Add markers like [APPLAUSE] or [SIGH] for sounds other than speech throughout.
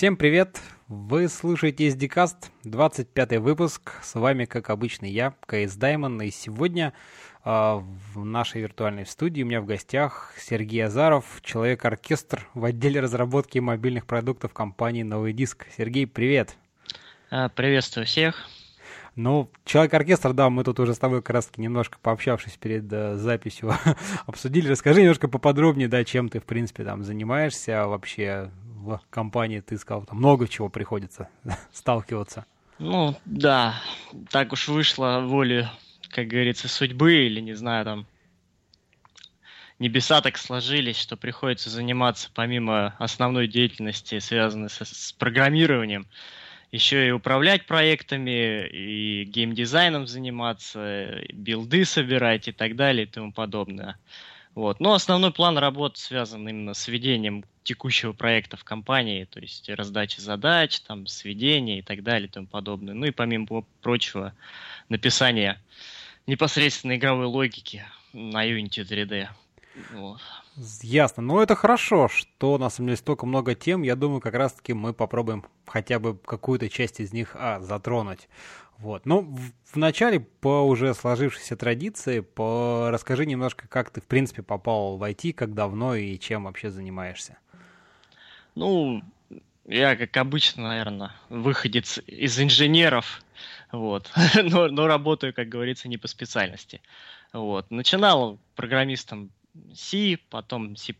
Всем привет! Вы слушаете SDCast, 25 выпуск. С вами, как обычно, я, КС Даймон. И сегодня э, в нашей виртуальной студии у меня в гостях Сергей Азаров, человек-оркестр в отделе разработки мобильных продуктов компании «Новый диск». Сергей, привет! А, приветствую всех! Ну, Человек-оркестр, да, мы тут уже с тобой как раз немножко пообщавшись перед э, записью [LAUGHS] обсудили. Расскажи немножко поподробнее, да, чем ты, в принципе, там занимаешься вообще в компании, ты сказал, там много чего приходится [LAUGHS] сталкиваться. Ну, да, так уж вышло воле, как говорится, судьбы или, не знаю, там, небеса так сложились, что приходится заниматься помимо основной деятельности, связанной с, с программированием, еще и управлять проектами, и геймдизайном заниматься, билды собирать и так далее и тому подобное. Вот. Но основной план работы связан именно с ведением текущего проекта в компании, то есть раздача задач, там, сведения и так далее и тому подобное. Ну и помимо прочего, написание непосредственно игровой логики на Unity 3D. Вот. Ясно. Ну, это хорошо, что нас самом деле столько много тем. Я думаю, как раз-таки мы попробуем хотя бы какую-то часть из них а, затронуть. Вот. Ну, в, в начале, по уже сложившейся традиции, по... расскажи немножко, как ты, в принципе, попал в IT, как давно и чем вообще занимаешься. Ну, я, как обычно, наверное, выходец из инженеров, вот, [LAUGHS] но, но работаю, как говорится, не по специальности. Вот. Начинал программистом C, потом C++,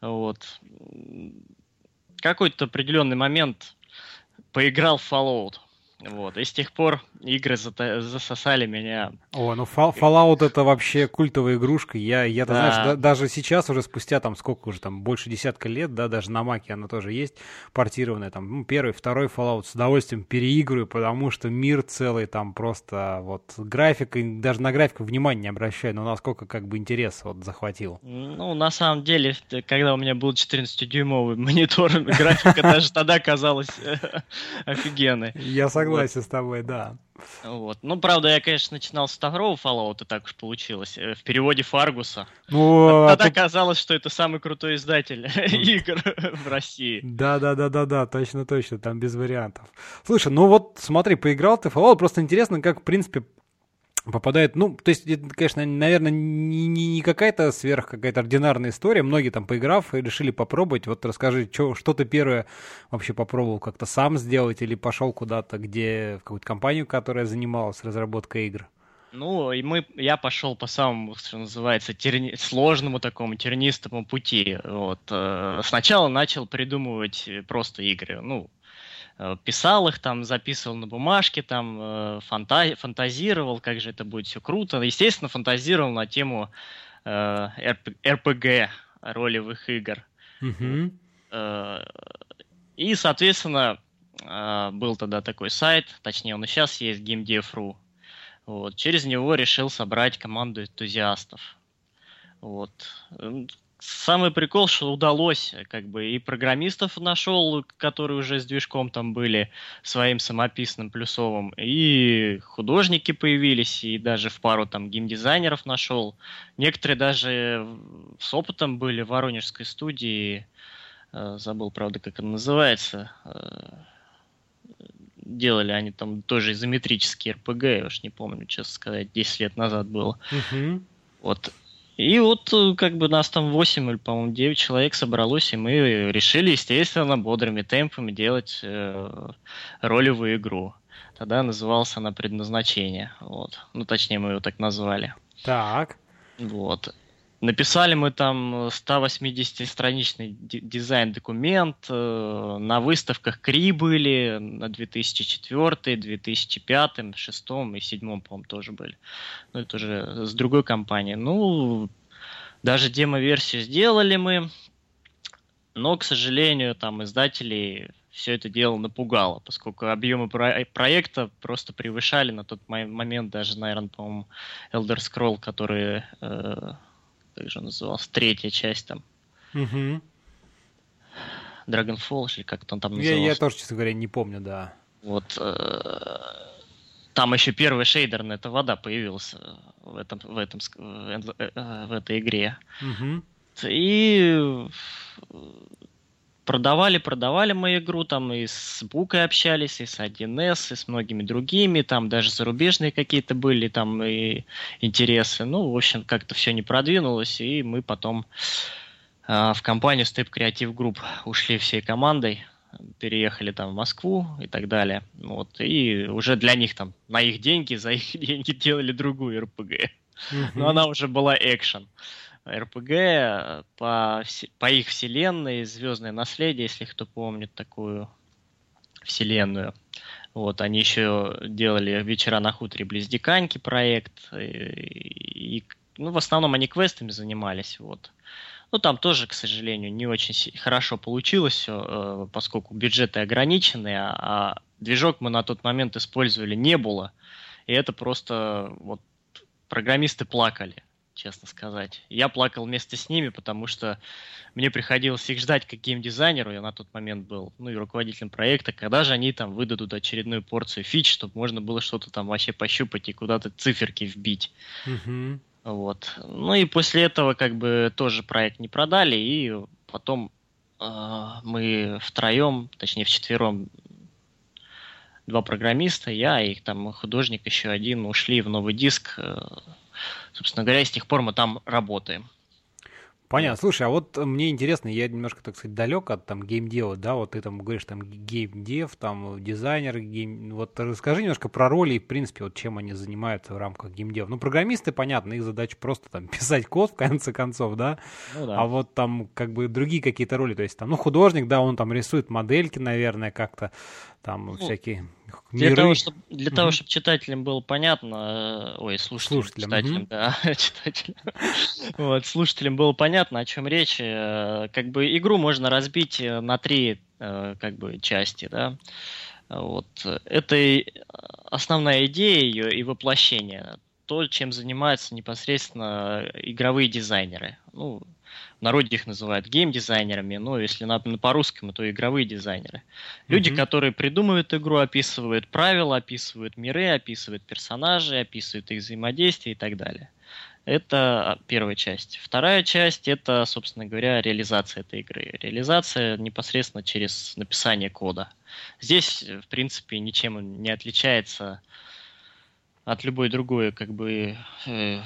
вот. Какой-то определенный момент поиграл в Fallout. Вот, и с тех пор игры засосали меня. О, ну Fallout это вообще культовая игрушка. Я, я да. знаешь, да, даже сейчас уже спустя там сколько уже там больше десятка лет, да, даже на Маке она тоже есть портированная. Там ну, первый, второй Fallout с удовольствием переигрываю, потому что мир целый там просто вот графика, даже на графику внимания не обращаю, но насколько как бы интерес вот захватил. Ну, на самом деле, когда у меня был 14-дюймовый [LAUGHS] монитор, графика даже тогда казалась [LAUGHS] офигенной. Я согласен согласен вот. с тобой, да. Вот. Ну, правда, я, конечно, начинал с второго Fallout, и так уж получилось. Э, в переводе Фаргуса. Ну, а Тогда тут... казалось, что это самый крутой издатель [LAUGHS] игр [LAUGHS] в России. Да, да, да, да, да, точно, точно, там без вариантов. Слушай, ну вот смотри, поиграл ты в Fallout, просто интересно, как, в принципе, попадает, ну, то есть, это, конечно, наверное, не, не, не какая-то сверх какая-то ординарная история. Многие там, поиграв, решили попробовать. Вот расскажи, что, что ты первое вообще попробовал как-то сам сделать или пошел куда-то, где, в какую-то компанию, которая занималась разработкой игр? Ну, и мы, я пошел по самому, что называется, терни, сложному такому тернистому пути. Вот. Э, сначала начал придумывать просто игры. Ну, писал их там, записывал на бумажке, там э, фанта фантазировал, как же это будет все круто. Естественно, фантазировал на тему э, РПГ, ролевых игр. Mm-hmm. И, соответственно, был тогда такой сайт, точнее, он и сейчас есть, GameDev.ru. Вот. Через него решил собрать команду энтузиастов. Вот. Самый прикол, что удалось, как бы, и программистов нашел, которые уже с движком там были, своим самописным плюсовым, и художники появились, и даже в пару там геймдизайнеров нашел. Некоторые даже с опытом были в Воронежской студии, э, забыл, правда, как она называется, э, делали они там тоже изометрические РПГ, я уж не помню, честно сказать, 10 лет назад было. Вот. И вот э, как бы нас там 8 или, по-моему, 9 человек собралось, и мы решили, естественно, бодрыми темпами делать э, ролевую игру. Тогда назывался она «Предназначение». Вот. Ну, точнее, мы ее так назвали. Так. Вот. Написали мы там 180-страничный дизайн-документ, э, на выставках КРИ были, на 2004, 2005, 2006 и 2007, по-моему, тоже были. Ну, это уже с другой компанией. Ну, даже демо-версию сделали мы, но, к сожалению, там издателей все это дело напугало, поскольку объемы про- проекта просто превышали на тот момент даже, наверное, по-моему, Elder Scroll, который э, как же называлась, третья часть там. Угу. Dragonfall, или как он там назывался. Я, я тоже, честно говоря, не помню, да. Вот э, там еще первый шейдер на это вода появился в этом в этом в, э, в этой игре. Угу. И продавали, продавали мы игру, там и с Букой общались, и с 1С, и с многими другими, там даже зарубежные какие-то были там и интересы. Ну, в общем, как-то все не продвинулось, и мы потом э, в компанию Step Creative Group ушли всей командой, переехали там в Москву и так далее. Вот, и уже для них там на их деньги, за их [LAUGHS] деньги делали другую РПГ. Но она уже была экшен. РПГ по, по их вселенной, Звездное наследие, если кто помнит такую вселенную. Вот, они еще делали «Вечера на хуторе близ Диканьки» проект, и, и ну, в основном они квестами занимались, вот. Ну, там тоже, к сожалению, не очень хорошо получилось все, э, поскольку бюджеты ограничены, а, а движок мы на тот момент использовали не было. И это просто вот программисты плакали, честно сказать. Я плакал вместе с ними, потому что мне приходилось их ждать как геймдизайнеру, я на тот момент был, ну и руководителем проекта, когда же они там выдадут очередную порцию фич, чтобы можно было что-то там вообще пощупать и куда-то циферки вбить. Mm-hmm. Вот. Ну и после этого как бы тоже проект не продали, и потом э, мы втроем, точнее вчетвером, два программиста, я и там художник еще один, ушли в Новый Диск. Э, собственно говоря, с тех пор мы там работаем. Понятно. Слушай, а вот мне интересно, я немножко, так сказать, далек от там gamedev а, да, вот ты там говоришь там gamedev, там дизайнер, game... вот расскажи немножко про роли и, в принципе, вот чем они занимаются в рамках gamedev а. Ну, программисты, понятно, их задача просто там [LAUGHS] писать код, в конце концов, да, ну, да. а вот там как бы другие какие-то роли, то есть там, ну, художник, да, он там рисует модельки, наверное, как-то, там ну, всякие для миры. того, чтобы, для mm-hmm. того, чтобы читателям было понятно, э, ой, слушателям, слушателям читателям, mm-hmm. да, [LAUGHS] читателям, вот, слушателям было понятно, о чем речь. Э, как бы игру можно разбить э, на три как бы части, да. Вот. Это основная идея ее и воплощение. То, чем занимаются непосредственно игровые дизайнеры. Ну, народе их называют гейм-дизайнерами, но если на, по-русскому, то игровые дизайнеры. Люди, mm-hmm. которые придумывают игру, описывают правила, описывают миры, описывают персонажей, описывают их взаимодействие и так далее. Это первая часть. Вторая часть это, собственно говоря, реализация этой игры. Реализация непосредственно через написание кода. Здесь, в принципе, ничем не отличается от любой другой, как бы, э,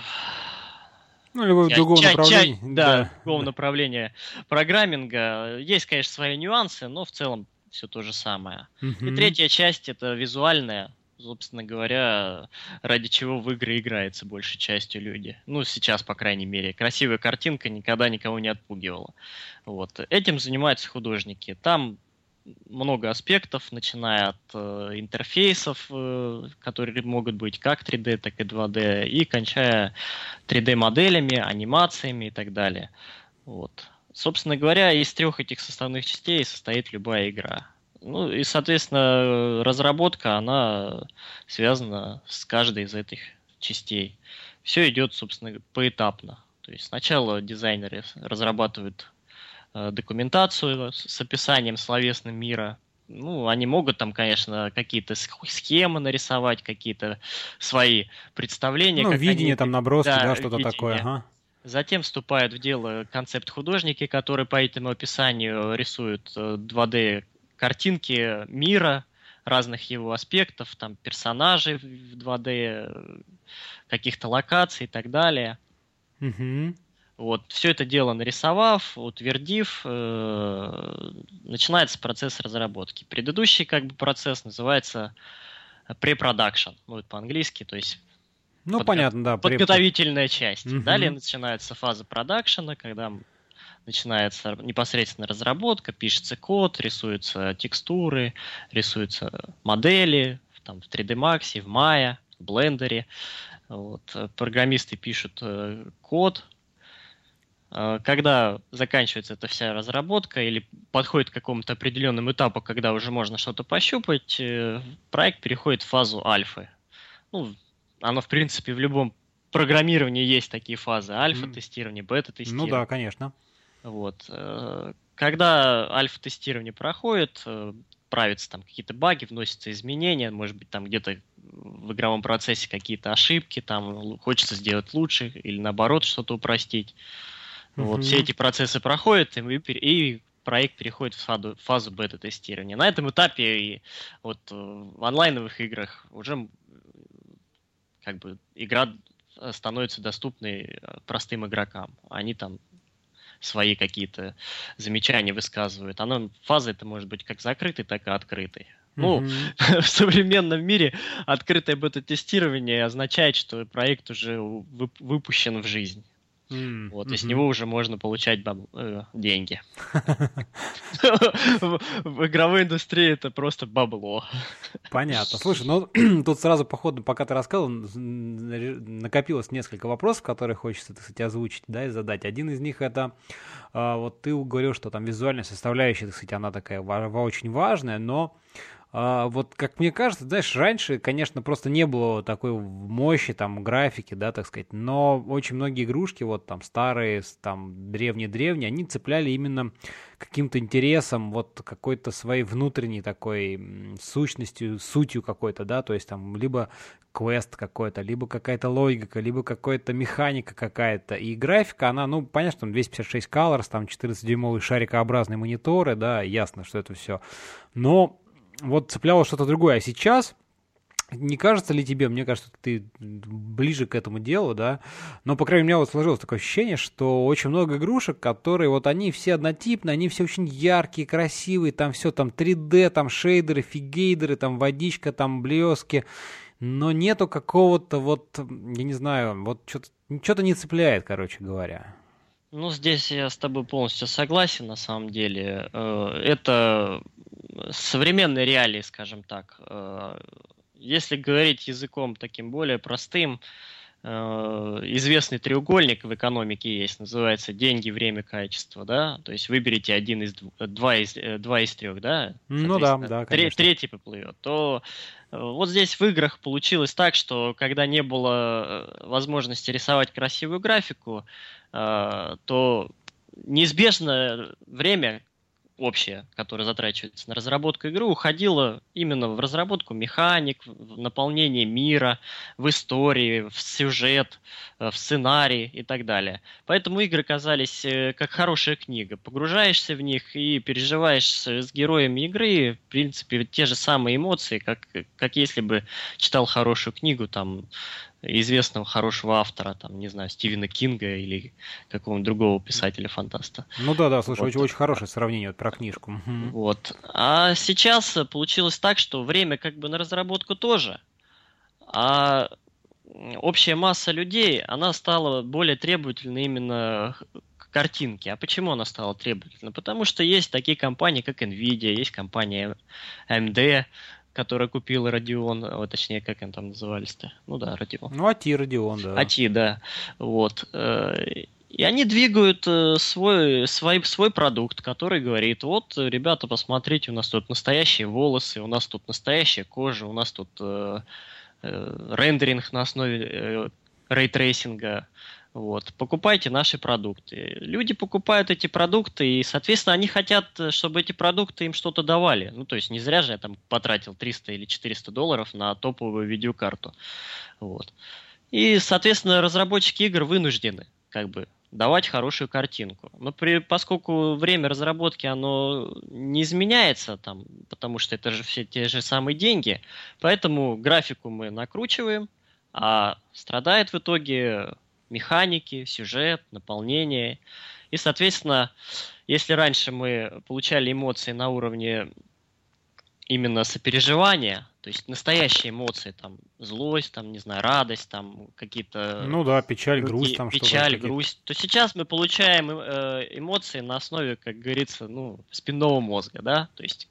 ну, любого другого ча- направления. Ча- да, да, другого направления программинга. Есть, конечно, свои нюансы, но в целом все то же самое. Uh-huh. И третья часть это визуальная, собственно говоря, ради чего в игры играется большей частью люди. Ну, сейчас, по крайней мере. Красивая картинка никогда никого не отпугивала. Вот. Этим занимаются художники. Там много аспектов, начиная от э, интерфейсов, э, которые могут быть как 3D, так и 2D, и кончая 3D-моделями, анимациями и так далее. Вот. Собственно говоря, из трех этих составных частей состоит любая игра. Ну и, соответственно, разработка, она связана с каждой из этих частей. Все идет, собственно, поэтапно. То есть сначала дизайнеры разрабатывают документацию с описанием словесным мира. Ну, они могут там, конечно, какие-то схемы нарисовать, какие-то свои представления. Ну, видение они... там, наброски, да, да что-то такое. Ага. Затем вступают в дело концепт-художники, которые по этому описанию рисуют 2D э, картинки мира, разных его аспектов, там персонажей в 2D, каких-то локаций и так далее. Угу. Вот, все это дело нарисовав, утвердив, э, начинается процесс разработки. Предыдущий как бы процесс называется pre-production, ну это по-английски, то есть ну, подго- понятно, да. подготовительная часть. Угу. Далее начинается фаза продакшена, когда начинается непосредственно разработка, пишется код, рисуются текстуры, рисуются модели там, в 3D Max, в Maya, в Blender. Вот. Программисты пишут э, код, когда заканчивается эта вся разработка или подходит к какому-то определенному этапу, когда уже можно что-то пощупать, э, проект переходит в фазу альфы. Ну, оно, в принципе, в любом программировании есть такие фазы. Альфа-тестирование, бета-тестирование. Ну да, конечно. Вот. Э, когда альфа-тестирование проходит, э, правятся там какие-то баги, вносятся изменения, может быть, там где-то в игровом процессе какие-то ошибки, там хочется сделать лучше или наоборот что-то упростить. Вот, все эти процессы проходят, и, и проект переходит в фазу, фазу бета-тестирования. На этом этапе и вот э, в онлайновых играх уже как бы игра становится доступной простым игрокам. Они там свои какие-то замечания высказывают. Она, фаза это может быть как закрытой, так и открытой. Ну, mm-hmm. [LAUGHS] в современном мире открытое бета-тестирование означает, что проект уже выпущен в жизнь. Mm-hmm. Вот, и с него уже можно получать баб... э, деньги. [LAUGHS] В игровой индустрии это просто бабло. Понятно. Слушай, ну [CLEARS THROAT] тут сразу, походу, пока ты рассказывал, накопилось несколько вопросов, которые хочется, кстати, озвучить, да, и задать. Один из них это, а, вот ты говорил, что там визуальная составляющая, кстати, она такая очень важная, но а, вот как мне кажется, знаешь, раньше, конечно, просто не было такой мощи, там, графики, да, так сказать, но очень многие игрушки, вот там старые, там, древние-древние, они цепляли именно каким-то интересом, вот какой-то своей внутренней такой сущностью, сутью какой-то, да, то есть там либо квест какой-то, либо какая-то логика, либо какая-то механика какая-то. И графика, она, ну, понятно, там 256 colors, там 14-дюймовые шарикообразные мониторы, да, ясно, что это все. Но вот цепляло что-то другое. А сейчас, не кажется ли тебе, мне кажется, ты ближе к этому делу, да, но, по крайней мере, у меня вот сложилось такое ощущение, что очень много игрушек, которые вот они все однотипные, они все очень яркие, красивые, там все там 3D, там шейдеры, фигейдеры, там водичка, там блески, но нету какого-то вот, я не знаю, вот что-то что не цепляет, короче говоря. Ну, здесь я с тобой полностью согласен, на самом деле. Э, это современные реалии, скажем так. Э, если говорить языком таким более простым, известный треугольник в экономике есть, называется деньги, время, качество, да, то есть выберите один из двух, два из, два из трех, да, ну да, да, конечно. третий поплывет, то вот здесь в играх получилось так, что когда не было возможности рисовать красивую графику, то неизбежно время, общее, которое затрачивается на разработку игры, уходило именно в разработку механик, в наполнение мира, в истории, в сюжет, э, в сценарий и так далее. Поэтому игры казались э, как хорошая книга. Погружаешься в них и переживаешь с героями игры, в принципе, те же самые эмоции, как, как если бы читал хорошую книгу, там, известного хорошего автора, там, не знаю, Стивена Кинга или какого-нибудь другого писателя-фантаста. Ну да, да, слушай, вот. очень, очень хорошее сравнение вот про книжку. Вот. А сейчас получилось так, что время как бы на разработку тоже, а общая масса людей, она стала более требовательной именно к картинке. А почему она стала требовательной? Потому что есть такие компании, как Nvidia, есть компания AMD, которая купила Radeon, а, точнее, как они там назывались-то? Ну да, Radeon. Ну, ATI Radeon, да. ATI, да. Вот. Э, и они двигают э, свой, свой, свой продукт, который говорит, вот, ребята, посмотрите, у нас тут настоящие волосы, у нас тут настоящая кожа, у нас тут э, э, рендеринг на основе э, ray tracing а, вот. Покупайте наши продукты. Люди покупают эти продукты, и, соответственно, они хотят, чтобы эти продукты им что-то давали. Ну, то есть не зря же я там потратил 300 или 400 долларов на топовую видеокарту. Вот. И, соответственно, разработчики игр вынуждены как бы давать хорошую картинку. Но при, поскольку время разработки оно не изменяется, там, потому что это же все те же самые деньги, поэтому графику мы накручиваем, а страдает в итоге механики, сюжет, наполнение. И, соответственно, если раньше мы получали эмоции на уровне именно сопереживания, то есть настоящие эмоции, там, злость, там, не знаю, радость, там, какие-то... Ну да, печаль, грусть, там Печаль, грусть. То сейчас мы получаем э, эмоции на основе, как говорится, ну, спинного мозга, да, то есть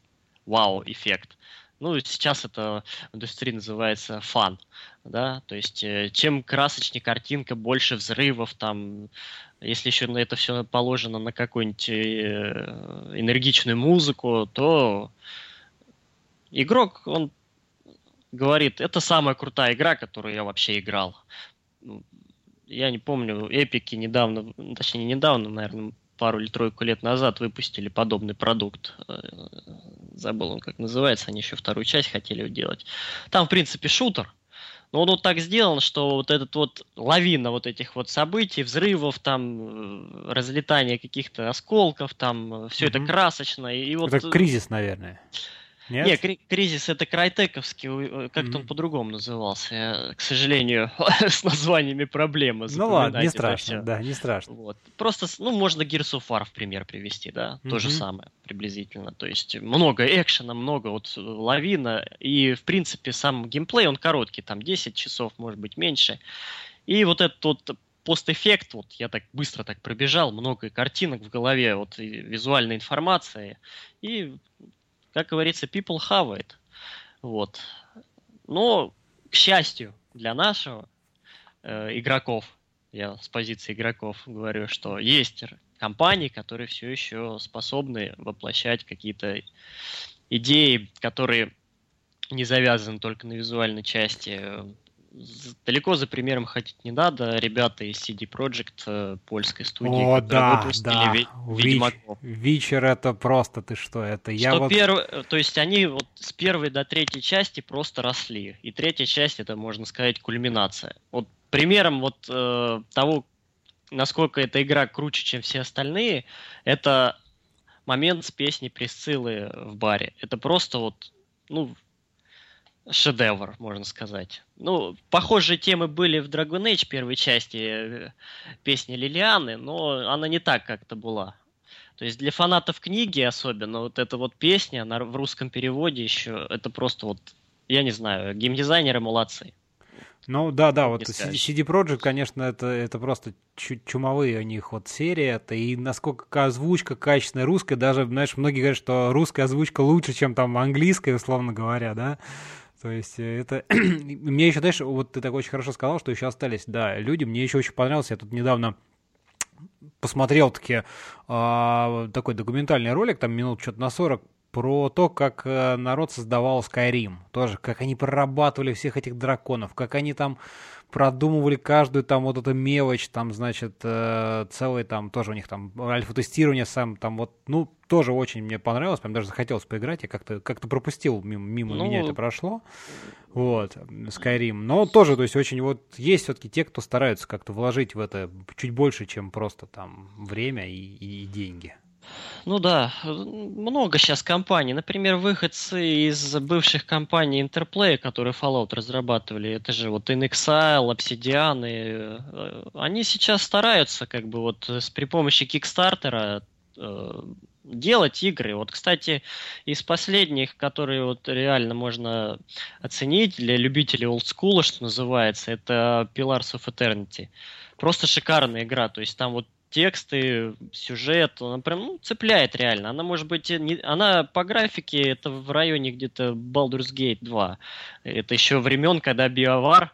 вау-эффект. Ну, сейчас это в индустрии называется фан, да, то есть э, чем красочнее картинка, больше взрывов, там, если еще на это все положено на какую-нибудь э, энергичную музыку, то игрок, он говорит, это самая крутая игра, которую я вообще играл. Ну, я не помню, эпики недавно, точнее не недавно, наверное, пару или тройку лет назад выпустили подобный продукт. Э, забыл он как называется, они еще вторую часть хотели делать. Там, в принципе, шутер, Но он вот так сделан, что вот этот вот лавина вот этих вот событий, взрывов, там, э, разлетания каких-то осколков, там, э, все mm-hmm. это красочно. И вот... Это кризис, наверное. Нет? Не, кри- кризис это крайтековский, э, как-то mm-hmm. он по-другому назывался. Я, к сожалению, [LAUGHS] с названиями проблемы. Ну ладно, не страшно, да, не страшно. Вот. Просто, ну, можно Gears of War в пример привести, да, mm-hmm. то же самое приблизительно. То есть много экшена, много вот лавина, и, в принципе, сам геймплей, он короткий, там 10 часов, может быть, меньше. И вот этот вот постэффект, вот я так быстро так пробежал, много картинок в голове, вот визуальной информации, и как говорится, people have it. Вот. Но, к счастью для нашего э, игроков, я с позиции игроков говорю, что есть компании, которые все еще способны воплощать какие-то идеи, которые не завязаны только на визуальной части далеко за примером ходить не надо. Ребята из CD Projekt, э, польской студии, О, да, да. Ведьмаков. Вечер это просто, ты что, это я что вот... перв... То есть они вот с первой до третьей части просто росли. И третья часть, это, можно сказать, кульминация. Вот примером вот э, того, насколько эта игра круче, чем все остальные, это момент с песней Присциллы в баре. Это просто вот, ну, шедевр, можно сказать. Ну, похожие темы были в Dragon Age первой части э, песни Лилианы, но она не так как-то была. То есть для фанатов книги особенно вот эта вот песня на, в русском переводе еще, это просто вот, я не знаю, геймдизайнеры молодцы. Ну да, да, вот CD Projekt, конечно, это, это просто чумовые у них вот серии, это и насколько озвучка качественная русская, даже, знаешь, многие говорят, что русская озвучка лучше, чем там английская, условно говоря, да, то есть э, это... [CLEARS THROAT] мне еще, знаешь, вот ты так очень хорошо сказал, что еще остались, да, люди. Мне еще очень понравился, я тут недавно посмотрел таки э, такой документальный ролик, там минут что-то на 40, про то, как э, народ создавал Skyrim. Тоже, как они прорабатывали всех этих драконов, как они там продумывали каждую там вот эту мелочь, там, значит, э, целый там, тоже у них там альфа-тестирование сам, там вот, ну, тоже очень мне понравилось, прям даже захотелось поиграть, я как-то как пропустил, мимо, мимо ну, меня это прошло, вот, Skyrim, но тоже, то есть очень вот есть все-таки те, кто стараются как-то вложить в это чуть больше, чем просто там время и, и деньги. Ну да, много сейчас компаний. Например, выходцы из бывших компаний Interplay, которые Fallout разрабатывали, это же вот InXile, Obsidian, и, э, они сейчас стараются как бы вот с, при помощи Кикстартера э, делать игры. Вот, кстати, из последних, которые вот реально можно оценить для любителей олдскула, что называется, это Pillars of Eternity. Просто шикарная игра. То есть там вот тексты, сюжет, она прям ну, цепляет реально. Она может быть, не, она по графике это в районе где-то Baldur's Gate 2. Это еще времен, когда BioWare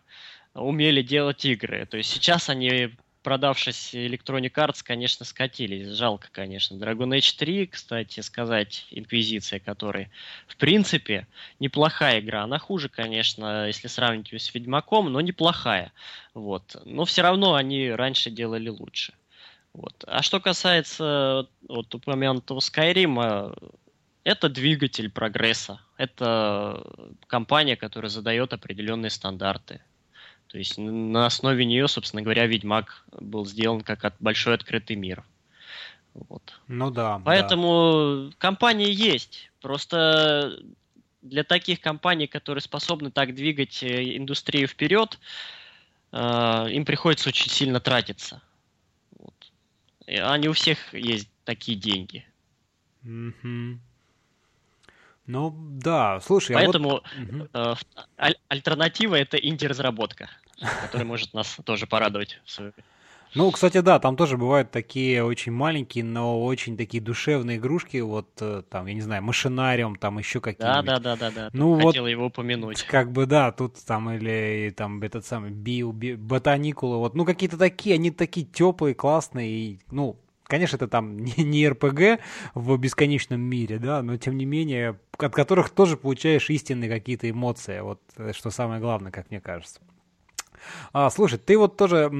умели делать игры. То есть сейчас они, продавшись Electronic Arts, конечно, скатились. Жалко, конечно. Dragon Age 3, кстати сказать, Инквизиция, который, в принципе, неплохая игра. Она хуже, конечно, если сравнить ее с Ведьмаком, но неплохая. Вот. Но все равно они раньше делали лучше. Вот. А что касается вот, упомянутого Skyrim, это двигатель прогресса. Это компания, которая задает определенные стандарты. То есть на основе нее, собственно говоря, Ведьмак был сделан как от большой открытый мир. Вот. Ну да. Поэтому да. компании есть. Просто для таких компаний, которые способны так двигать э, индустрию вперед, э, им приходится очень сильно тратиться. Не у всех есть такие деньги. Mm-hmm. Ну да, слушай, Поэтому а вот... э, аль- альтернатива это инди-разработка, которая может нас тоже порадовать. Ну, кстати, да, там тоже бывают такие очень маленькие, но очень такие душевные игрушки, вот э, там, я не знаю, машинариум, там еще какие-нибудь. Да, да, да, да, да. Ну Хотел вот, его упомянуть. Как бы да, тут там или там этот самый био, би, ботаникулы, вот, ну какие-то такие, они такие теплые, классные, и, ну, Конечно, это там не, не РПГ в бесконечном мире, да, но тем не менее, от которых тоже получаешь истинные какие-то эмоции, вот э, что самое главное, как мне кажется. А, слушай, ты вот тоже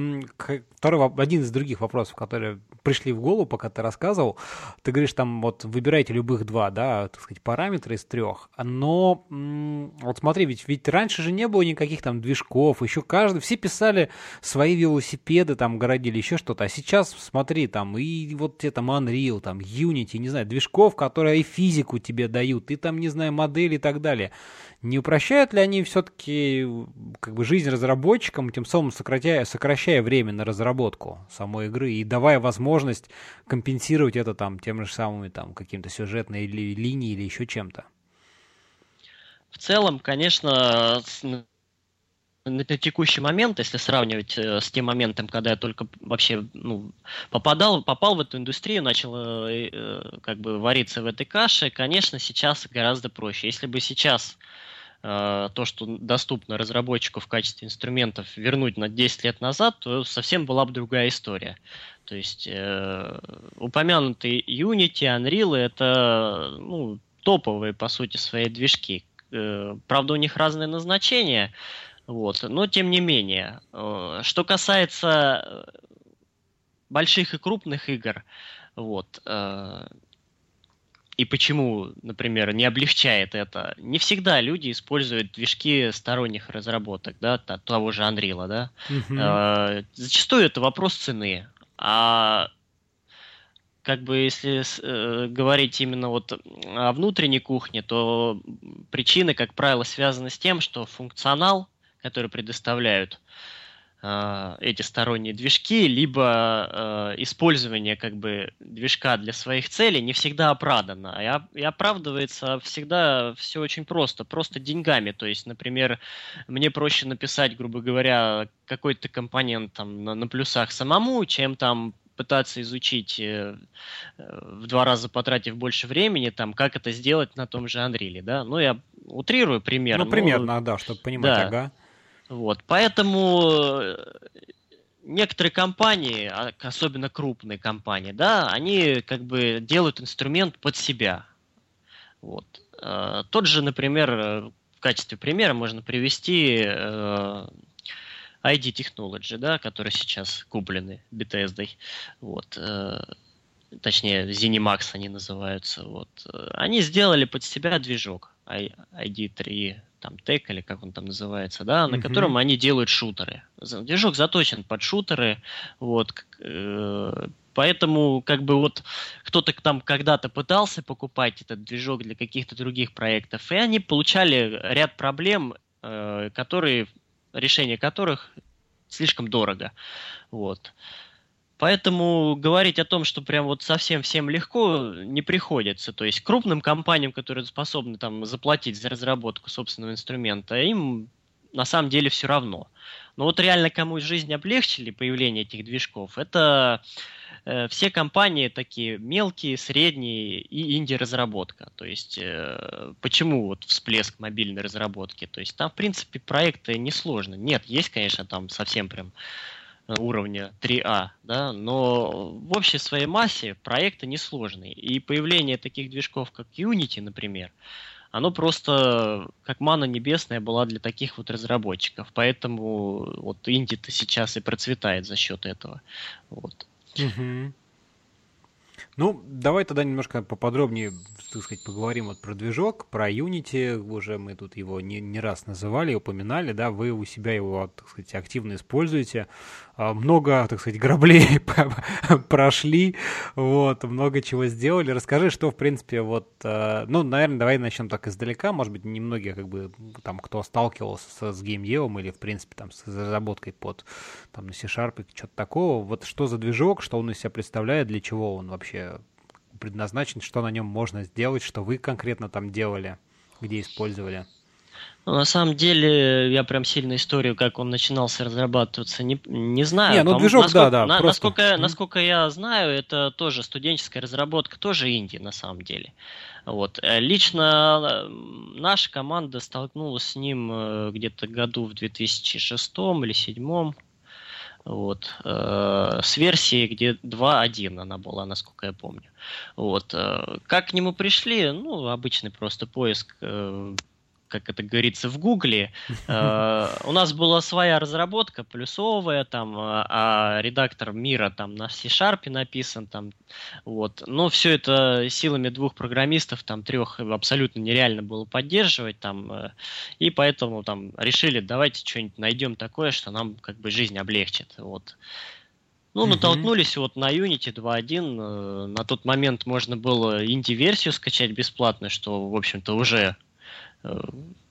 второй один из других вопросов, которые пришли в голову, пока ты рассказывал. Ты говоришь, там вот выбирайте любых два, да, так сказать, параметра из трех. Но вот смотри, ведь, ведь раньше же не было никаких там движков, еще каждый, все писали свои велосипеды, там городили еще что-то. А сейчас, смотри, там и вот те там Unreal, там Unity, не знаю, движков, которые и физику тебе дают, и там, не знаю, модели и так далее. Не упрощают ли они все-таки как бы жизнь разработчикам, тем самым сокращая, сокращая время на разработку самой игры и давая возможность компенсировать это там тем же самыми там каким-то сюжетной ли, линией или еще чем-то? В целом, конечно, на, текущий момент, если сравнивать э, с тем моментом, когда я только вообще ну, попадал, попал в эту индустрию, начал э, э, как бы вариться в этой каше, конечно, сейчас гораздо проще. Если бы сейчас то, что доступно разработчику в качестве инструментов, вернуть на 10 лет назад, то совсем была бы другая история. То есть э, упомянутые Unity, Unreal это ну, топовые по сути свои движки. Э, правда, у них разные назначения, вот, но тем не менее. Э, что касается больших и крупных игр, вот, э, и почему, например, не облегчает это? Не всегда люди используют движки сторонних разработок, да, того же Unreal, да. Угу. Э, зачастую это вопрос цены. А как бы если э, говорить именно вот о внутренней кухне, то причины, как правило, связаны с тем, что функционал, который предоставляют Э, эти сторонние движки, либо э, использование как бы движка для своих целей не всегда оправдано. И, и оправдывается всегда все очень просто, просто деньгами. То есть, например, мне проще написать, грубо говоря, какой-то компонент там на, на плюсах самому, чем там пытаться изучить э, в два раза потратив больше времени, там, как это сделать на том же Unreal, да? Ну, я утрирую пример. Ну, примерно, но... да, чтобы понимать, да. ага. Вот, поэтому э, некоторые компании, а, особенно крупные компании, да, они как бы делают инструмент под себя. Вот. Э, тот же, например, в качестве примера можно привести э, ID Technology, да, которые сейчас куплены Bethesda. Вот. Точнее, ZeniMax они называются. Вот. Они сделали под себя движок ID3 там тег или как он там называется, да, на mm-hmm. котором они делают шутеры. Движок заточен под шутеры, вот, э, поэтому как бы вот кто-то там когда-то пытался покупать этот движок для каких-то других проектов, и они получали ряд проблем, э, которые решение которых слишком дорого, вот. Поэтому говорить о том, что прям вот совсем всем легко, не приходится. То есть крупным компаниям, которые способны там заплатить за разработку собственного инструмента, им на самом деле все равно. Но вот реально кому жизнь облегчили появление этих движков, это э, все компании такие мелкие, средние и инди-разработка. То есть э, почему вот всплеск мобильной разработки? То есть там, в принципе, проекты несложны. Нет, есть, конечно, там совсем прям уровня 3А, да, но в общей своей массе проекты несложные. И появление таких движков, как Unity, например, оно просто как мана небесная была для таких вот разработчиков. Поэтому вот инди-то сейчас и процветает за счет этого. Вот. Угу. Ну, давай тогда немножко поподробнее, так сказать, поговорим вот про движок, про Unity, уже мы тут его не, не раз называли, упоминали, да, вы у себя его, так сказать, активно используете, а, много, так сказать, граблей [LAUGHS] прошли, вот, много чего сделали. Расскажи, что, в принципе, вот, а, ну, наверное, давай начнем так издалека, может быть, немногие, как бы, там, кто сталкивался с геймдевом или, в принципе, там, с разработкой под, там, на C-Sharp, что-то такого, вот что за движок, что он из себя представляет, для чего он вообще предназначен, что на нем можно сделать, что вы конкретно там делали, где использовали? Ну, на самом деле, я прям сильно историю, как он начинался разрабатываться, не, не знаю. Не, ну движок, насколько, да, да. На, просто... насколько, насколько я знаю, это тоже студенческая разработка, тоже инди на самом деле. Вот. Лично э, наша команда столкнулась с ним э, где-то году в 2006 или 2007. Вот. С версией, где 2.1 она была, насколько я помню. Вот. Как к нему пришли? Ну, обычный просто поиск как это говорится, в Гугле. [LAUGHS] Э, у нас была своя разработка, плюсовая, там, а редактор мира там на C-Sharp написан, там, вот. Но все это силами двух программистов, там, трех, абсолютно нереально было поддерживать, там, и поэтому там решили, давайте что-нибудь найдем такое, что нам как бы жизнь облегчит, вот. Ну, натолкнулись вот на Unity 2.1. Э, на тот момент можно было инди-версию скачать бесплатно, что, в общем-то, уже э,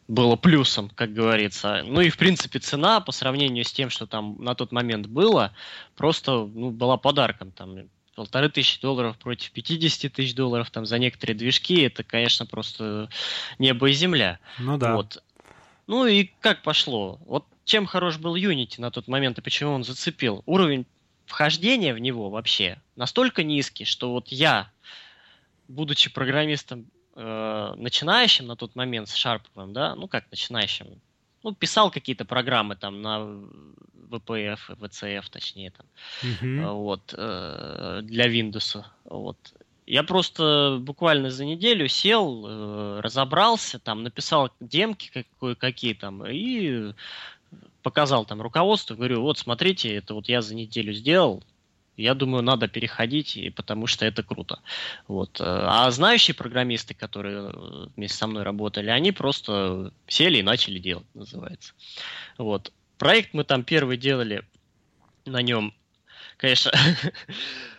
было плюсом, как говорится. Ну и, в принципе, цена по сравнению с тем, что там на тот момент было, просто ну, была подарком. Там полторы тысячи долларов против 50 тысяч долларов там за некоторые движки, это, конечно, просто небо и земля. Ну да. Вот. Ну и как пошло? Вот чем хорош был Unity на тот момент и почему он зацепил? Уровень вхождение в него вообще настолько низкий, что вот я, будучи программистом э, начинающим на тот момент с Шарповым, да, ну как начинающим, ну писал какие-то программы там на VPF, VCF точнее там, mm-hmm. вот, э, для Windows, вот. Я просто буквально за неделю сел, э, разобрался, там написал демки какие там и показал там руководству, говорю, вот смотрите, это вот я за неделю сделал, я думаю, надо переходить, потому что это круто. Вот. А знающие программисты, которые э, вместе со мной работали, они просто сели и начали делать, называется. Вот. Проект мы там первый делали, на нем, конечно, [LAUGHS]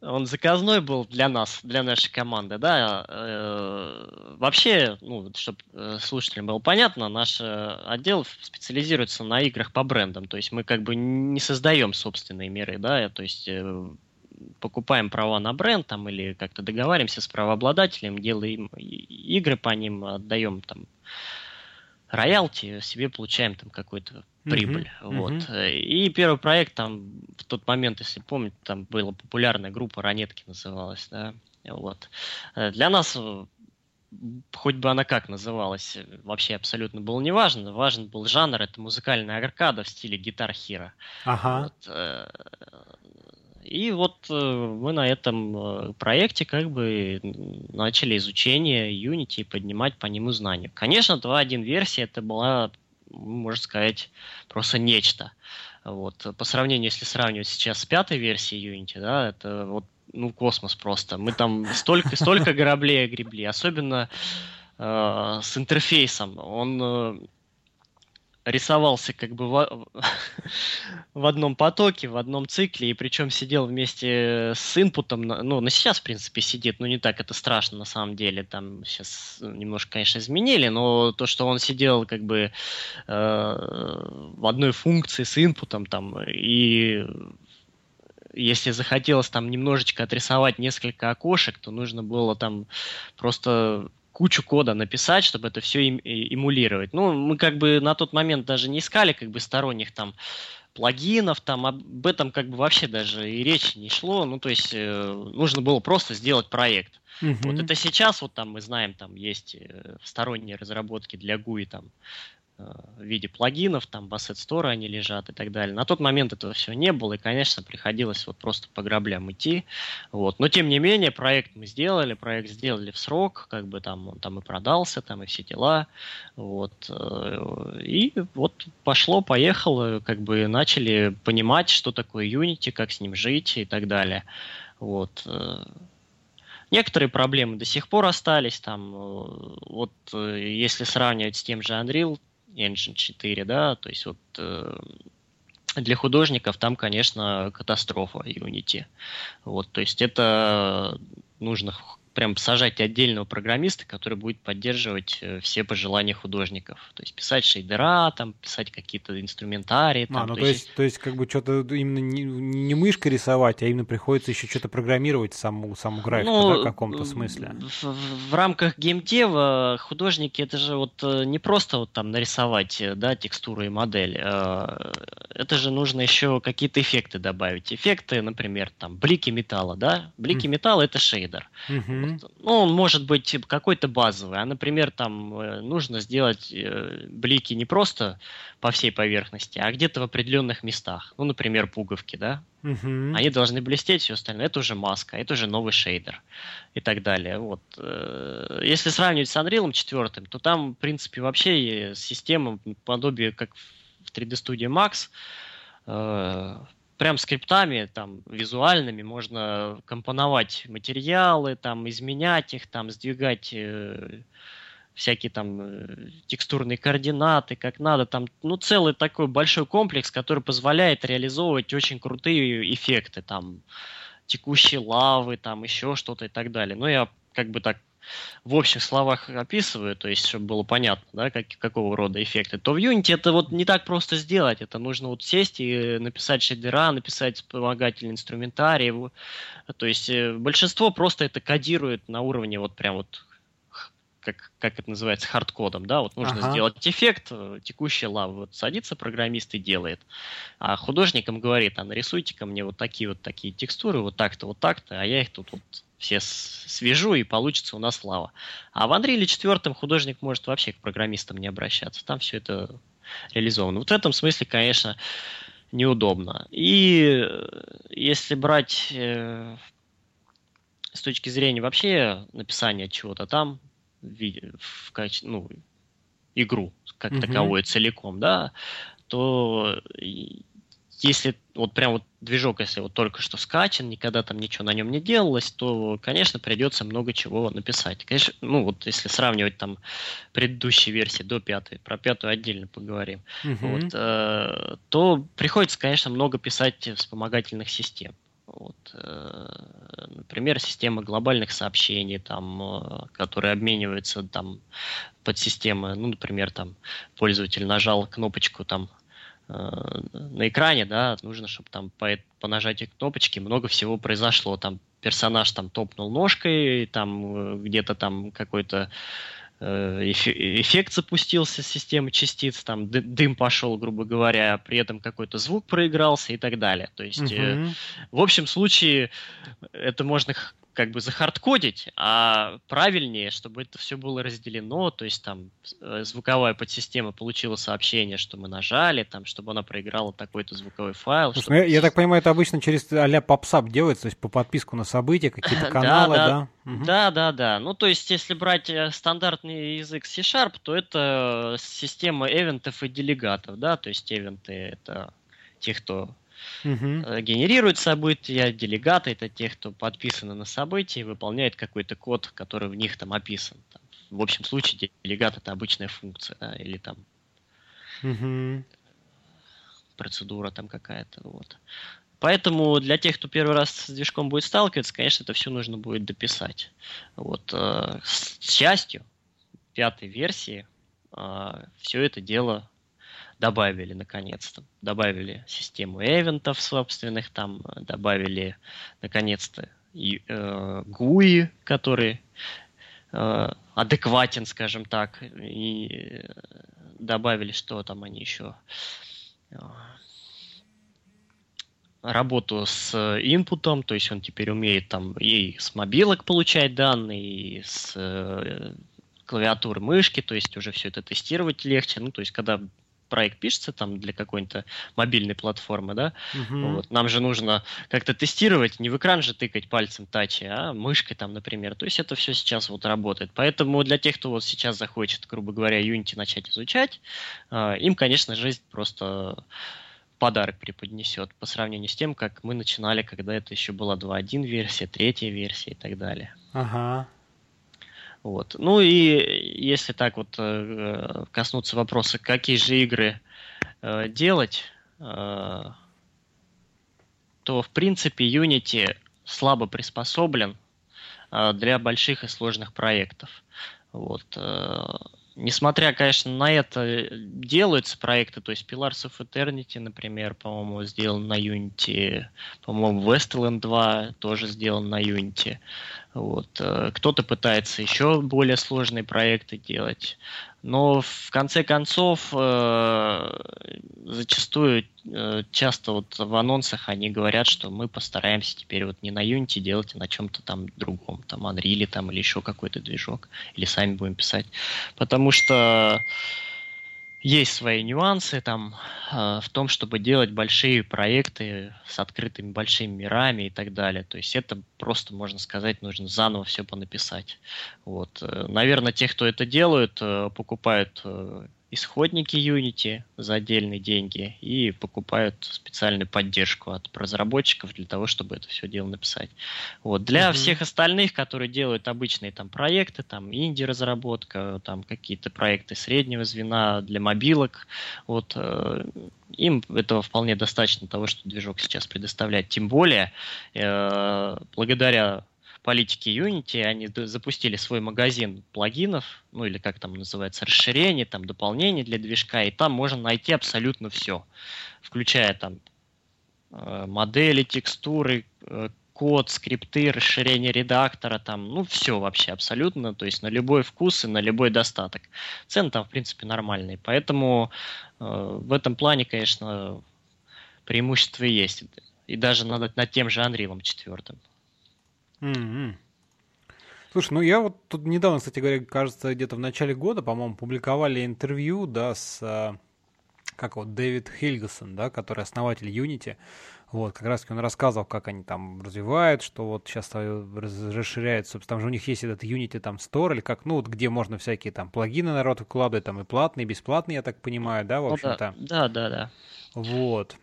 он заказной был для нас, для нашей команды, да. Э, вообще, ну, чтобы э, слушателям было понятно, наш э, отдел специализируется на играх по брендам, то есть мы как бы не создаем собственные миры, да, то есть покупаем права на бренд там или как-то договариваемся с правообладателем, делаем игры по ним, отдаем там роялти, себе получаем там какой-то прибыль. Uh-huh, вот. Uh-huh. И первый проект там в тот момент, если помните, там была популярная группа Ранетки называлась, да. Вот. Э, для нас э, хоть бы она как называлась, вообще абсолютно было не важно. Важен был жанр, это музыкальная аркада в стиле гитар хира. Ага. Вот. И вот мы на этом проекте как бы начали изучение Unity и поднимать по нему знания. Конечно, 2.1 версия это была можно сказать, просто нечто. Вот. По сравнению, если сравнивать сейчас с пятой версией Unity, да, это вот ну, космос просто. Мы там столько, столько [LAUGHS] кораблей огребли, особенно э, с интерфейсом. Он э, рисовался как бы в, [LAUGHS] в одном потоке, в одном цикле, и причем сидел вместе с инпутом, ну, на сейчас, в принципе, сидит, но не так это страшно на самом деле, там сейчас немножко, конечно, изменили, но то, что он сидел как бы э, в одной функции с инпутом там, и если захотелось там немножечко отрисовать несколько окошек, то нужно было там просто кучу кода написать, чтобы это все им, эмулировать. Ну, мы как бы на тот момент даже не искали как бы сторонних там плагинов, там об этом как бы вообще даже и речи не шло. Ну, то есть э, нужно было просто сделать проект. Угу. Вот это сейчас вот там мы знаем, там есть э, сторонние разработки для GUI там в виде плагинов, там в Asset Store они лежат и так далее. На тот момент этого все не было, и, конечно, приходилось вот просто по граблям идти. Вот. Но, тем не менее, проект мы сделали, проект сделали в срок, как бы там он там и продался, там и все дела. Вот. Э, и вот пошло, поехало, как бы начали понимать, что такое Unity, как с ним жить и так далее. Вот. Э, некоторые проблемы до сих пор остались. Там, э, вот если сравнивать с тем же Unreal, Engine 4, да, то есть вот э, для художников там, конечно, катастрофа Unity. Вот, то есть это нужно прям сажать отдельного программиста, который будет поддерживать э, все пожелания художников. То есть писать шейдера, там, писать какие-то инструментарии. Там, а, ну то, есть, есть, то есть как бы что-то именно не, не мышкой рисовать, а именно приходится еще что-то программировать саму, саму графику, ну, да, в каком-то смысле. В, в, в рамках геймдева художники, это же вот э, не просто вот там нарисовать, э, да, текстуру и модель. Это же нужно еще какие-то эффекты добавить. Эффекты, например, там, блики металла, да? Блики mm. металла — это шейдер. Mm-hmm Ну, он может быть типа, какой-то базовый, а, например, там э, нужно сделать э, блики не просто по всей поверхности, а где-то в определенных местах. Ну, например, пуговки, да? Угу. Они должны блестеть, все остальное. Это уже маска, это уже новый шейдер и так далее. Вот. Если сравнивать с Unreal 4, то там, в принципе, вообще система подобие как в 3D Studio Max, прям скриптами, там, визуальными можно компоновать материалы, там, изменять их, там, сдвигать э, всякие там э, текстурные координаты, как надо, там, ну, целый такой большой комплекс, который позволяет реализовывать очень крутые эффекты, там, текущие лавы, там, еще что-то и так далее. Ну, я как бы так в общих словах описываю, то есть, чтобы было понятно, да, как, какого рода эффекты, то в Unity это вот не так просто сделать. Это нужно вот сесть и написать шейдера, написать вспомогательный инструментарий. То есть э, большинство просто это кодирует на уровне вот прям вот как, как это называется, хардкодом, да, вот нужно ага. сделать эффект, э, текущая лава, вот садится программист и делает, а художникам говорит, а нарисуйте ко мне вот такие вот такие текстуры, вот так-то, вот так-то, а я их тут вот все свяжу, и получится у нас лава. А в Unreal 4 художник может вообще к программистам не обращаться. Там все это реализовано. Вот в этом смысле, конечно, неудобно. И э, если брать э, с точки зрения вообще написания чего-то там, в, в качестве, ну, игру как mm-hmm. таковую целиком, да, то если вот прям вот движок, если вот только что скачан, никогда там ничего на нем не делалось, то, конечно, придется много чего написать. Конечно, ну вот если сравнивать там предыдущие версии до пятой, про пятую отдельно поговорим, угу. вот, э, то приходится, конечно, много писать вспомогательных систем. Вот, э, например, система глобальных сообщений, там, э, которые обмениваются там, под системы, ну, например, там, пользователь нажал кнопочку там Э, на экране, да, нужно, чтобы там по, по нажатию кнопочки много всего произошло. Там персонаж там топнул ножкой, там где-то там какой-то э, эффект запустился с системы частиц, там дым пошел, грубо говоря, при этом какой-то звук проигрался и так далее. То есть, угу. в общем случае, это можно как бы захардкодить, а правильнее, чтобы это все было разделено, то есть там э, звуковая подсистема получила сообщение, что мы нажали, там, чтобы она проиграла такой-то звуковой файл. Слушай, чтобы... ну, я, я так понимаю, это обычно через а-ля PopSap делается, то есть по подписку на события, какие-то [LAUGHS] каналы, да? Да, да, угу. да, да, да. Ну, то есть, если брать э, стандартный язык C-Sharp, то это система эвентов и делегатов, да, то есть эвенты это те, кто угу. генерирует события, делегаты это те, кто подписаны на события и выполняет какой-то код, который в них там описан. Там, в общем случае делегат это обычная функция, да, или там угу. процедура там какая-то. Вот. Поэтому для тех, кто первый раз с движком будет сталкиваться, конечно, это все нужно будет дописать. Вот, э, с счастью, пятой версии э, все это дело добавили наконец-то. Добавили систему эвентов собственных, там добавили наконец-то э, GUI, который э, адекватен, скажем так, и добавили, что там они еще э, работу с инпутом, то есть он теперь умеет там и с мобилок получать данные, и с э, клавиатуры мышки, то есть уже все это тестировать легче. Ну, то есть, когда проект пишется там для какой-то мобильной платформы, да, угу. вот, нам же нужно как-то тестировать, не в экран же тыкать пальцем тачи, а мышкой там, например. То есть это все сейчас вот работает. Поэтому для тех, кто вот сейчас захочет, грубо говоря, Unity начать изучать, э, им, конечно, жизнь просто подарок преподнесет по сравнению с тем, как мы начинали, когда это еще была 2.1 версия, третья версия и так далее. Ага. Вот. Ну и если так вот э, коснуться вопроса, какие же игры э, делать, э, то в принципе Unity слабо приспособлен э, для больших и сложных проектов. Вот. Э, несмотря, конечно, на это делаются проекты, то есть Pillars of Eternity, например, по-моему, сделан на Unity, по-моему, Westland 2 тоже сделан на Unity. Вот. Э, кто-то пытается еще более сложные проекты делать. Но в конце концов, э, зачастую, э, часто вот в анонсах они говорят, что мы постараемся теперь вот не на Unity делать, а на чем-то там другом, там Unreal там или еще какой-то движок, или сами будем писать. Потому что есть свои нюансы там э, в том, чтобы делать большие проекты с открытыми большими мирами и так далее. То есть это просто, можно сказать, нужно заново все понаписать. Вот. Э, наверное, те, кто это делают, э, покупают э, исходники Unity за отдельные деньги и покупают специальную поддержку от разработчиков для того, чтобы это все дело написать. Вот. Для mm-hmm. всех остальных, которые делают обычные там проекты, там инди-разработка, там какие-то проекты среднего звена для мобилок, вот, э, им этого вполне достаточно того, что движок сейчас предоставляет. Тем более, э, благодаря политики Unity, они запустили свой магазин плагинов, ну или как там называется, расширение, там дополнение для движка, и там можно найти абсолютно все, включая там э, модели, текстуры, э, код, скрипты, расширение редактора, там, ну, все вообще абсолютно, то есть на любой вкус и на любой достаток. Цены там, в принципе, нормальные, поэтому э, в этом плане, конечно, преимущество есть. И даже над, над тем же Unreal 4. Mm-hmm. Слушай, ну я вот тут недавно, кстати говоря, кажется, где-то в начале года, по-моему, публиковали интервью, да, с а, как вот Дэвид Хильгасон, да, который основатель Unity. Вот, как раз он рассказывал, как они там развивают, что вот сейчас расширяют, собственно, там же у них есть этот Unity там Store, или как, ну, вот где можно всякие там плагины народ выкладывать, там и платные, и бесплатные, я так понимаю, да, в ну общем-то? да, да, да. Вот.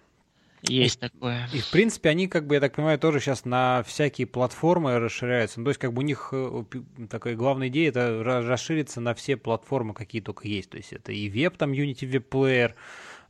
Есть и, такое. И, в принципе, они, как бы, я так понимаю, тоже сейчас на всякие платформы расширяются. Ну, то есть, как бы, у них э, такая главная идея — это расшириться на все платформы, какие только есть. То есть, это и веб, там, Unity Web Player,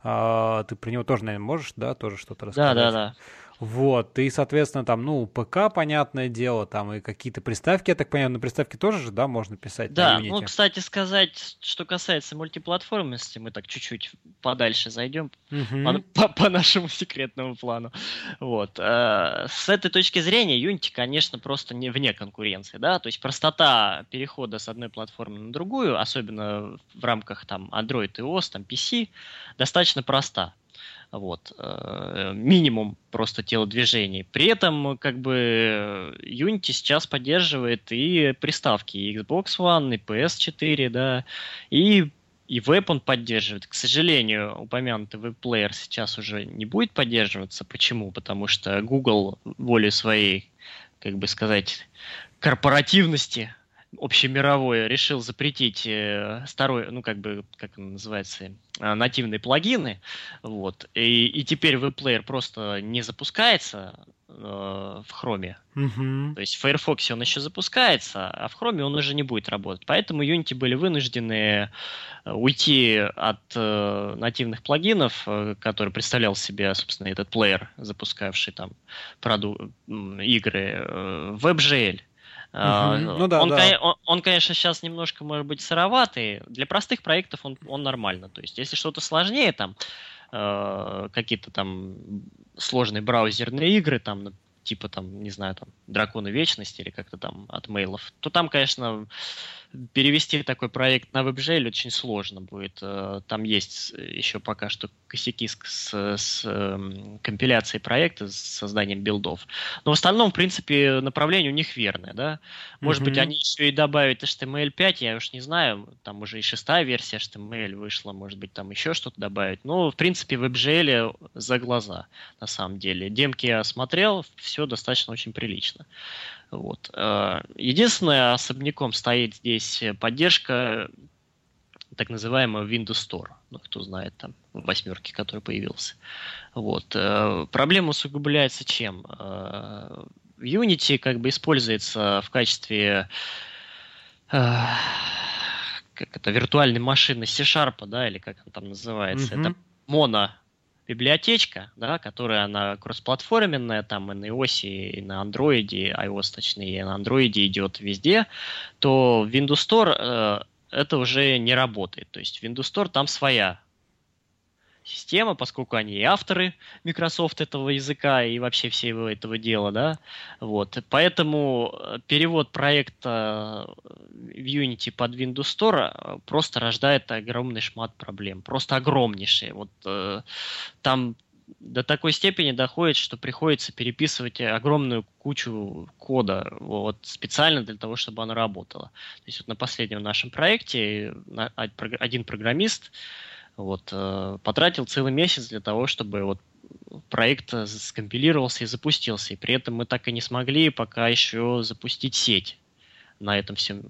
а, ты про него тоже, наверное, можешь, да, тоже что-то рассказать? Да, да, да. Вот, и, соответственно, там, ну, ПК, понятное дело, там и какие-то приставки, я так понимаю, на приставке тоже же, да, можно писать Да, ну, кстати сказать, что касается мультиплатформенности, мы так чуть-чуть подальше зайдем угу. по, по нашему секретному плану. Вот. Э, с этой точки зрения Unity, конечно, просто не вне конкуренции, да, то есть простота перехода с одной платформы на другую, особенно в рамках там Android и OS, там PC, достаточно проста. Вот. Э, минимум просто телодвижений. При этом, как бы, Unity сейчас поддерживает и приставки, и Xbox One, и PS4, да, и и веб он поддерживает. К сожалению, упомянутый веб-плеер сейчас уже не будет поддерживаться. Почему? Потому что Google волей своей, как бы сказать, корпоративности общемировое решил запретить э, старой, ну как бы, как он называется, э, нативные плагины, вот, и, и теперь веб-плеер просто не запускается э, в Chrome. Mm-hmm. То есть в Firefox он еще запускается, а в Chrome он уже не будет работать. Поэтому Unity были вынуждены э, уйти от э, нативных плагинов, э, который представлял себе, собственно, этот плеер, запускавший там проду- игры, э, WebGL. Uh, ну, да, он, да. Он, он, конечно, сейчас немножко, может быть, сыроватый. Для простых проектов он, он нормально. То есть, если что-то сложнее, там, э, какие-то там сложные браузерные игры, там, типа, там, не знаю, там, Драконы Вечности или как-то там от мейлов, то там, конечно, перевести такой проект на WebGL очень сложно будет. Э, там есть еще пока что косяки с, с, с эм, компиляцией проекта, с созданием билдов. Но в остальном, в принципе, направление у них верное, да. Может mm-hmm. быть, они еще и добавят HTML5, я уж не знаю, там уже и шестая версия HTML вышла, может быть, там еще что-то добавить. Но, в принципе, в WebGL за глаза, на самом деле. Демки я смотрел, все достаточно очень прилично. Вот. Э, единственное, особняком стоит здесь поддержка так называемого Windows Store. Ну, кто знает, там, восьмерки, который появился. Вот. Э, проблема усугубляется чем? Э, Unity как бы используется в качестве как это, виртуальной машины C-Sharp, да, или как он там называется. Mm-hmm. Это моно библиотечка, да, которая она кроссплатформенная, там и на iOS, и на Android, iOS точнее, и на Android идет везде, то в Windows Store э, это уже не работает. То есть Windows Store там своя система, поскольку они и авторы Microsoft этого языка и вообще всего этого дела, да, вот, поэтому э, перевод проекта в Unity под Windows Store э, просто рождает огромный шмат проблем, просто огромнейшие, вот э, там до такой степени доходит, что приходится переписывать огромную кучу кода вот, специально для того, чтобы оно работало. То есть вот на последнем нашем проекте один программист вот, э, потратил целый месяц для того, чтобы вот проект скомпилировался и запустился. И при этом мы так и не смогли пока еще запустить сеть на этом всем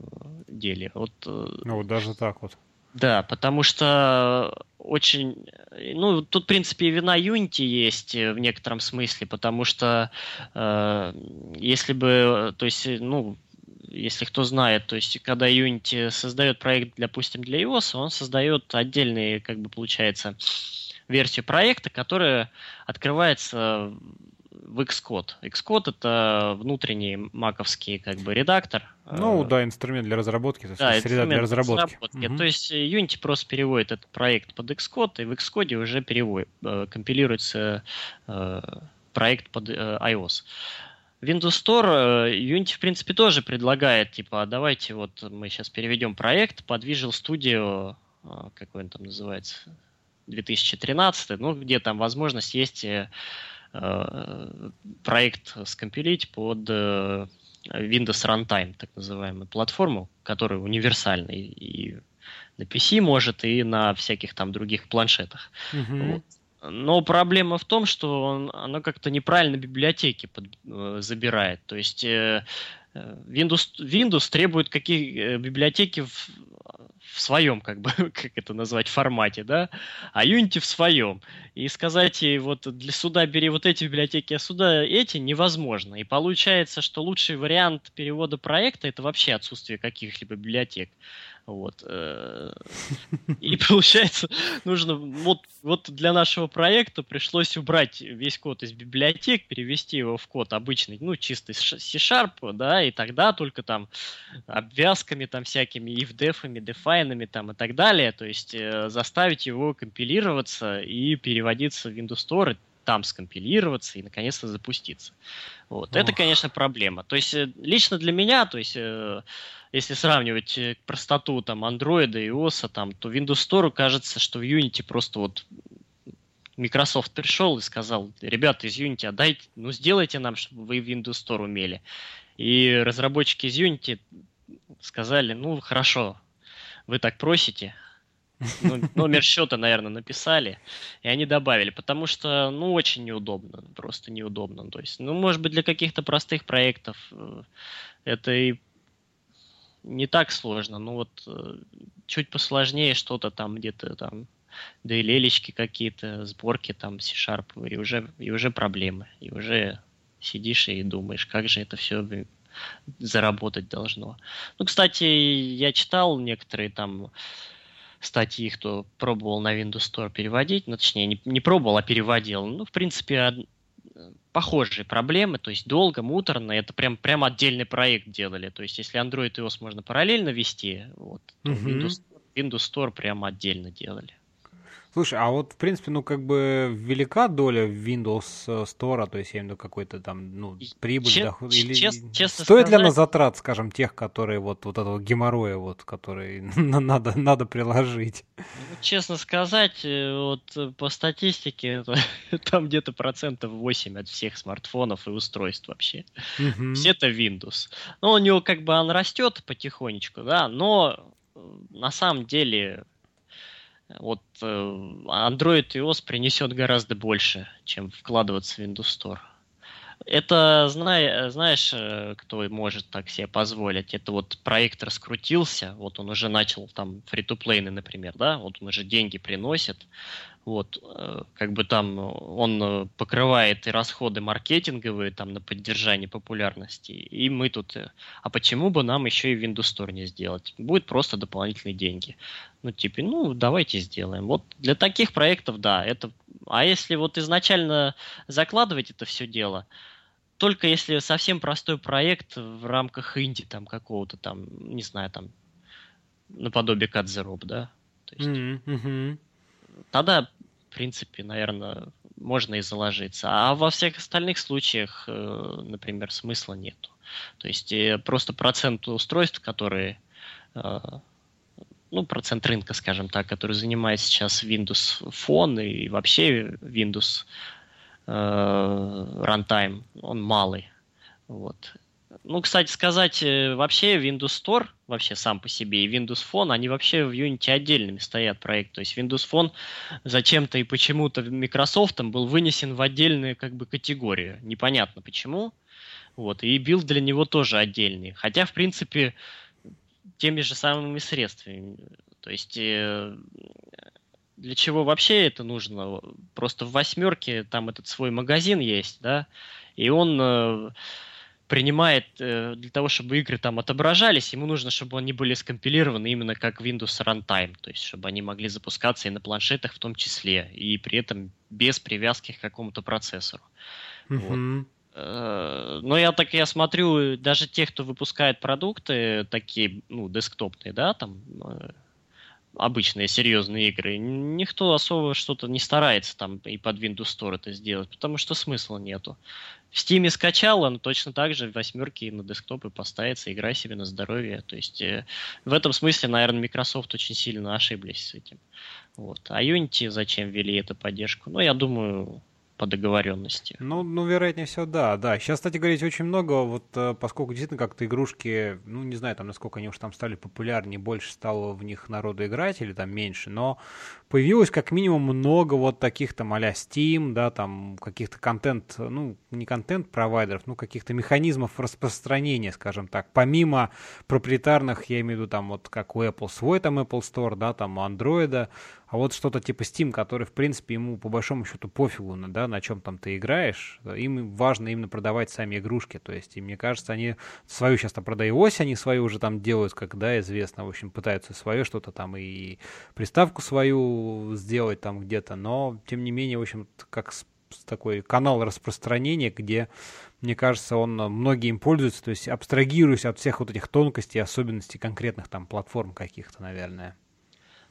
деле. Вот, э, ну, вот даже так вот. Да, потому что очень... Ну, тут, в принципе, и вина Unity есть в некотором смысле, потому что э, если бы... То есть, ну, если кто знает, то есть, когда Unity создает проект, допустим, для iOS, он создает отдельный, как бы, получается, версию проекта, которая открывается в Xcode. Xcode это внутренний маковский как бы редактор. Ну да, инструмент для разработки, то есть да, среда для разработки. разработки. Угу. То есть Unity просто переводит этот проект под Xcode, и в Xcode уже переводит, э, компилируется э, проект под э, iOS. Windows Store Unity, в принципе, тоже предлагает, типа, а давайте вот мы сейчас переведем проект под Visual Studio, какой он там называется, 2013, ну, где там возможность есть Э, проект скомпилить под э, Windows Runtime, так называемую платформу, которая универсальная и на PC может, и на всяких там других планшетах. Mm-hmm. Вот. Но проблема в том, что он, оно как-то неправильно библиотеки под, э, забирает. То есть э, Windows, Windows требует какие э, библиотеки в, в своем, как бы, [LAUGHS] как это назвать, формате, да, а Unity в своем. И сказать ей, вот для суда бери вот эти библиотеки, а сюда эти невозможно. И получается, что лучший вариант перевода проекта это вообще отсутствие каких-либо библиотек. Вот. Э, и [LAUGHS] получается, нужно вот, вот для нашего проекта пришлось убрать весь код из библиотек, перевести его в код обычный, ну, чистый C-Sharp, да, и тогда только там обвязками там всякими, if-дефами, дефайнами там и так далее, то есть э, заставить его компилироваться и переводиться в Windows Store, там скомпилироваться и наконец-то запуститься. Вот. Это, конечно, проблема. То есть э, лично для меня, то есть э, если сравнивать э, простоту там Android и iOS, там, то Windows Store кажется, что в Unity просто вот Microsoft пришел и сказал, ребята из Unity, отдайте, ну сделайте нам, чтобы вы в Windows Store умели. И разработчики из Unity сказали, ну хорошо, вы так просите, номер счета, наверное, написали, и они добавили, потому что, ну, очень неудобно, просто неудобно. То есть, ну, может быть, для каких-то простых проектов э, это и не так сложно, но вот э, чуть посложнее что-то там где-то там, да и лелечки какие-то, сборки там C-Sharp, и уже, и уже проблемы, и уже сидишь и думаешь, как же это все заработать должно. Ну, кстати, я читал некоторые там статьи, кто пробовал на Windows Store переводить, ну, точнее, не, не пробовал, а переводил. Ну, в принципе, похожие проблемы, то есть долго, муторно, это прям, прям отдельный проект делали. То есть если Android и iOS можно параллельно вести, вот, то uh-huh. Windows, Windows Store прям отдельно делали. Слушай, а вот, в принципе, ну, как бы велика доля Windows э, Store, то есть, я имею в виду какой-то там, ну, прибыль, Чест, доход, или честно, честно стоит сказать... ли она затрат, скажем, тех, которые вот, вот этого геморроя, вот, который [LAUGHS] надо, надо приложить? Ну, честно сказать, э, вот э, по статистике, [LAUGHS] там где-то процентов 8 от всех смартфонов и устройств вообще. Угу. Все это Windows. Ну, у него как бы он растет потихонечку, да, но на самом деле вот э, Android и iOS принесет гораздо больше, чем вкладываться в Windows Store. Это, знай, знаешь, э, кто может так себе позволить? Это вот проект раскрутился, вот он уже начал там фри-то-плейны, например, да, вот он уже деньги приносит, вот, э, как бы там он э, покрывает и расходы маркетинговые там на поддержание популярности. И мы тут, э, а почему бы нам еще и Windows Store не сделать? Будет просто дополнительные деньги. Ну, типа, ну, давайте сделаем. Вот для таких проектов, да, это... А если вот изначально закладывать это все дело, только если совсем простой проект в рамках инди там какого-то там, не знаю, там, наподобие Cut the Rope, да? То есть, mm-hmm. Тогда в принципе, наверное, можно и заложиться. А во всех остальных случаях, э, например, смысла нету. То есть э, просто процент устройств, которые э, ну, процент рынка, скажем так, который занимает сейчас Windows Phone и вообще Windows э, Runtime, он малый. Вот. Ну, кстати сказать, э, вообще Windows Store, вообще сам по себе, и Windows Phone, они вообще в Unity отдельным стоят проект. То есть Windows Phone зачем-то и почему-то Microsoft был вынесен в отдельную как бы категорию. Непонятно почему. Вот. И билд для него тоже отдельный. Хотя, в принципе, теми же самыми средствами. То есть э, для чего вообще это нужно? Просто в восьмерке там этот свой магазин есть, да, и он э, принимает э, для того, чтобы игры там отображались, ему нужно, чтобы они были скомпилированы именно как Windows Runtime, то есть чтобы они могли запускаться и на планшетах в том числе, и при этом без привязки к какому-то процессору. Mm-hmm. Вот. Э, но я так я смотрю, даже те, кто выпускает продукты такие, ну, десктопные, да, там э, обычные серьезные игры, никто особо что-то не старается там и под Windows Store это сделать, потому что смысла нету. В Steam скачал, он точно так же в восьмерке на десктопы поставится, играй себе на здоровье. То есть э, в этом смысле, наверное, Microsoft очень сильно ошиблись с этим. Вот. А Unity зачем ввели эту поддержку? Ну, я думаю, по договоренности. Ну, ну, вероятнее всего, да, да. Сейчас, кстати говорить, очень много, вот э, поскольку действительно как-то игрушки, ну, не знаю, там, насколько они уж там стали популярнее, больше стало в них народу играть или там меньше, но появилось как минимум много вот таких там а Steam, да, там каких-то контент, ну, не контент-провайдеров, ну, каких-то механизмов распространения, скажем так, помимо проприетарных, я имею в виду там вот как у Apple свой там Apple Store, да, там у Android, а вот что-то типа Steam, который, в принципе, ему по большому счету пофигу, да, на чем там ты играешь, им важно именно продавать сами игрушки, то есть, и мне кажется, они свою сейчас там продают ось, они свою уже там делают, как, да, известно, в общем, пытаются свое что-то там и приставку свою сделать там где-то, но, тем не менее, в общем, как такой канал распространения, где, мне кажется, он многие им пользуются, то есть абстрагируясь от всех вот этих тонкостей, особенностей конкретных там платформ каких-то, наверное.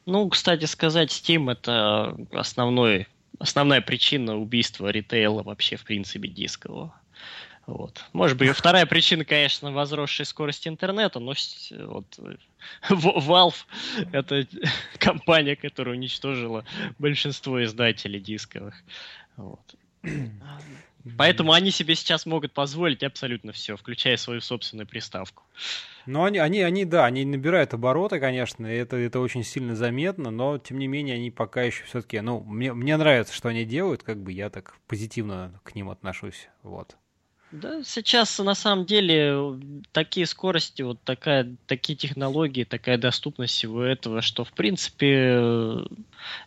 Ну, кстати сказать, Steam это основной, основная причина убийства ритейла вообще, в принципе, дискового. Вот. Может быть, вторая причина, конечно, возросшая скорость интернета, но вот [LAUGHS] Valve — это [LAUGHS] компания, которая уничтожила большинство издателей дисковых. Вот. Поэтому они себе сейчас могут позволить абсолютно все, включая свою собственную приставку. Ну, они, они, они, да, они набирают обороты, конечно, и это, это очень сильно заметно, но, тем не менее, они пока еще все-таки, ну, мне, мне нравится, что они делают, как бы я так позитивно к ним отношусь, вот. Да, сейчас на самом деле такие скорости, вот такая, такие технологии, такая доступность всего этого, что в принципе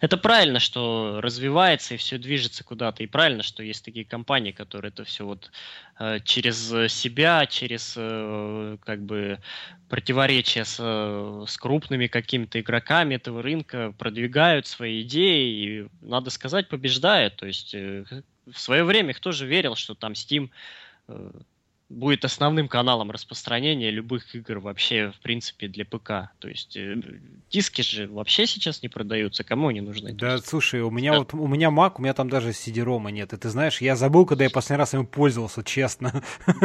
это правильно, что развивается и все движется куда-то, и правильно, что есть такие компании, которые это все вот э, через себя, через э, как бы противоречия с, с крупными какими-то игроками этого рынка продвигают свои идеи и, надо сказать, побеждают. То есть э, в свое время кто же верил, что там Steam Э, будет основным каналом распространения любых игр вообще, в принципе, для ПК. То есть э, диски же вообще сейчас не продаются, кому они нужны? Да, есть... слушай, у меня да. вот у меня Mac, у меня там даже CD-ROM нет. И ты знаешь, я забыл, когда я последний раз им пользовался, честно.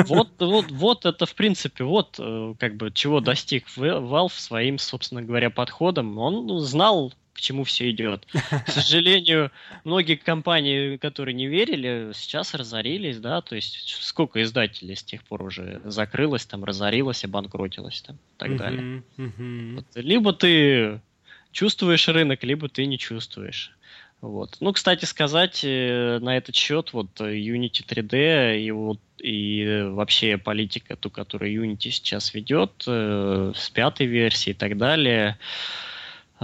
Вот, [LAUGHS] вот, вот это, в принципе, вот э, как бы чего достиг Valve своим, собственно говоря, подходом. Он знал к чему все идет. [LAUGHS] К сожалению, многие компании, которые не верили, сейчас разорились, да, то есть сколько издателей с тех пор уже закрылось, там, разорилось, обанкротилось, там, и так далее. Вот. Либо ты чувствуешь рынок, либо ты не чувствуешь. Вот. Ну, кстати сказать, э, на этот счет вот Unity 3D и вот и вообще политика, ту, которую Unity сейчас ведет, э, с пятой версии и так далее,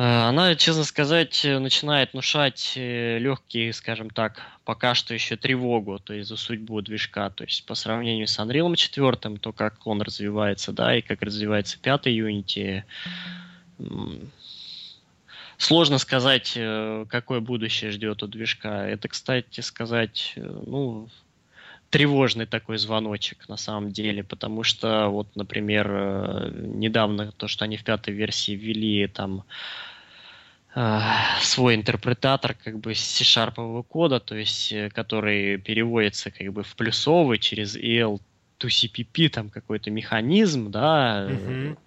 она, честно сказать, начинает внушать э, легкие, скажем так, пока что еще тревогу, то есть за судьбу движка, то есть по сравнению с Unreal 4, то как он развивается, да, и как развивается пятый Unity, сложно сказать, э, какое будущее ждет у движка. Это, кстати сказать, ну, тревожный такой звоночек на самом деле, потому что вот, например, недавно то, что они в пятой версии ввели там э, свой интерпретатор как бы C-шарпового кода, то есть э, который переводится как бы в плюсовый через EL to CPP, там какой-то механизм, да, Мгм.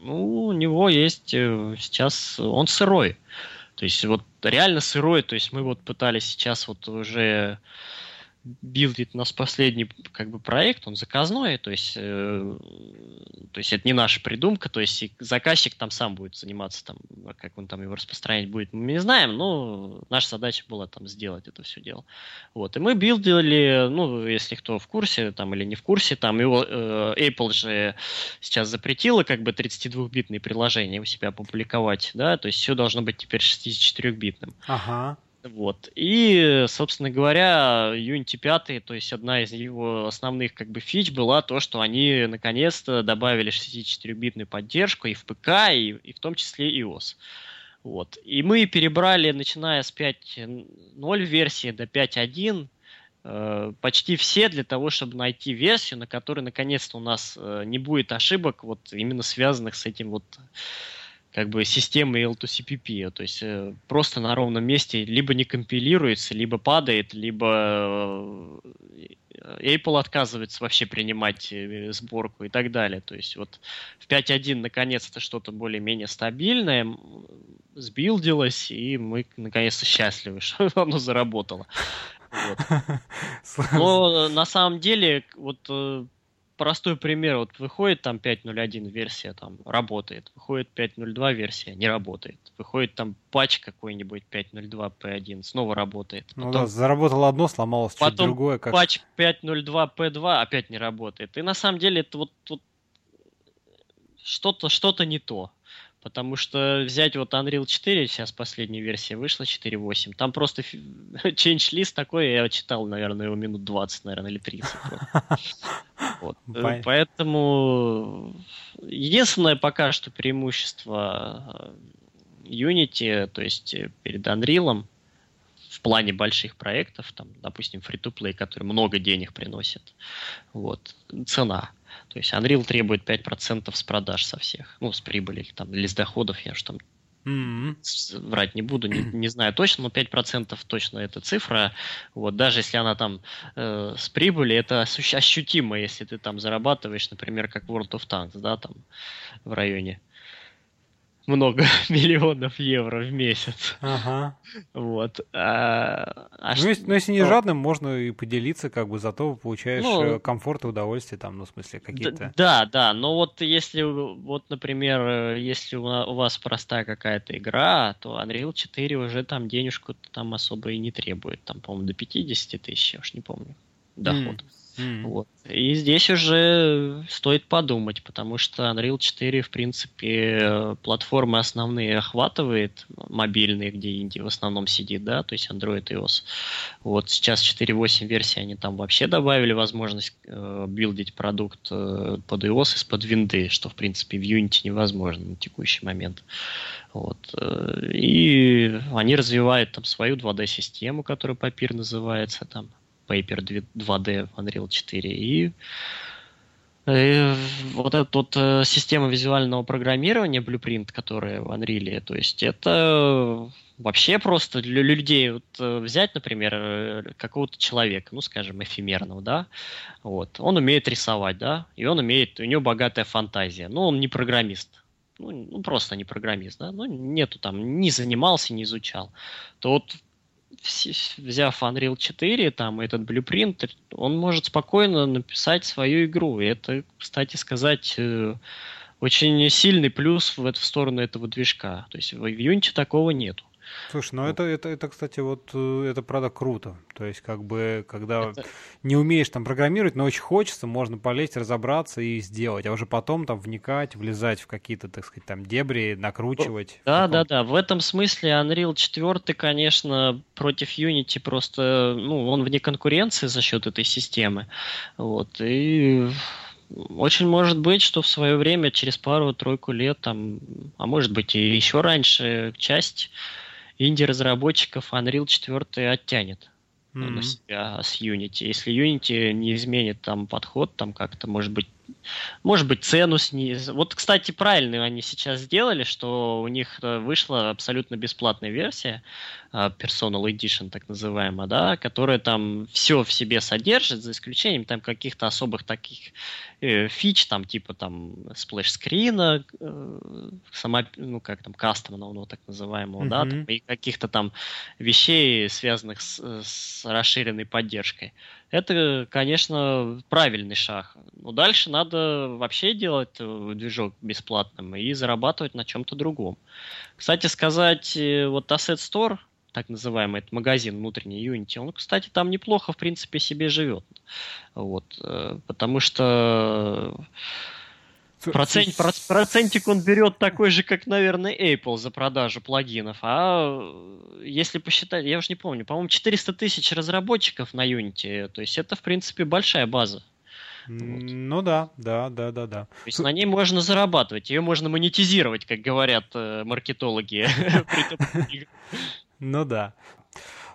ну, у него есть э, сейчас, он сырой. То есть вот реально сырой, то есть мы вот пытались сейчас вот уже билдит у нас последний как бы проект, он заказной, то есть, э, то есть это не наша придумка, то есть заказчик там сам будет заниматься там, как он там его распространять будет, мы не знаем, но наша задача была там сделать это все дело. Вот, и мы билдили, ну, если кто в курсе там или не в курсе, там его э, Apple же сейчас запретила как бы 32-битные приложения у себя публиковать, да, то есть все должно быть теперь 64-битным. Ага. Вот. И, собственно говоря, Unity 5, то есть одна из его основных как бы фич была то, что они наконец-то добавили 64-битную поддержку и в ПК, и, и в том числе iOS. Вот. И мы перебрали, начиная с 5.0 версии до 5.1, э, почти все для того, чтобы найти версию, на которой наконец-то у нас э, не будет ошибок, вот именно связанных с этим вот как бы системы L2CPP, то есть э, просто на ровном месте либо не компилируется, либо падает, либо э, Apple отказывается вообще принимать э, сборку и так далее. То есть вот в 5.1 наконец-то что-то более-менее стабильное сбилдилось, и мы наконец-то счастливы, [LAUGHS] что оно заработало. Вот. [LAUGHS] Но э, на самом деле вот э, простой пример. Вот выходит там 5.01 версия, там работает. Выходит 5.02 версия, не работает. Выходит там патч какой-нибудь 5.02 P1, снова работает. Ну Потом, да, заработало одно, сломалось потом другое. Как... патч 5.02 P2 опять не работает. И на самом деле это вот, вот что-то что-то не то. Потому что взять вот Unreal 4, сейчас последняя версия вышла, 4.8, там просто [LAUGHS] change list такой, я читал, наверное, его минут 20, наверное, или 30. просто. [LAUGHS] Вот. Э, Поэтому единственное пока что преимущество э, Unity, то есть э, перед Unreal, в плане больших проектов, там, допустим, free-to-play, который много денег приносит, вот, цена. То есть Unreal требует 5% с продаж со всех, ну, с прибыли или, там, или с доходов, я же там с- врать не буду, не, не знаю точно, но 5% точно эта цифра. Вот, даже если она там э, с прибыли, это ощутимо, если ты там зарабатываешь, например, как World of Tanks, да, там в районе много [LAUGHS] миллионов евро в месяц. Ага. Вот. А, а Ну, если, ну, если не ну, жадным, можно и поделиться, как бы, зато получаешь Ну, э, комфорт и удовольствие, там, ну, в смысле, какие-то... Да, да, но вот если, вот, например, э, если у вас простая какая-то игра, то Unreal 4 уже там денежку там особо и не требует. Там, по-моему, до 50 тысяч, я уж не помню, доход. М. Вот. И здесь уже стоит подумать, потому что Unreal 4, в принципе, платформы основные охватывает, мобильные, где инди в основном сидит, да, то есть Android и iOS. Вот сейчас 4.8 версии, они там вообще добавили возможность э, билдить продукт э, под iOS из-под винды, что, в принципе, в Unity невозможно на текущий момент. Вот. э, И они развивают там свою 2D-систему, которая Papir называется, там, Paper 2D в Unreal 4. И э, вот эта вот э, система визуального программирования, Blueprint, которая в Unreal, то есть это вообще просто для людей вот, э, взять, например, какого-то человека, ну, скажем, эфемерного, да, вот, он умеет рисовать, да, и он умеет, у него богатая фантазия, но он не программист, ну, ну, просто не программист, да, ну, нету там, не занимался, не изучал, то вот взяв Unreal 4, там, этот Blueprint, он может спокойно написать свою игру. И это, кстати сказать, э, очень сильный плюс в, в сторону этого движка. То есть в Unity такого нету. Слушай, ну это, это, это, кстати, вот э, это правда круто. То есть, как бы, когда Это- не умеешь там программировать, но очень хочется, можно полезть, разобраться и сделать, а уже потом там вникать, влезать в какие-то, так сказать, там дебри, накручивать. Да, да, да. В этом смысле Unreal 4, конечно, против Unity просто, ну, он вне конкуренции за счет этой системы. Вот. И очень может быть, что в свое время, через пару-тройку лет, там, а может быть и еще раньше, часть инди-разработчиков Unreal 4 оттянет Мгм. на себя с Unity. Если Unity не изменит там подход, там как-то, может быть, может быть, цену снизить. Вот, кстати, правильно они сейчас сделали, что у них э, вышла абсолютно бесплатная версия, э, Personal Edition, так называемая, да, которая там все в себе содержит, за исключением там каких-то особых таких э, фич, там, типа там сплэш-скрина, э, сама, ну, как там, кастомного, так называемого, mm-hmm. да, там, и каких-то там вещей, связанных с, с расширенной поддержкой. Это, конечно, правильный шаг. Но дальше надо вообще делать э, движок бесплатным и зарабатывать на чем-то другом. Кстати сказать, э, вот Asset Store, так называемый этот магазин внутренний Unity, он, кстати, там неплохо, в принципе, себе живет. Вот, э, потому что Процент, процентик он берет такой же, как, наверное, Apple за продажу плагинов. А если посчитать, я уж не помню, по-моему, 400 тысяч разработчиков на Unity. То есть это, в принципе, большая база. Вот. Ну да, да, да, да, да. То есть на ней можно зарабатывать, ее можно монетизировать, как говорят э, маркетологи. [LAUGHS] Ну да.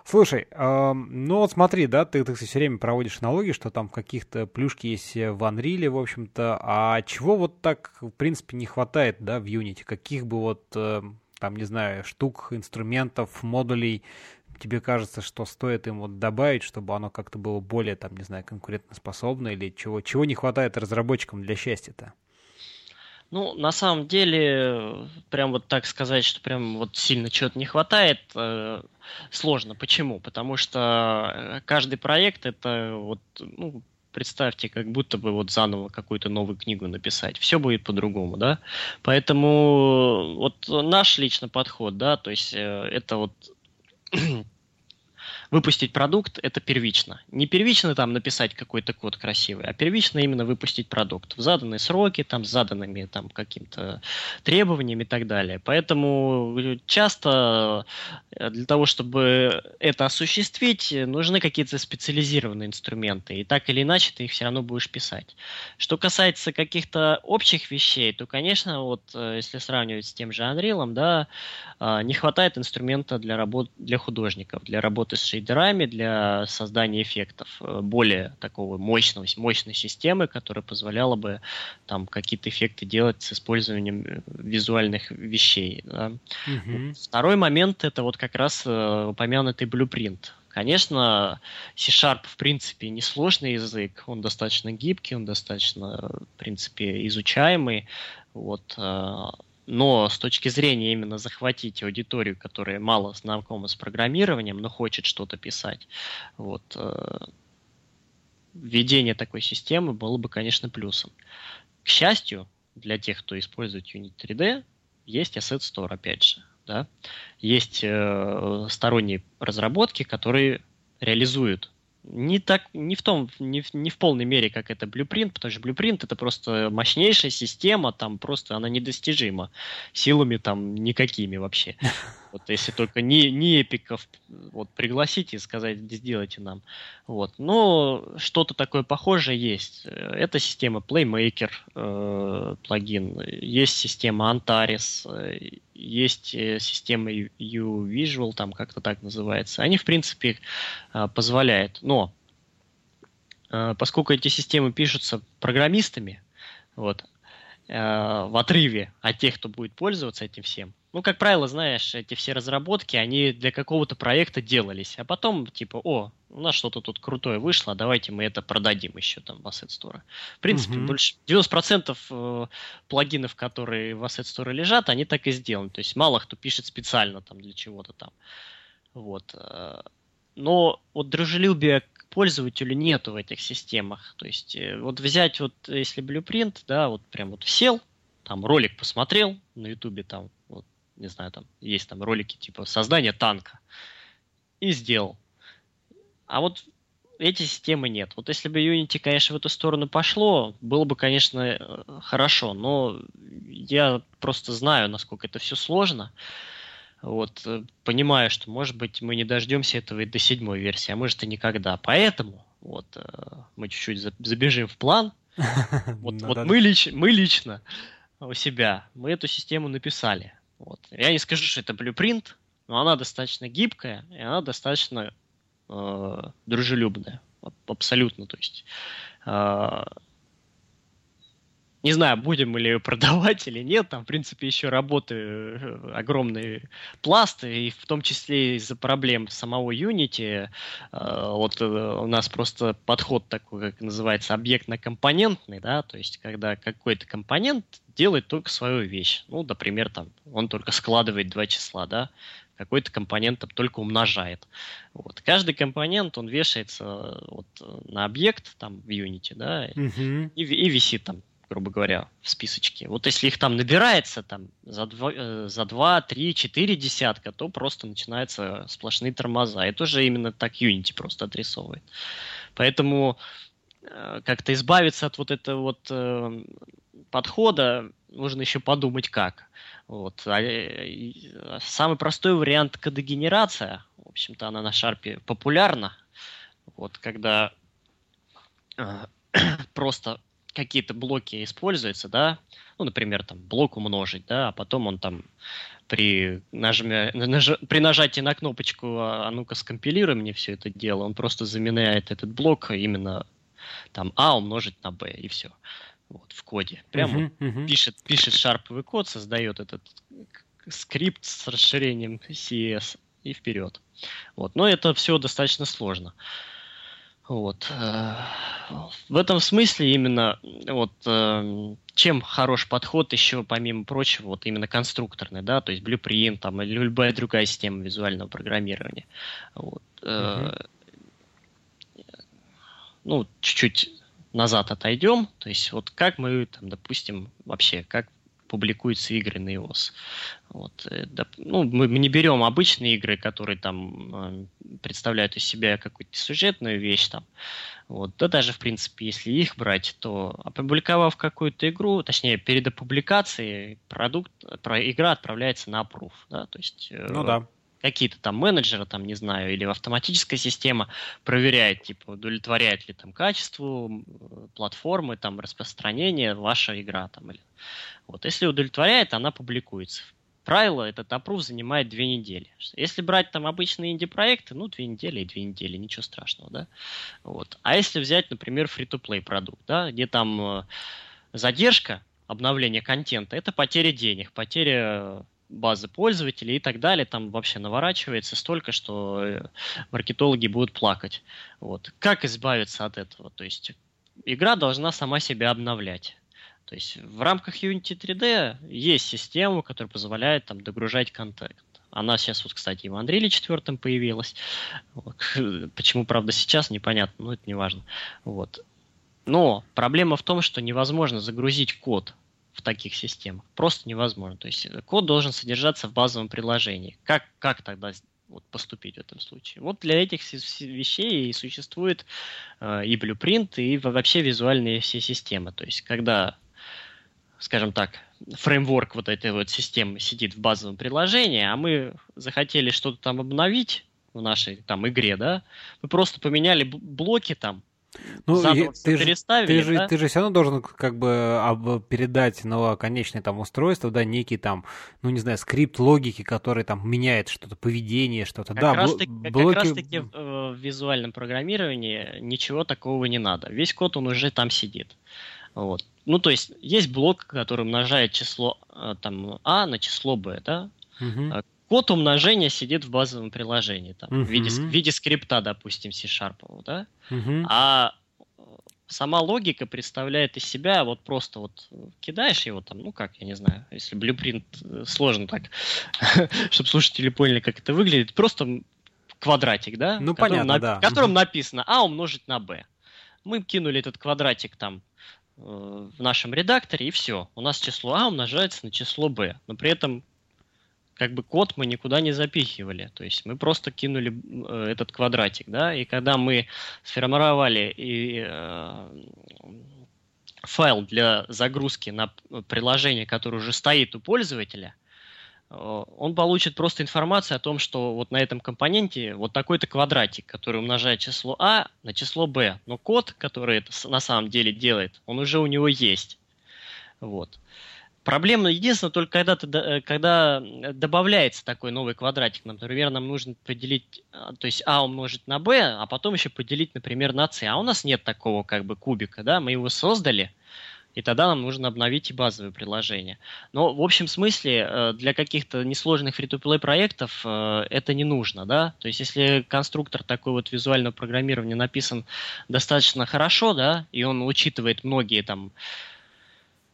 Слушай, э, ну вот смотри, да, ты, ты все время проводишь аналогии, что там каких-то плюшки есть в Unreal, в общем-то, а чего вот так, в принципе, не хватает, да, в Unity? Каких бы вот, э, там, не знаю, штук, инструментов, модулей тебе кажется, что стоит им вот добавить, чтобы оно как-то было более, там, не знаю, конкурентоспособно или чего, чего не хватает разработчикам для счастья-то? Ну, на самом деле, прям вот так сказать, что прям вот сильно чего-то не хватает, э, сложно. Почему? Потому что э, каждый проект это вот, ну, представьте, как будто бы вот заново какую-то новую книгу написать. Все будет по-другому, да? Поэтому вот наш личный подход, да, то есть э, это вот выпустить продукт это первично. Не первично там написать какой-то код красивый, а первично именно выпустить продукт в заданные сроки, там с заданными там каким-то требованиями и так далее. Поэтому часто э, для того, чтобы это осуществить, нужны какие-то специализированные инструменты. И так или иначе ты их все равно будешь писать. Что касается каких-то общих вещей, то, конечно, вот э, если сравнивать с тем же Unreal, да, э, не хватает инструмента для работ для художников, для работы с шейдерами для создания эффектов, э, более такого мощного, мощной системы, которая позволяла бы там какие-то эффекты делать с использованием э, визуальных вещей. Да. Угу. Второй момент это вот как раз э, упомянутый blueprint. Конечно, C-Sharp, в принципе, несложный язык, он достаточно гибкий, он достаточно, в принципе, изучаемый. Вот, но с точки зрения именно захватить аудиторию, которая мало знакома с программированием, но хочет что-то писать, вот, э, введение такой системы было бы, конечно, плюсом. К счастью, для тех, кто использует Unity 3D, есть Asset Store, опять же. Да? Есть э, сторонние разработки, которые реализуют не так, не в том, не в, не в полной мере, как это Blueprint, потому что Blueprint это просто мощнейшая система, там просто она недостижима силами там никакими вообще. [LAUGHS] Вот если только не, не эпиков вот, пригласите и сказать, сделайте нам. Вот. Но что-то такое похожее есть. Это система Playmaker э, плагин, есть система Antares, э, есть э, система U-Visual, там как-то так называется. Они, в принципе, э, позволяют. Но э, поскольку эти системы пишутся программистами, вот, в отрыве от тех, кто будет пользоваться этим всем, ну, как правило, знаешь, эти все разработки, они для какого-то проекта делались, а потом, типа, о, у нас что-то тут крутое вышло, давайте мы это продадим еще там в Asset Store. В принципе, uh-huh. больше 90% э, плагинов, которые в Asset Store лежат, они так и сделаны. То есть мало кто пишет специально там для чего-то там. Вот. Э. Но вот дружелюбия к пользователю нету в этих системах. То есть э, вот взять вот, если Blueprint, да, вот прям вот сел, там ролик посмотрел на ютубе там, вот не знаю, там есть там ролики типа создания танка, и сделал. А вот эти системы нет. Вот если бы Unity, конечно, в эту сторону пошло, было бы, конечно, э, хорошо, но я просто знаю, насколько это все сложно. Вот, э, понимаю, что, может быть, мы не дождемся этого и до седьмой версии, а может и никогда. Поэтому вот э, мы чуть-чуть забежим в план. [LAUGHS] Вот, вот мы, лич, мы лично у себя, мы эту систему написали. Вот. Я не скажу, что это blueprint, но она достаточно гибкая, и она достаточно э, дружелюбная. Абсолютно, то есть. Э, Не знаю, будем мы ли ее продавать или нет. Там, в принципе, еще работы э, огромный пласт, и в том числе из-за проблем самого Unity. Э, вот э, у нас просто подход такой, как называется, объектно-компонентный, да, то есть когда какой-то компонент делает только свою вещь. Ну, например, там он только складывает два числа, да, какой-то компонент там только умножает. Вот. Каждый компонент, он вешается вот на объект там в Unity, да, uh-huh. и, и висит там грубо говоря, в списочке. Вот если их там набирается там за два, э, за 2 3, 4 десятка, то просто начинаются сплошные тормоза. Это уже именно так Unity просто отрисовывает. Поэтому э, как-то избавиться от вот этого вот э, подхода нужно еще подумать как. Вот. А, самый простой вариант кодогенерация. В общем-то, она на шарпе популярна. Вот, когда [CLEARS THROAT] просто какие-то блоки используются, да, ну, например, там, блок умножить, да, а потом он там при, нажме, наж, при нажатии на кнопочку «А, а ну-ка скомпилируй мне все это дело», он просто заменяет этот блок именно там А умножить на Б, и все. Вот, в коде. Прямо uh-huh, uh-huh. пишет, пишет шарповый код, создает этот скрипт с расширением CS и вперед. Вот. Но это все достаточно сложно. Uh, вот. Э, в этом смысле именно вот э, чем хорош подход еще помимо прочего вот именно конструкторный, да, то есть Blueprint там или любая другая система визуального программирования. Вот. Mm-hmm. Ну чуть-чуть назад отойдем, то есть вот как мы там, допустим, вообще как публикуются игры на iOS. Вот. Э, ну, мы не берем обычные игры, которые там э, представляют из себя какую-то сюжетную вещь там. Вот. Да даже, в принципе, если их брать, то опубликовав какую-то игру, точнее, перед опубликацией продукт, про, игра отправляется на approve. Да? То есть, э, ну да какие-то там менеджеры, там, не знаю, или автоматическая система проверяет, типа, удовлетворяет ли там качество платформы, там, распространение ваша игра, там, или... Вот, если удовлетворяет, она публикуется. Правило, этот опруф занимает две недели. Если брать там обычные инди-проекты, ну, две недели и две недели, ничего страшного, да. Вот. А если взять, например, free-to-play продукт, да, где там э, задержка обновления контента, это потеря денег, потеря базы пользователей и так далее, там вообще наворачивается столько, что э, маркетологи будут плакать. Вот. Как избавиться от этого? То есть игра должна сама себя обновлять. То есть в рамках Unity 3D есть система, которая позволяет там догружать контент. Она сейчас, вот, кстати, и в Unreal 4 появилась. [LAUGHS] Почему, правда, сейчас, непонятно, но это не важно. Вот. Но проблема в том, что невозможно загрузить код в таких системах. Просто невозможно. То есть код должен содержаться в базовом приложении. Как, как тогда вот, поступить в этом случае? Вот для этих вещей и существует э, и Blueprint, и вообще визуальные все системы. То есть когда, скажем так, фреймворк вот этой вот системы сидит в базовом приложении, а мы захотели что-то там обновить в нашей там игре, да, мы просто поменяли блоки там, ну, ты, же, ты, же, да? ты же все равно должен как бы об, передать на конечное там устройство, да, некий там, ну не знаю, скрипт логики, который там меняет что-то, поведение, что-то. Как да, раз таки, блоки... как раз таки в, э, в визуальном программировании ничего такого не надо. Весь код, он уже там сидит. Вот. Ну, то есть, есть блок, который умножает число э, там, А на число Б, да? Угу. Код умножения сидит в базовом приложении, там, uh-huh. в, виде, в виде скрипта, допустим, C-Sharp, да? Uh-huh. А э, сама логика представляет из себя вот просто вот кидаешь его там, ну как, я не знаю, если блюпринт сложно так, [LAUGHS] чтобы слушатели поняли, как это выглядит, просто квадратик, да? Ну понятно, на, да. В котором написано А умножить на Б. Мы кинули этот квадратик там в нашем редакторе, и все. У нас число А умножается на число Б. Но при этом как бы код мы никуда не запихивали. То есть мы просто кинули э, этот квадратик, да, и когда мы сформировали и, э, файл для загрузки на приложение, которое уже стоит у пользователя, э, он получит просто информацию о том, что вот на этом компоненте вот такой-то квадратик, который умножает число А на число Б. Но код, который это на самом деле делает, он уже у него есть. Вот. Проблема единственное только когда, ты, э, когда добавляется такой новый квадратик. Например, нам нужно поделить, то есть А умножить на b, а потом еще поделить, например, на c. А у нас нет такого как бы кубика, да, мы его создали, И тогда нам нужно обновить и базовые приложения. Но в общем смысле э, для каких-то несложных free-to-play проектов э, это не нужно, да. То есть если конструктор такой вот визуального программирования написан достаточно хорошо, да, и он учитывает многие там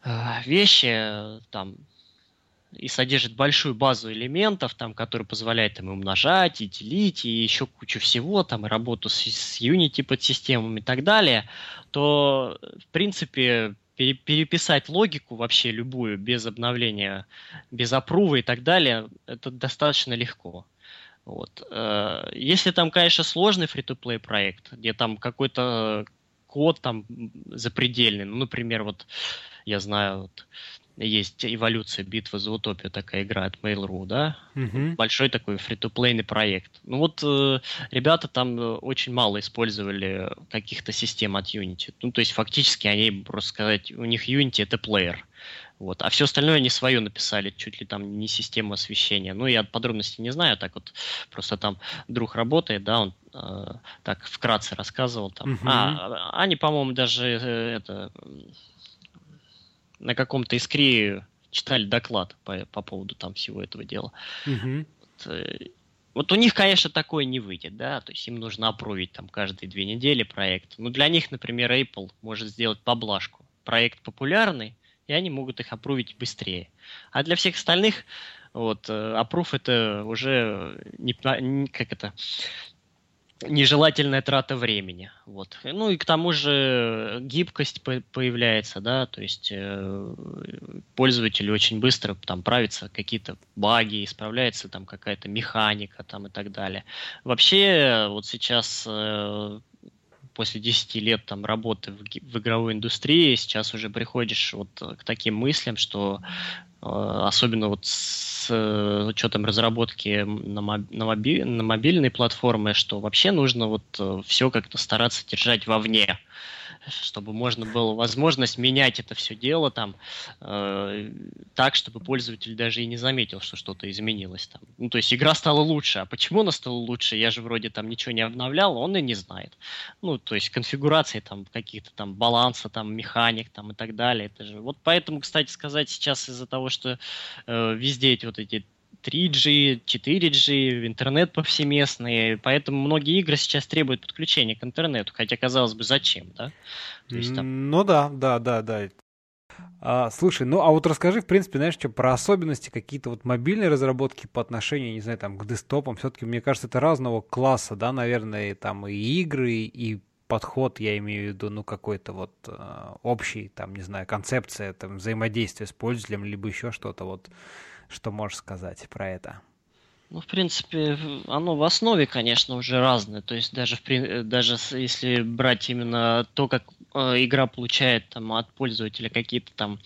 э, вещи, там и содержит большую базу элементов, там, которые позволяют им умножать, и делить, и еще кучу всего, там, и работу с, с Unity подсистемами и так далее, то, в принципе, пере, переписать логику вообще любую без обновления, без опрува и так далее, это достаточно легко. Вот. Э, если там, конечно, сложный фри-то-плей проект, где там какой-то код там запредельный, ну, например, вот я знаю, вот, есть эволюция битва за утопию, такая игра от Mail.ru, да? Угу. Большой такой фри-то-плейный проект. Ну вот э, ребята там э, очень мало использовали каких-то систем от Unity. Ну, то есть фактически они, просто сказать, у них Unity это плеер. Вот. А все остальное они свое написали, чуть ли там не систему освещения. Ну, я подробностей не знаю, так вот просто там друг работает, да, он э, так вкратце рассказывал там. Угу. А, они, по-моему, даже э, это на каком-то искре читали доклад по, по поводу там всего этого дела. Угу. Вот, э, вот у них, конечно, такое не выйдет, да, то есть им нужно опровить там каждые две недели проект. Но для них, например, Apple может сделать поблажку. Проект популярный, и они могут их опровить быстрее. А для всех остальных вот, э, это уже не, как это, нежелательная трата времени. Вот. Ну и к тому же гибкость появляется, да, то есть э, пользователи очень быстро там правятся какие-то баги, исправляется там какая-то механика там и так далее. Вообще вот сейчас э, после 10 лет там работы в, в игровой индустрии сейчас уже приходишь вот к таким мыслям, что особенно вот с э, учетом разработки на, на, моби, на мобильной платформе, что вообще нужно вот э, все как-то стараться держать вовне чтобы можно было возможность менять это все дело там э, так, чтобы пользователь даже и не заметил, что что-то изменилось там. Ну, то есть игра стала лучше. А почему она стала лучше? Я же вроде там ничего не обновлял, он и не знает. Ну, то есть конфигурации там каких-то там баланса, там механик там и так далее. Это же вот поэтому, кстати сказать, сейчас из-за того, что э, везде эти вот эти 3G, 4G, интернет повсеместный, поэтому многие игры сейчас требуют подключения к интернету, хотя казалось бы зачем, да? Там... Ну да, да, да, да. А, слушай, ну а вот расскажи, в принципе, знаешь, что про особенности какие-то вот мобильной разработки по отношению, не знаю, там, к десктопам. Все-таки, мне кажется, это разного класса, да, наверное, там и игры, и подход, я имею в виду, ну, какой-то вот э, общий, там, не знаю, концепция, там, взаимодействия с пользователем, либо еще что-то вот. Что можешь сказать про это? Ну, в принципе, оно в основе, конечно, уже разное. То есть даже, в, даже если брать именно то, как э, игра получает там, от пользователя какие-то там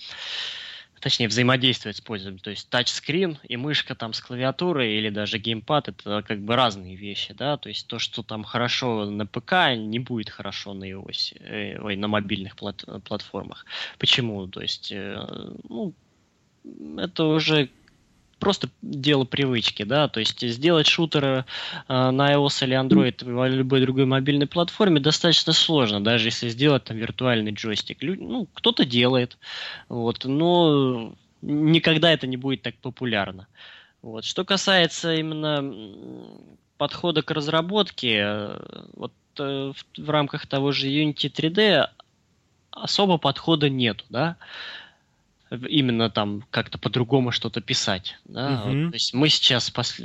точнее, взаимодействовать с пользователем. То есть тачскрин и мышка там с клавиатурой или даже геймпад это как бы разные вещи, да. То есть то, что там хорошо на ПК, не будет хорошо на iOS, э, ой, на мобильных плат платформах. Почему? То есть, э, ну, это уже просто дело привычки, да, то есть сделать шутер э, на iOS или Android или любой другой мобильной платформе достаточно сложно, даже если сделать там виртуальный джойстик. Лю- ну, кто-то делает, вот, но никогда это не будет так популярно. Вот. Что касается именно подхода к разработке, э, вот э, в, в рамках того же Unity 3D особо подхода нету, да, именно там как-то по-другому что-то писать. Да? Uh-huh. Вот, то есть мы сейчас пос...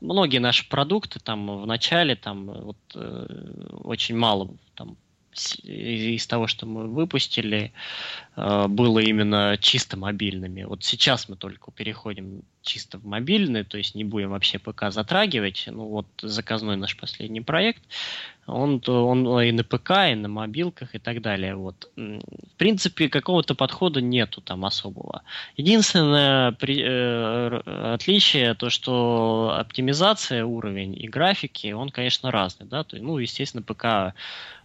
многие наши продукты там в начале там вот э, очень мало там из того, что мы выпустили, э, было именно чисто мобильными. Вот сейчас мы только переходим чисто в мобильный, то есть не будем вообще ПК затрагивать. Ну вот заказной наш последний проект, он, он и на ПК, и на мобилках и так далее. Вот. В принципе, какого-то подхода нету там особого. Единственное при, э, отличие, то что оптимизация, уровень и графики, он, конечно, разный. Да? То ну, естественно, ПК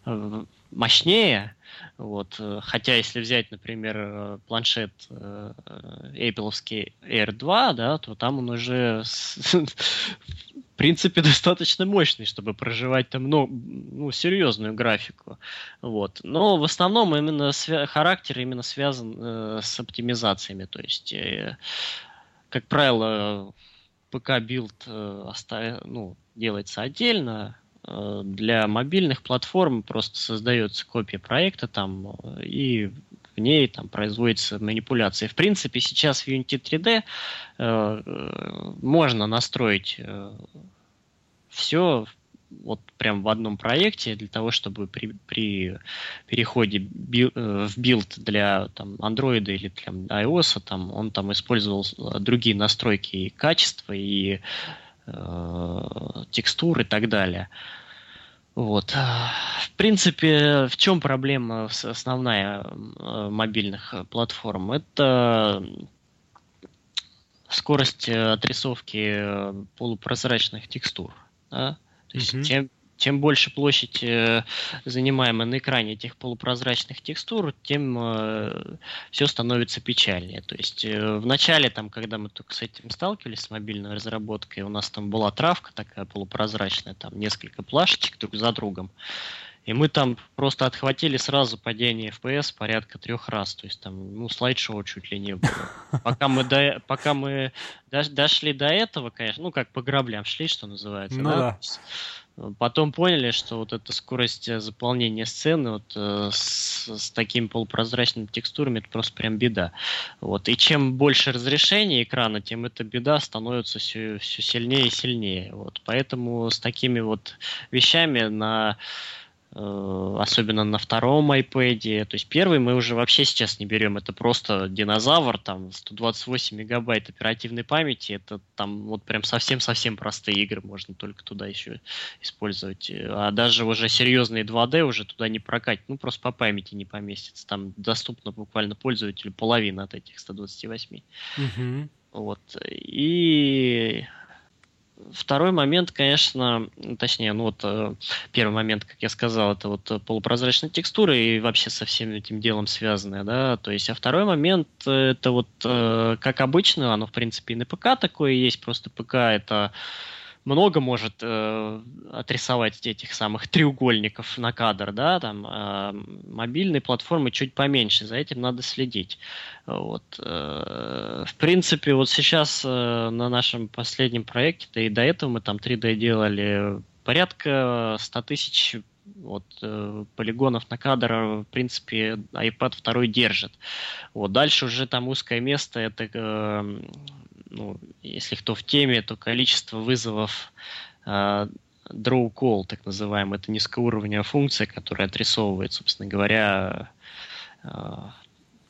э, мощнее, вот. Хотя, если взять, например, э, планшет э, Apple Air 2, да, то там он уже [LAUGHS] в принципе, [LAUGHS] достаточно мощный, чтобы прожевать там ну, ну, серьезную графику. Вот. Но в основном именно свя- характер именно связан э, с оптимизациями. То есть, э, как правило, ПК-билд э, оставя, ну, делается отдельно, э, для мобильных платформ просто создается копия проекта там э, и в ней там производится манипуляция. В принципе, сейчас в Unity 3D э, можно настроить э, все вот прям в одном проекте для того, чтобы при, при переходе бил, э, в билд для там, Android или для iOS там, он там использовал другие настройки и качества, и э, текстур и так далее. Вот. В принципе, в чем проблема основная э, мобильных платформ? Это скорость отрисовки полупрозрачных текстур. Да? То есть mm-hmm. чем, чем больше площадь э, занимаемая на экране этих полупрозрачных текстур, тем э, все становится печальнее. То есть э, в начале, там, когда мы только с этим сталкивались, с мобильной разработкой, у нас там была травка такая полупрозрачная, там несколько плашечек друг за другом. И мы там просто отхватили сразу падение FPS порядка трех раз. То есть там, ну, слайд-шоу чуть ли не было. Пока мы, до, пока мы дошли до этого, конечно, ну, как по граблям шли, что называется. Ну, да? да. Потом поняли, что вот эта скорость э, заполнения сцены вот, э, с, с такими полупрозрачными текстурами это просто прям беда. Вот. И чем больше разрешение экрана, тем эта беда становится все, все сильнее и сильнее. Вот. Поэтому с такими вот вещами на особенно на втором iPad. То есть первый мы уже вообще сейчас не берем, это просто динозавр, там 128 мегабайт оперативной памяти, это там вот прям совсем-совсем простые игры можно только туда еще использовать. А даже уже серьезные 2D уже туда не прокатит, ну просто по памяти не поместится. Там доступно буквально пользователю половина от этих 128. Угу. Вот. И Второй момент, конечно, точнее, ну вот э, первый момент, как я сказал, это вот полупрозрачная текстура и вообще со всем этим делом связанная, да, то есть, а второй момент, это вот, э, как обычно, оно, в принципе, и на ПК такое есть, просто ПК это много может э, отрисовать этих самых треугольников на кадр, да, там э, мобильные платформы чуть поменьше, за этим надо следить. Вот. Э, в принципе, вот сейчас э, на нашем последнем проекте, да и до этого мы там 3D делали порядка 100 тысяч вот, э, полигонов на кадр, в принципе, iPad 2 держит. Вот, дальше уже там узкое место, это э, ну, если кто в теме, то количество вызовов э, draw call, так называемый, это низкоуровневая функция, которая отрисовывает, собственно говоря, э,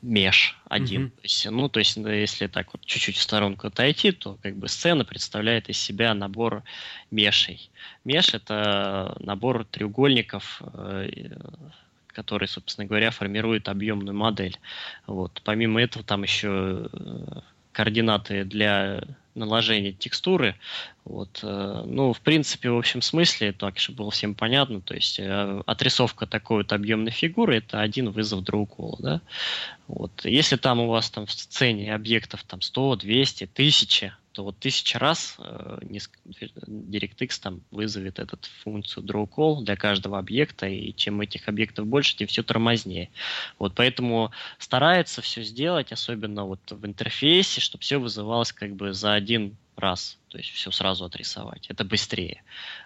меж один. Mm-hmm. То есть, ну, то есть, если так вот чуть-чуть в сторонку отойти, то как бы сцена представляет из себя набор мешей. Меш — это набор треугольников, э, который, собственно говоря, формирует объемную модель. Вот. Помимо этого, там еще э, координаты для наложения текстуры. Вот. Э, ну, в принципе, в общем смысле, так, чтобы было всем понятно, то есть э, отрисовка такой вот объемной фигуры – это один вызов другого, да. Вот. Если там у вас там в сцене объектов там 100, 200, 1000, то вот тысяча раз э, DirectX там вызовет эту функцию drawCall для каждого объекта, и чем этих объектов больше, тем все тормознее. Вот поэтому старается все сделать, особенно вот в интерфейсе, чтобы все вызывалось как бы за один раз, то есть все сразу отрисовать. Это быстрее.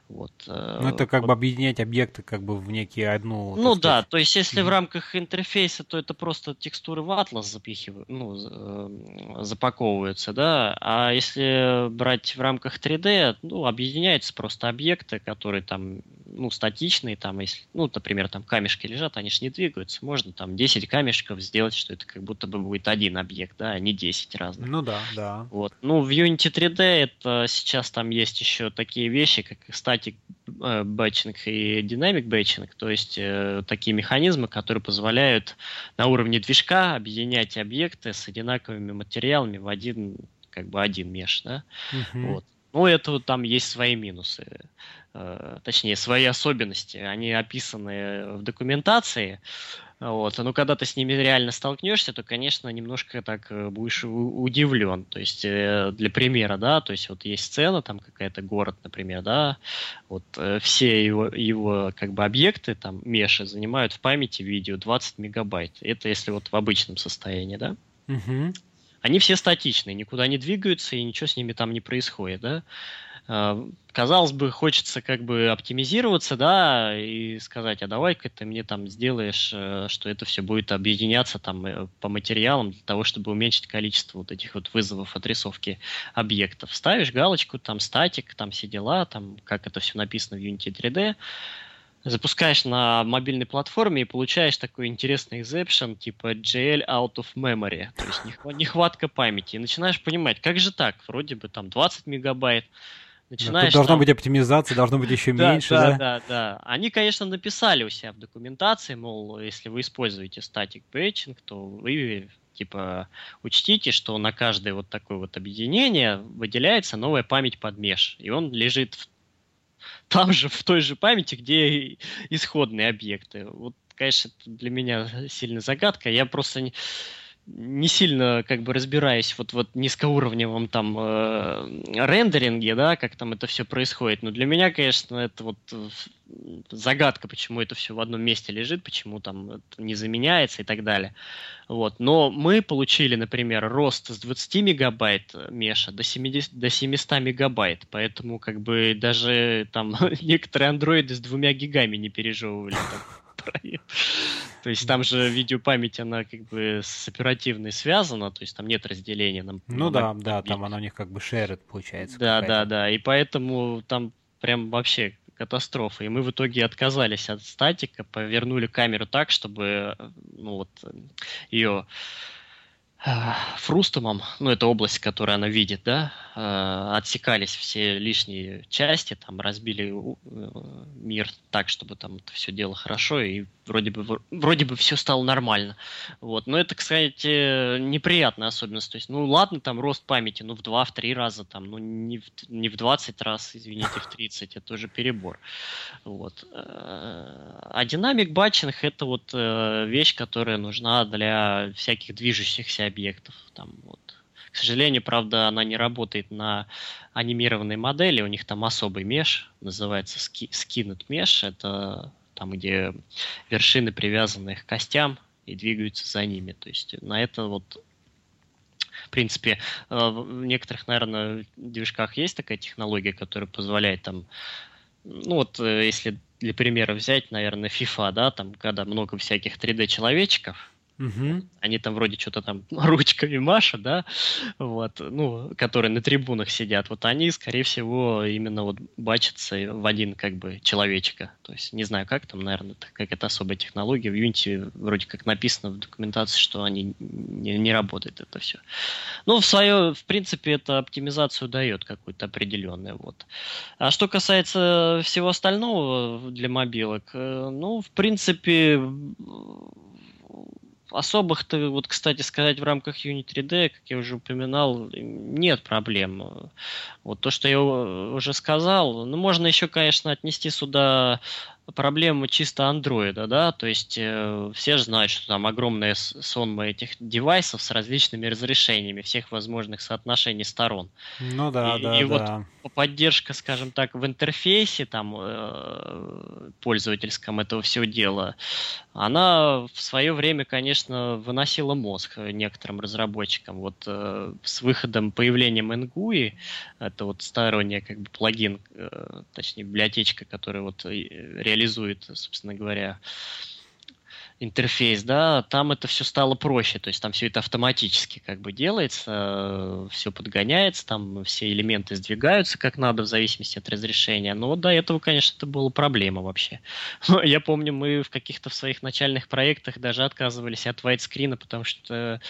Вот. Э, ну, это как вот. бы объединять объекты как бы в некие одну... Ну да, то есть если mm-hmm. в рамках интерфейса, то это просто текстуры в Atlas запихивают, ну, э, запаковываются, да, а если брать в рамках 3D, ну, объединяются просто объекты, которые там, ну, статичные, там, если, ну, например, там камешки лежат, они же не двигаются, можно там 10 камешков сделать, что это как будто бы будет один объект, да, а не 10 разных. Ну да, да. Вот. Ну, в Unity 3D это сейчас там есть еще такие вещи, как static static batching и dynamic batching, то есть э, такие механизмы, которые позволяют на уровне движка объединять объекты с одинаковыми материалами в один, как бы один mesh, да? Uh-huh. Вот. Ну, это там есть свои минусы, э, точнее, свои особенности. Они описаны в документации. Вот. Но когда ты с ними реально столкнешься, то, конечно, немножко так э, будешь удивлен. То есть, э, для примера, да, то есть вот есть сцена, там какая-то город, например, да, вот э, все его, его как бы объекты, там, меши, занимают в памяти видео 20 мегабайт. Это если вот в обычном состоянии, да. Угу. Они все статичные, никуда не двигаются, и ничего с ними там не происходит, да. А, казалось бы, хочется как бы оптимизироваться, да, и сказать, а давай-ка ты мне там сделаешь, э, что это все будет объединяться там э, по материалам для того, чтобы уменьшить количество вот этих вот вызовов отрисовки объектов. Ставишь галочку, там статик, там все дела, там как это все написано в Unity 3D, запускаешь на мобильной платформе и получаешь такой интересный exception, типа GL out of memory, то есть нехватка памяти. И начинаешь понимать, как же так, вроде бы там 20 мегабайт, начинаешь... Тут должна там... быть оптимизация, должно быть еще [LAUGHS] меньше, да? Да, да, да. Они, конечно, написали у себя в документации, мол, если вы используете static patching, то вы типа учтите, что на каждое вот такое вот объединение выделяется новая память под меж, и он лежит в [LAUGHS] там же, в той же памяти, где исходные объекты. Вот, конечно, это для меня сильно загадка. Я просто не, не сильно как бы разбираюсь вот вот низкоуровневом там э, рендеринге, да, как там это все происходит. Но для меня, конечно, это вот э, загадка, почему это все в одном месте лежит, почему там не заменяется и так далее. Вот. Но мы получили, например, рост с 20 мегабайт меша до, 70, до 700 мегабайт, поэтому как бы даже там [LAUGHS] некоторые андроиды с двумя гигами не пережевывали. То есть там же видеопамять, она как бы с оперативной связана, то есть там нет разделения. Нам, ну да, да, там она у них как бы shared получается. Да, да, да, и поэтому там прям вообще катастрофа. И мы в итоге отказались от статика, повернули камеру так, чтобы ну вот ее фрустумом, ну это область, которую она видит, да, э, отсекались все лишние части, там разбили э, мир так, чтобы там это все дело хорошо и вроде бы вроде бы все стало нормально, вот. Но это, кстати, неприятная особенность. То есть, ну ладно, там рост памяти, ну в два, в три раза, там, ну не в, не в 20 раз, извините, в 30, это уже перебор, вот. Э, а динамик батчинг это вот вещь, которая нужна для всяких движущихся объектов. Там, вот. К сожалению, правда, она не работает на анимированной модели. У них там особый меш, называется Skinned Mesh. Это там, где вершины привязаны к костям и двигаются за ними. То есть на это вот в принципе, э, в некоторых, наверное, движках есть такая технология, которая позволяет там, ну вот, э, если для примера взять, наверное, FIFA, да, там, когда много всяких 3D-человечков, Угу. Они там вроде что-то там [LAUGHS] ручками машут, да, вот, ну, которые на трибунах сидят, вот они, скорее всего, именно вот бачатся в один, как бы, человечка. То есть, не знаю, как там, наверное, как это особая технология. В Unity вроде как написано в документации, что они не, не работает это все. Ну, в свое, в принципе, это оптимизацию дает какую-то определенную, вот. А что касается всего остального для мобилок, э, ну, в принципе, особых-то, вот, кстати сказать, в рамках Unity 3D, как я уже упоминал, нет проблем. Вот то, что я уже сказал, ну, можно еще, конечно, отнести сюда проблема чисто андроида, да, то есть э, все же знают, что там огромная сонма этих девайсов с различными разрешениями всех возможных соотношений сторон. Ну да, и, да, и да. вот поддержка, скажем так, в интерфейсе там э, пользовательском этого всего дела, она в свое время, конечно, выносила мозг некоторым разработчикам. Вот э, с выходом, появлением NGUI, это вот сторонняя как бы плагин, э, точнее библиотечка, которая вот реализует реализует, собственно говоря, интерфейс, да, там это все стало проще, то есть там все это автоматически как бы делается, все подгоняется, там все элементы сдвигаются как надо в зависимости от разрешения, но до этого, конечно, это была проблема вообще. [LAUGHS] Я помню, мы в каких-то своих начальных проектах даже отказывались от вайтскрина, потому что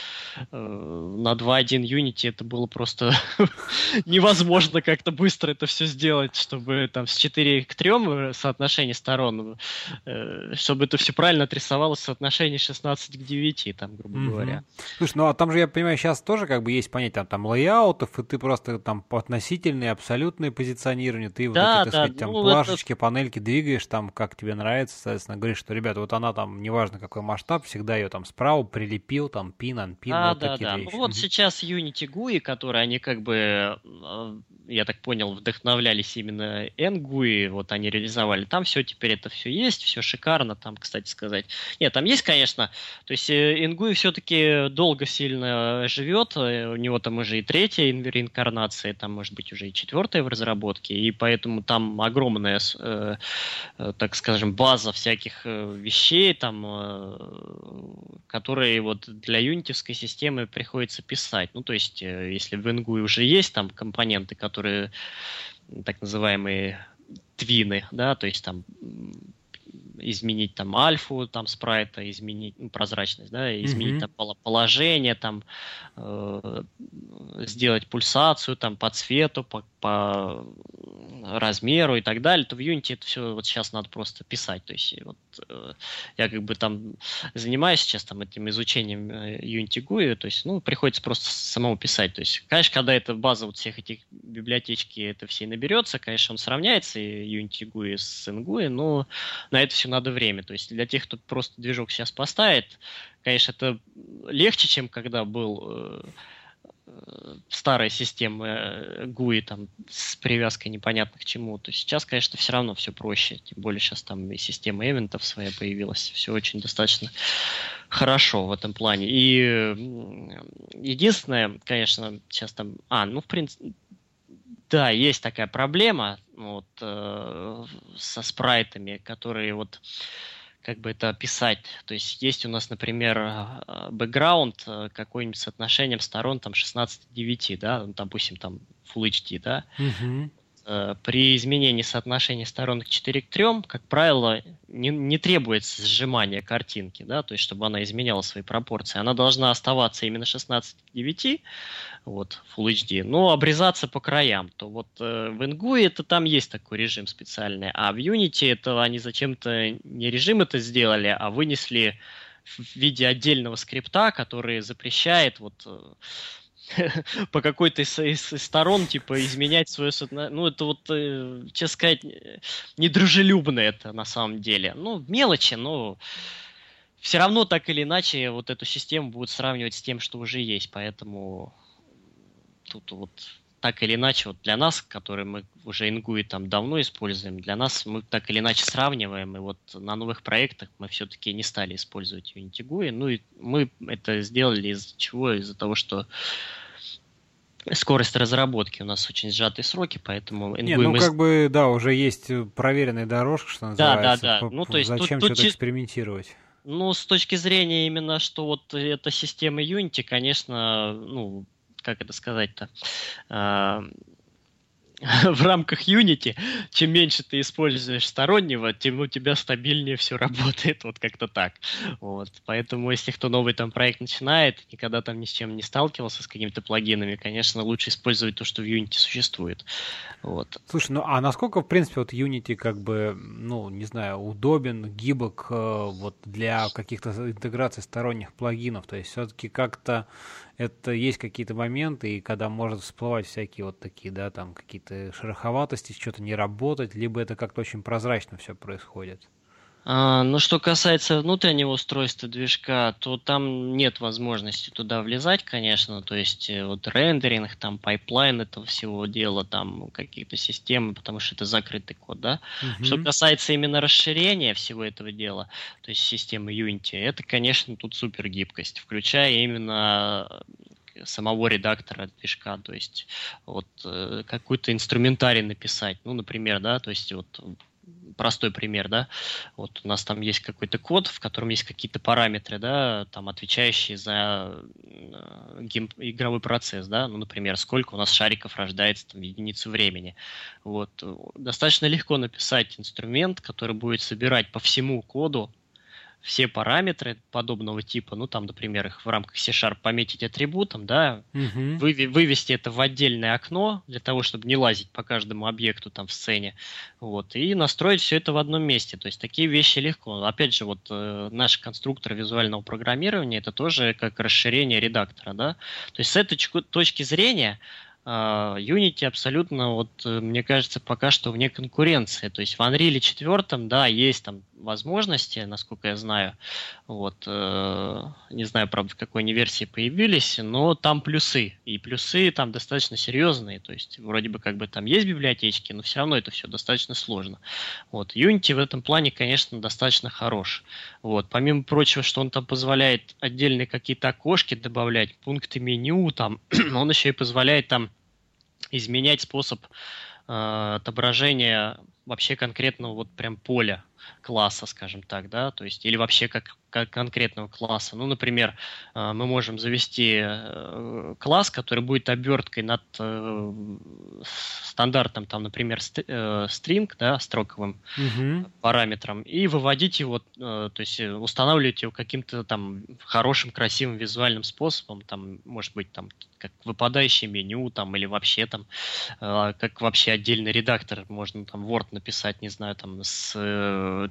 э, на 2.1 Unity это было просто [LAUGHS] невозможно как-то быстро это все сделать, чтобы там с 4 к 3 соотношение сторон, э, чтобы это все правильно отрисовалось соотношение 16 к 9, там, грубо mm-hmm. говоря. Слушай, ну а там же, я понимаю, сейчас тоже как бы есть понятие там, там лейаутов, и ты просто там относительные, абсолютные позиционирование, ты да, вот эти, так да, сказать, там ну, плашечки, это... панельки двигаешь там, как тебе нравится, соответственно, говоришь, что, ребята, вот она там, неважно какой масштаб, всегда ее там справа прилепил, там, пин, анпин, а, вот да, такие да. вещи. Ну, вот сейчас Unity GUI, которые они как бы, э, я так понял, вдохновлялись именно NGUI, вот они реализовали, там все теперь это все есть, все шикарно, там, кстати сказать. Нет, там есть, конечно, то есть э, все-таки долго сильно живет, э, у него там уже и третья реинкарнация, там может быть уже и четвертая в разработке, и поэтому там огромная, э, э, так скажем, база всяких э, вещей, там, э, которые вот для юнитевской системы приходится писать. Ну, то есть, э, если в NGUI уже есть там компоненты, которые так называемые твины, да, то есть там изменить там альфу там спрайта, изменить ну, прозрачность, да, изменить mm-hmm. там положение, там э, сделать пульсацию там по цвету, по, по размеру и так далее, то в Unity это все вот сейчас надо просто писать. То есть вот э, я как бы там занимаюсь сейчас там этим изучением э, Unity GUI, то есть ну приходится просто самому писать. То есть, конечно, когда эта база вот всех этих библиотечки это все наберется, конечно, он сравняется и Unity GUI с NGUI, но на это все надо время. То есть для тех, кто просто движок сейчас поставит, конечно, это легче, чем когда был э, старая система GUI там с привязкой непонятно к чему, то сейчас, конечно, все равно все проще. Тем более сейчас там и система эвентов своя появилась. Все очень достаточно хорошо в этом плане. И единственное, конечно, сейчас там... А, ну, в принципе, да, есть такая проблема вот, э, со спрайтами, которые вот как бы это описать. То есть есть у нас, например, э, бэкграунд э, какой-нибудь с отношением сторон там 16 к 9, да, ну, допустим, там Full HD, да. Угу. При изменении соотношения сторон к 4 к 3, как правило, не, не требуется сжимания картинки, да, то есть чтобы она изменяла свои пропорции. Она должна оставаться именно 16 к 9, вот, Full HD, но обрезаться по краям. То вот э, в NGUI это там есть такой режим специальный, а в Unity это они зачем-то не режим это сделали, а вынесли в виде отдельного скрипта, который запрещает вот э, [LAUGHS] по какой-то из, из, из сторон, типа, изменять свое соотношение. Ну, это вот, э, честно сказать, недружелюбно это на самом деле. Ну, мелочи, но все равно так или иначе вот эту систему будут сравнивать с тем, что уже есть, поэтому тут вот так или иначе, вот для нас, которые мы уже ингуи там давно используем, для нас мы так или иначе сравниваем, и вот на новых проектах мы все-таки не стали использовать Unity GUI, ну и мы это сделали из-за чего? Из-за того, что скорость разработки у нас очень сжатые сроки, поэтому Не, ну мы... как бы, да, уже есть проверенная дорожка, что называется. Да, да, да. Ну, то есть Зачем тут, что-то тут... экспериментировать? Ну, с точки зрения именно, что вот эта система Unity, конечно, ну, как это сказать-то, а, [LAUGHS] в рамках Unity, чем меньше ты используешь стороннего, тем у тебя стабильнее все работает, вот как-то так. Вот. Поэтому, если кто новый там проект начинает, никогда там ни с чем не сталкивался, с какими-то плагинами, конечно, лучше использовать то, что в Unity существует. Вот. Слушай, ну а насколько, в принципе, вот Unity как бы, ну, не знаю, удобен, гибок э, вот для каких-то интеграций сторонних плагинов? То есть все-таки как-то это есть какие-то моменты, и когда может всплывать всякие вот такие, да, там какие-то шероховатости, что-то не работать, либо это как-то очень прозрачно все происходит. А, ну, что касается внутреннего устройства движка, то там нет возможности туда влезать, конечно. То есть э, вот рендеринг, там pipeline этого всего дела, там какие-то системы, потому что это закрытый код, да. Угу. Что касается именно расширения всего этого дела, то есть системы Unity, это, конечно, тут супер гибкость, включая именно самого редактора движка, то есть вот э, какой-то инструментарий написать, ну, например, да, то есть вот простой пример, да, вот у нас там есть какой-то код, в котором есть какие-то параметры, да, там отвечающие за э, гейм, игровой процесс, да, ну, например, сколько у нас шариков рождается там, в единицу времени. Вот. Достаточно легко написать инструмент, который будет собирать по всему коду все параметры подобного типа, ну там, например, их в рамках C-Sharp пометить атрибутом, да, угу. вы, вывести это в отдельное окно для того, чтобы не лазить по каждому объекту там в сцене, вот, и настроить все это в одном месте. То есть такие вещи легко. Опять же, вот э, наш конструктор визуального программирования это тоже как расширение редактора, да. То есть с этой точки зрения а, Unity абсолютно, вот, э, мне кажется, пока что вне конкуренции. То есть в Unreal 4, да, есть там возможности, насколько я знаю. Вот, э, не знаю, правда, в какой они версии появились, но там плюсы. И плюсы там достаточно серьезные. То есть вроде бы как бы там есть библиотечки, но все равно это все достаточно сложно. Вот, Unity в этом плане, конечно, достаточно хорош. Вот, помимо прочего, что он там позволяет отдельные какие-то окошки добавлять, пункты меню, там, [CLEARS THROAT] он еще и позволяет там изменять способ э, отображения вообще конкретного вот прям поля класса, скажем так, да, то есть или вообще как, как конкретного класса. Ну, например, э, мы можем завести э, класс, который будет оберткой над э, стандартным, там, например, string, да, строковым угу. параметром, и выводить его, то есть устанавливать его каким-то там хорошим, красивым визуальным способом, там, может быть, там, как выпадающее меню, там, или вообще там, как вообще отдельный редактор, можно там Word написать, не знаю, там, с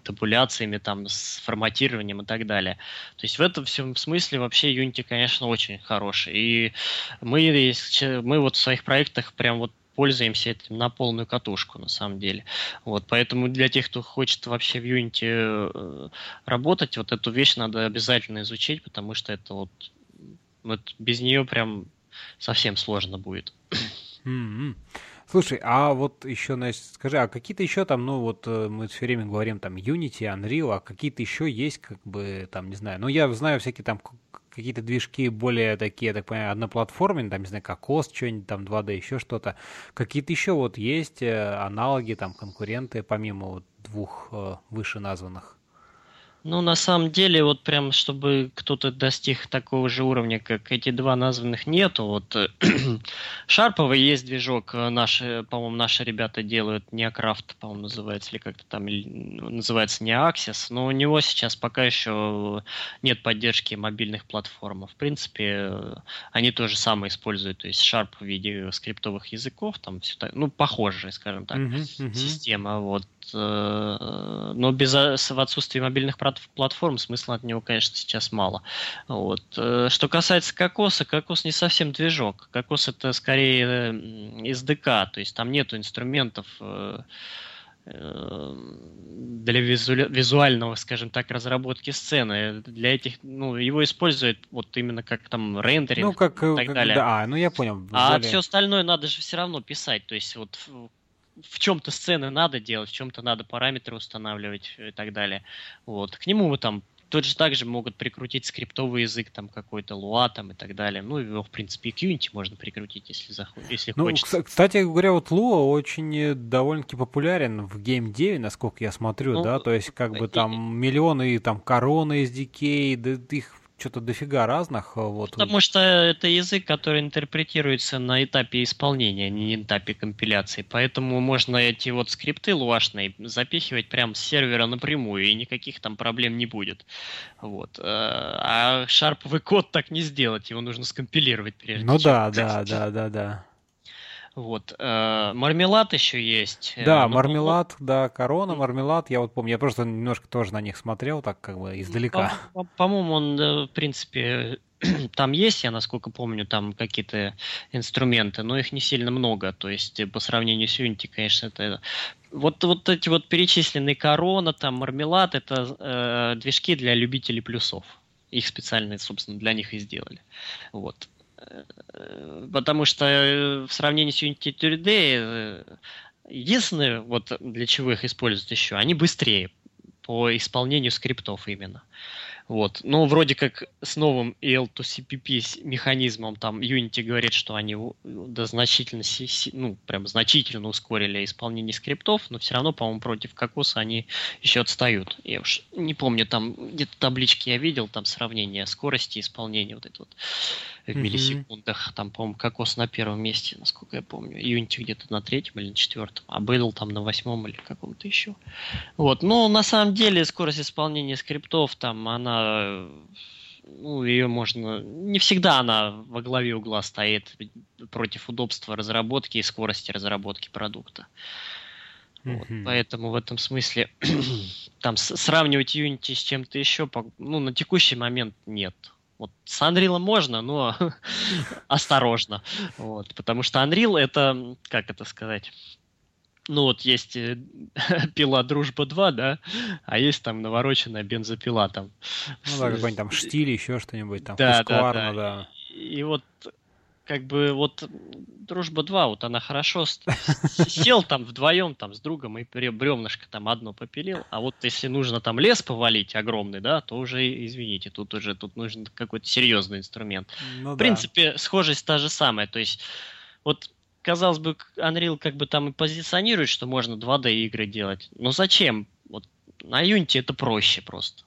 табуляциями, там, с форматированием и так далее. То есть в этом всем смысле вообще Unity, конечно, очень хороший. И мы, мы вот в своих проектах прям вот пользуемся этим на полную катушку, на самом деле. Вот, поэтому для тех, кто хочет вообще в Unity э, работать, вот эту вещь надо обязательно изучить, потому что это вот, вот без нее прям совсем сложно будет. Mm-hmm. Слушай, а вот еще, Настя, скажи, а какие-то еще там, ну вот э, мы все время говорим там Unity, Unreal, а какие-то еще есть, как бы, там, не знаю, ну я знаю всякие там какие-то движки более такие, я так понимаю, одноплатформенные, там, не знаю, как Cost, что-нибудь там 2D, еще что-то. Какие-то еще вот есть э, аналоги, там, конкуренты, помимо вот двух э, выше названных? Ну, на самом деле, вот прям, чтобы кто-то достиг такого же уровня, как эти два названных, нету. Вот [CLEARS THROAT] Шарповый есть движок, э, наши, по-моему, наши ребята делают, Neocraft, по-моему, называется, или как-то там, ну, называется Neaxis, но у него сейчас пока еще нет поддержки мобильных платформ. В принципе, они то же самое используют, то есть Sharp в виде скриптовых языков, там все так, ну, похожая, скажем так, uh-huh, uh-huh. система, вот. Э, но без, в отсутствии мобильных платформ смысла от него, конечно, сейчас мало. Вот. Э, что касается кокоса, кокос не совсем движок. Кокос это скорее SDK, то есть там нету инструментов э, для визуального, скажем так, разработки сцены. Для этих, ну, его используют вот именно как там рендеринг ну, как, и так как, далее. Да, ну я понял. А все остальное надо же все равно писать. То есть вот в чем-то сцены надо делать, в чем-то надо параметры устанавливать и так далее. Вот. К нему там тот же также могут прикрутить скриптовый язык, там какой-то Lua там и так далее. Ну, его, в принципе, и Qunity можно прикрутить, если, заход... если ну, хочется. Кстати говоря, вот Lua очень э, довольно-таки популярен в Game 9, насколько я смотрю, ну, да, то есть как бы там миллионы там короны SDK, да их что-то дофига разных. Э, вот. Потому что это язык, который интерпретируется на этапе исполнения, не на этапе компиляции. Поэтому можно эти вот скрипты луашные запихивать прямо с сервера напрямую, и никаких там проблем не будет. Вот. Э, а шарповый код так не сделать, его нужно скомпилировать прежде Ну чем. да, да, да, да, да. Вот. Э, мармелад еще есть. Э, да, Но, мармелад, да, корона, мармелад. Я вот помню, я просто немножко тоже на них смотрел, так как бы издалека. По-моему, он, э, в принципе, [CLEARS THROAT] там есть, я насколько помню, там какие-то инструменты, но их не сильно много. То есть по сравнению с Unity, конечно, это вот, вот эти вот перечисленные корона, там мармелад, это э, движки для любителей плюсов. Их специально, собственно, для них и сделали. Вот. Потому что э, в сравнении с Unity 3D э, единственное, вот для чего их используют еще, они быстрее по исполнению скриптов именно. Вот. Но вроде как с новым EL2CPP механизмом там Unity говорит, что они до значительно, ну, прям значительно ускорили исполнение скриптов, но все равно, по-моему, против Кокоса они еще отстают. Я уж не помню, там где-то таблички я видел, там сравнение скорости исполнения вот этой вот в mm-hmm. миллисекундах. Там, по-моему, Кокос на первом месте, насколько я помню. Unity где-то на третьем или на четвертом, а Бэдл там на восьмом или каком-то еще. Вот. Но на самом деле скорость исполнения скриптов там, она ну, ее можно... Не всегда она во главе угла стоит против удобства разработки и скорости разработки продукта. Вот, поэтому в этом смысле [CLEARS THROAT] там сравнивать Unity с чем-то еще, ну, на текущий момент нет. Вот с Unreal можно, но [LAUGHS] осторожно. Вот, потому что Unreal это, как это сказать, ну вот есть э, [LAUGHS] пила Дружба 2, да, а есть там навороченная бензопила там. Ну да, какой-нибудь там штиль, еще что-нибудь там, да, да, да. да. И вот как бы вот Дружба 2, вот она хорошо сел там вдвоем там с другом и бревнышко там одно попилил, а вот если нужно там лес повалить огромный, да, то уже, извините, тут уже тут нужен какой-то серьезный инструмент. Ну, В да. принципе, схожесть та же самая, то есть вот казалось бы, Unreal как бы там и позиционирует, что можно 2D игры делать, но зачем? Вот на Unity это проще просто.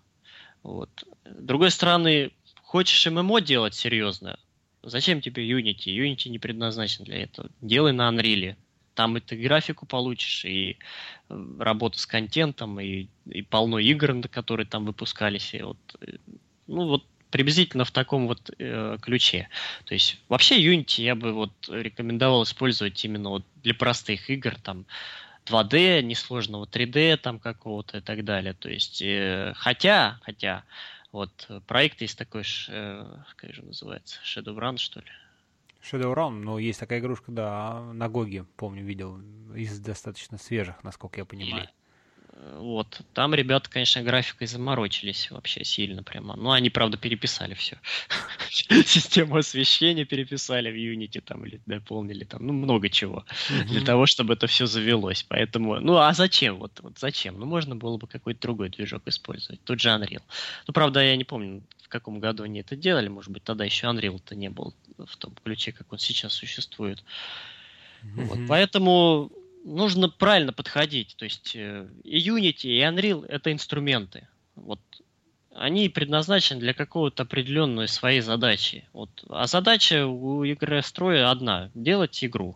Вот. С другой стороны, хочешь ММО делать серьезно, Зачем тебе Unity? Unity не предназначен для этого. Делай на Unreal. Там и ты графику получишь, и э, работу с контентом, и, и полно игр, которые там выпускались. И вот, э, ну вот приблизительно в таком вот э, ключе. То есть вообще Unity я бы вот рекомендовал использовать именно вот для простых игр, там 2D, несложного 3D там какого-то и так далее. То есть э, хотя, хотя вот э, проект есть такой, э, как же называется, Shadowrun, что ли? Shadowrun, ну, есть такая игрушка, да, на Гоге, помню, видел, из достаточно свежих, насколько я понимаю. Или, вот. Там ребята, конечно, графикой заморочились вообще сильно прямо. Ну, они, правда, переписали все. [LAUGHS] Систему освещения переписали в Unity там или дополнили там, ну, много чего. Для того, чтобы это все завелось. Поэтому, ну, а зачем? Вот, вот зачем? Ну, можно было бы какой-то другой движок использовать. Тут же Unreal. Ну, правда, я не помню, в каком году они это делали. Может быть, тогда еще Unreal-то не был в том ключе, как он сейчас существует. Вот, поэтому нужно правильно подходить. То есть э, и Unity, и Unreal — это инструменты. Вот они предназначены для какого-то определенной своей задачи. Вот. А задача у игры строя одна – делать игру.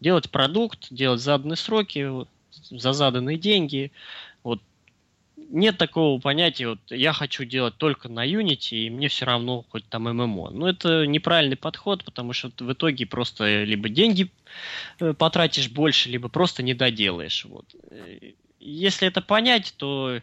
Делать продукт, делать заданные сроки, за заданные деньги. Нет такого понятия, вот я хочу делать только на Unity, и мне все равно хоть там ММО. Но это неправильный подход, потому что в итоге просто либо деньги э, потратишь больше, либо просто не доделаешь. Вот. Э, если это понять, то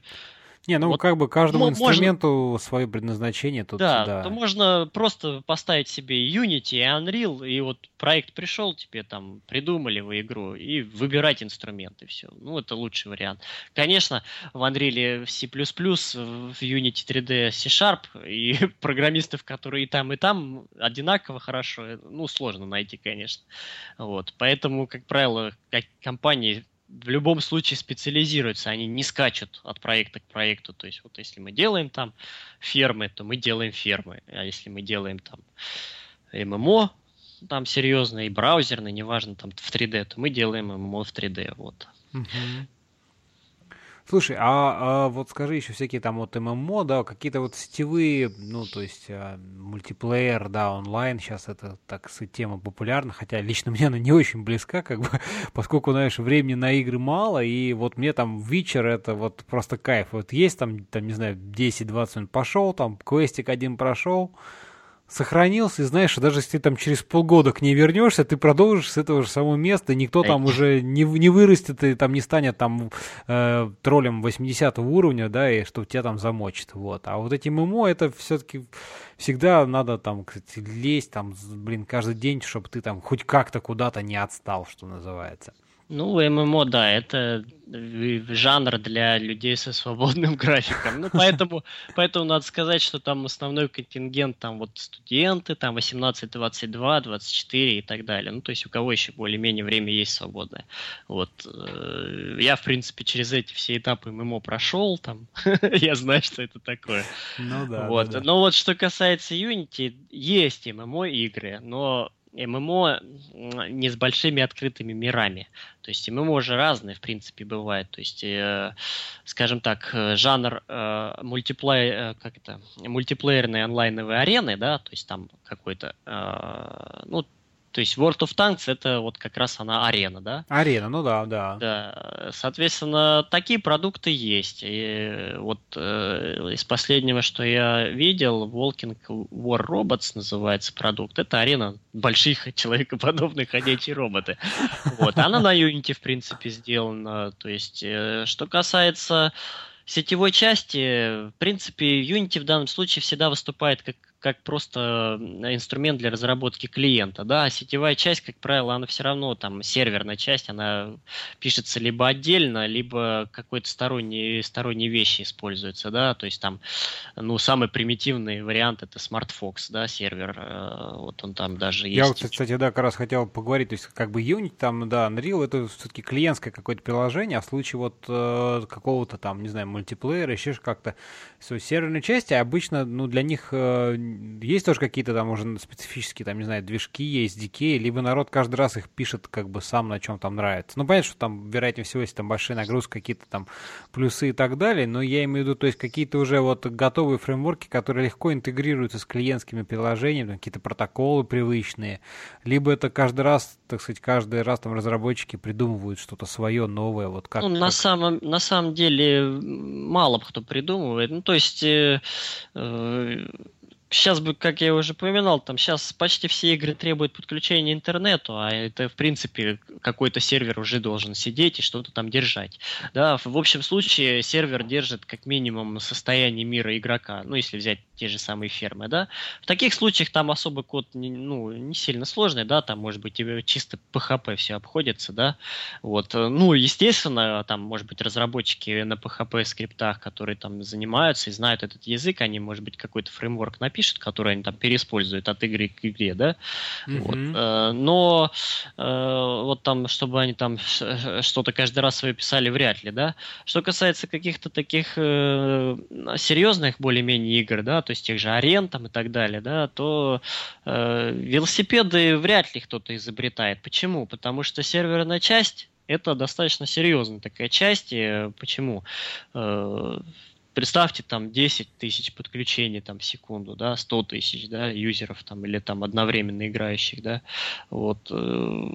не, ну вот как бы каждому можно... инструменту свое предназначение. Тут, да, да, то можно просто поставить себе Unity и Unreal, и вот проект пришел, тебе там придумали вы игру, и выбирать инструменты, все. Ну, это лучший вариант. Конечно, в Unreal C++, в Unity 3D C-Sharp, и [LAUGHS] программистов, которые и там, и там одинаково хорошо, ну, сложно найти, конечно. Вот. Поэтому, как правило, компании в любом случае специализируются, они не скачут от проекта к проекту. То есть вот если мы делаем там фермы, то мы делаем фермы. А если мы делаем там ММО, там серьезный и браузерный, неважно, там в 3D, то мы делаем ММО в 3D. Вот. Угу. Слушай, а, а вот скажи еще всякие там вот ММО, да, какие-то вот сетевые, ну, то есть а, мультиплеер, да, онлайн, сейчас это, так сказать, тема популярна, хотя лично [LAUGHS] мне она не очень близка, как бы, [LAUGHS] поскольку, знаешь, времени на игры мало, и вот мне там вечер это вот просто кайф. Вот есть там, там не знаю, 10-20 минут пошел, там квестик один прошел, сохранился, и знаешь, даже если ты там через полгода к ней вернешься, ты продолжишь с этого же самого места, никто там уже не, не вырастет и там не станет там э, троллем 80 уровня, да, и что тебя там замочит, вот. А вот эти ММО, это все-таки всегда надо там, кстати, лезть там, блин, каждый день, чтобы ты там хоть как-то куда-то не отстал, что называется. Ну, ММО, да, это жанр для людей со свободным [LAUGHS] графиком. Ну, поэтому, поэтому надо сказать, что там основной контингент, там вот студенты, там 18, 22, 24 и так далее. Ну, то есть у кого еще более-менее время есть свободное. Вот. Э, я, в принципе, через эти все этапы ММО прошел, там, [LAUGHS] я знаю, что это такое. Ну да. Вот. Да, да. Но вот что касается Unity, есть ММО игры, но ММО не с большими открытыми мирами. То есть ММО же разные, в принципе, бывает. То есть, э, скажем так, жанр э, мультиплеер, э, как это, мультиплеерной онлайновой арены, да, то есть там какой-то, э, ну, то есть World of Tanks это вот как раз она арена, да? Арена, ну да, да. Да, соответственно, такие продукты есть. И вот э, из последнего, что я видел, Walking War Robots называется продукт. Это арена больших [LAUGHS] человекоподобных ходячие роботы. Вот, она на Unity, в принципе, сделана. То есть, э, что касается сетевой части, в принципе, Unity в данном случае всегда выступает как как просто инструмент для разработки клиента, да, а сетевая часть, как правило, она все равно, там, серверная часть, она пишется либо отдельно, либо какой-то сторонние, сторонние вещи используются, да, то есть там, ну, самый примитивный вариант это SmartFox, да, сервер, э, вот он там даже есть. Я, вот, кстати, да, как раз хотел поговорить, то есть как бы Unity, там, да, Unreal, это все-таки клиентское какое-то приложение, а в случае вот э, какого-то там, не знаю, мультиплеера, еще как-то, серверной части, обычно, ну, для них э, есть тоже какие-то там уже специфические, там, не знаю, движки, есть SDK, либо народ каждый раз их пишет как бы сам, на чем там нравится. Ну, понятно, что там, вероятнее всего, есть там большие нагрузки, какие-то там плюсы и так далее, но я имею в виду, то есть какие-то уже вот готовые фреймворки, которые легко интегрируются с клиентскими приложениями, какие-то протоколы привычные, либо это каждый раз, так сказать, каждый раз там разработчики придумывают что-то свое, новое, вот как... Ну, как... На, самом, на самом деле мало кто придумывает, ну, то есть... Э, э сейчас бы, как я уже упоминал, там сейчас почти все игры требуют подключения интернету, а это, в принципе, какой-то сервер уже должен сидеть и что-то там держать. Да, в общем случае сервер держит как минимум состояние мира игрока, ну, если взять те же самые фермы, да. В таких случаях там особый код не, ну, не сильно сложный, да, там, может быть, чисто PHP все обходится, да. Вот, ну, естественно, там, может быть, разработчики на PHP скриптах, которые там занимаются и знают этот язык, они, может быть, какой-то фреймворк напишут, пишут, которые они там переиспользуют от игры к игре, да. Mm-hmm. Вот. Э, но э, вот там, чтобы они там что-то каждый раз свое писали, вряд ли, да. Что касается каких-то таких э, серьезных более-менее игр, да, то есть тех же арен там и так далее, да, то велосипеды вряд ли кто-то изобретает. Почему? Потому что серверная часть это достаточно серьезная такая часть. Почему? Представьте там 10 тысяч подключений там в секунду, да, 100 тысяч, да, юзеров там или там одновременно играющих, да, вот э,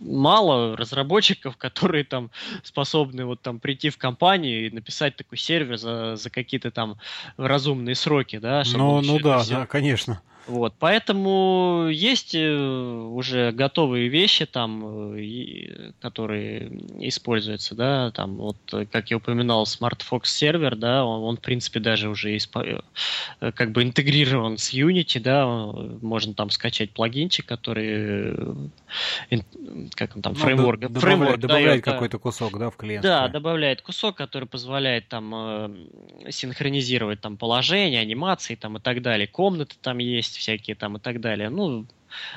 мало разработчиков, [LAUGHS] которые там способны вот там прийти в компанию и написать такой сервер за, за какие-то там разумные сроки, да. Ну, ну да, все... да, конечно. Вот, поэтому есть э, уже готовые вещи там, э, которые используются, да, там вот, как я упоминал, SmartFox сервер, да, он, он в принципе даже уже испо... Э, как бы интегрирован с Unity, да, можно там скачать плагинчик, который, как он там, ну, фреймворк, добавляет, фреймворк добавляет какой-то кусок, да, в клиент. Да, добавляет кусок, который позволяет там синхронизировать там положение, анимации там и так далее, комнаты там есть, есть всякие там и так далее. Ну,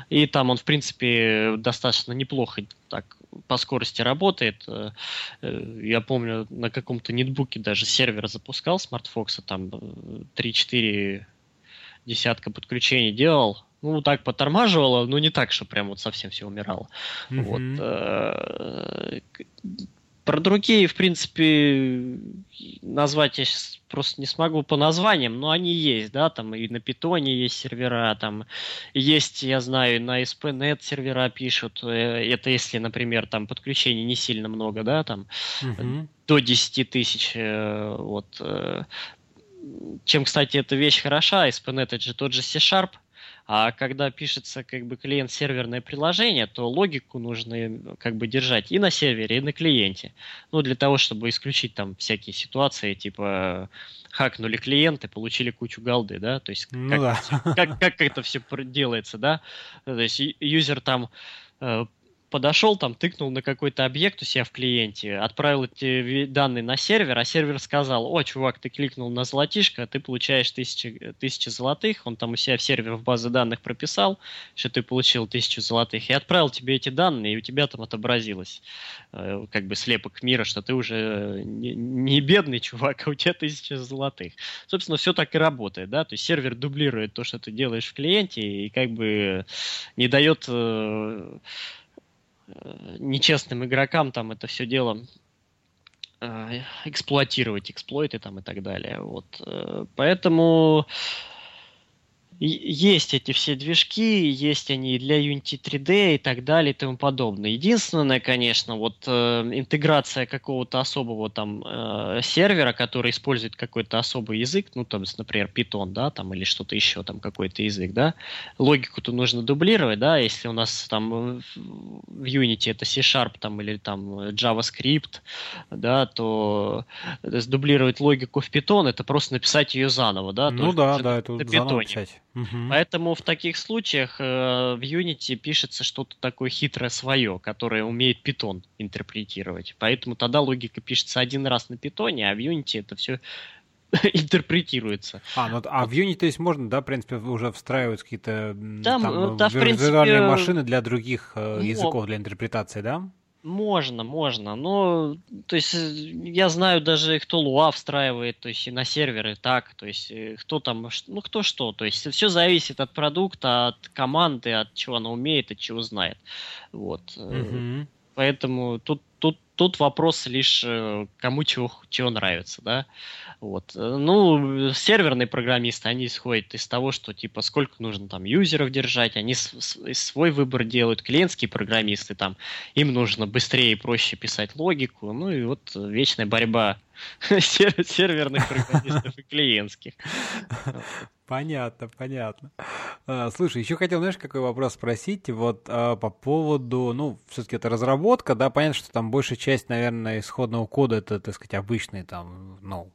и там он, в принципе, достаточно неплохо так по скорости работает. Э, э, я помню, на каком-то нетбуке даже сервер запускал SmartFox, там 3-4 э, десятка подключений делал. Ну, так потормаживало, но не так, что прям вот совсем все умирало. Mm-hmm. Вот. Про другие, в принципе, назвать я сейчас просто не смогу по названиям, но они есть, да, там и на питоне есть сервера, там есть, я знаю, на SPNet сервера пишут, э, это если, например, там подключений не сильно много, да, там угу. до 10 тысяч, э, вот. Э, чем, кстати, эта вещь хороша, SPNet это же тот же C-Sharp, а когда пишется как бы клиент-серверное приложение, то логику нужно как бы держать и на сервере, и на клиенте. Ну, для того, чтобы исключить там всякие ситуации, типа хакнули клиенты, получили кучу голды, да, то есть ну, как, да. как, как это все делается, да, то есть юзер там э, подошел, там, тыкнул на какой-то объект у себя в клиенте, отправил эти данные на сервер, а сервер сказал, о, чувак, ты кликнул на золотишко, ты получаешь тысячи, тысячи золотых, он там у себя в сервер в базе данных прописал, что ты получил тысячу золотых, и отправил тебе эти данные, и у тебя там отобразилось э, как бы слепок мира, что ты уже не, не бедный чувак, а у тебя тысяча золотых. Собственно, все так и работает, да, то есть сервер дублирует то, что ты делаешь в клиенте, и как бы не дает э, Э, нечестным игрокам там это все дело э, эксплуатировать, эксплойты там и так далее. Вот. Э, поэтому есть эти все движки, есть они для Unity 3D и так далее и тому подобное. Единственное, конечно, вот э, интеграция какого-то особого там э, сервера, который использует какой-то особый язык, ну, там, например, Python, да, там, или что-то еще, там, какой-то язык, да, логику-то нужно дублировать, да, если у нас там в Unity это C-Sharp, там, или там JavaScript, да, то сдублировать логику в Python, это просто написать ее заново, да. Ну да, да, это заново писать. Угу. Поэтому в таких случаях э, в Unity пишется что-то такое хитрое свое, которое умеет Python интерпретировать. Поэтому тогда логика пишется один раз на Python, а в Unity это все [LAUGHS] интерпретируется. А, ну, а в Unity, то есть, можно, да, в принципе, уже встраивать какие-то там, там да, виртуальные принципе, машины для других э, языков для интерпретации, да? Можно, можно. Но, то есть, э, я знаю даже, кто Луа встраивает, то есть, и на серверы так, то есть, э, кто там, ну, кто что. То есть, все зависит от продукта, от команды, от чего она умеет, от чего знает. Вот. Угу. Поэтому тут, тут, тут вопрос лишь кому чего, чего нравится, да. Вот. Ну, серверные программисты, они исходят из того, что, типа, сколько нужно там юзеров держать, они свой выбор делают. Клиентские программисты, там, им нужно быстрее и проще писать логику. Ну, и вот вечная борьба [LAUGHS] серверных программистов и клиентских. Понятно, понятно. А, слушай, еще хотел, знаешь, какой вопрос спросить? Вот а, по поводу, ну, все-таки это разработка, да, понятно, что там большая часть, наверное, исходного кода это, так сказать, обычные там, ну,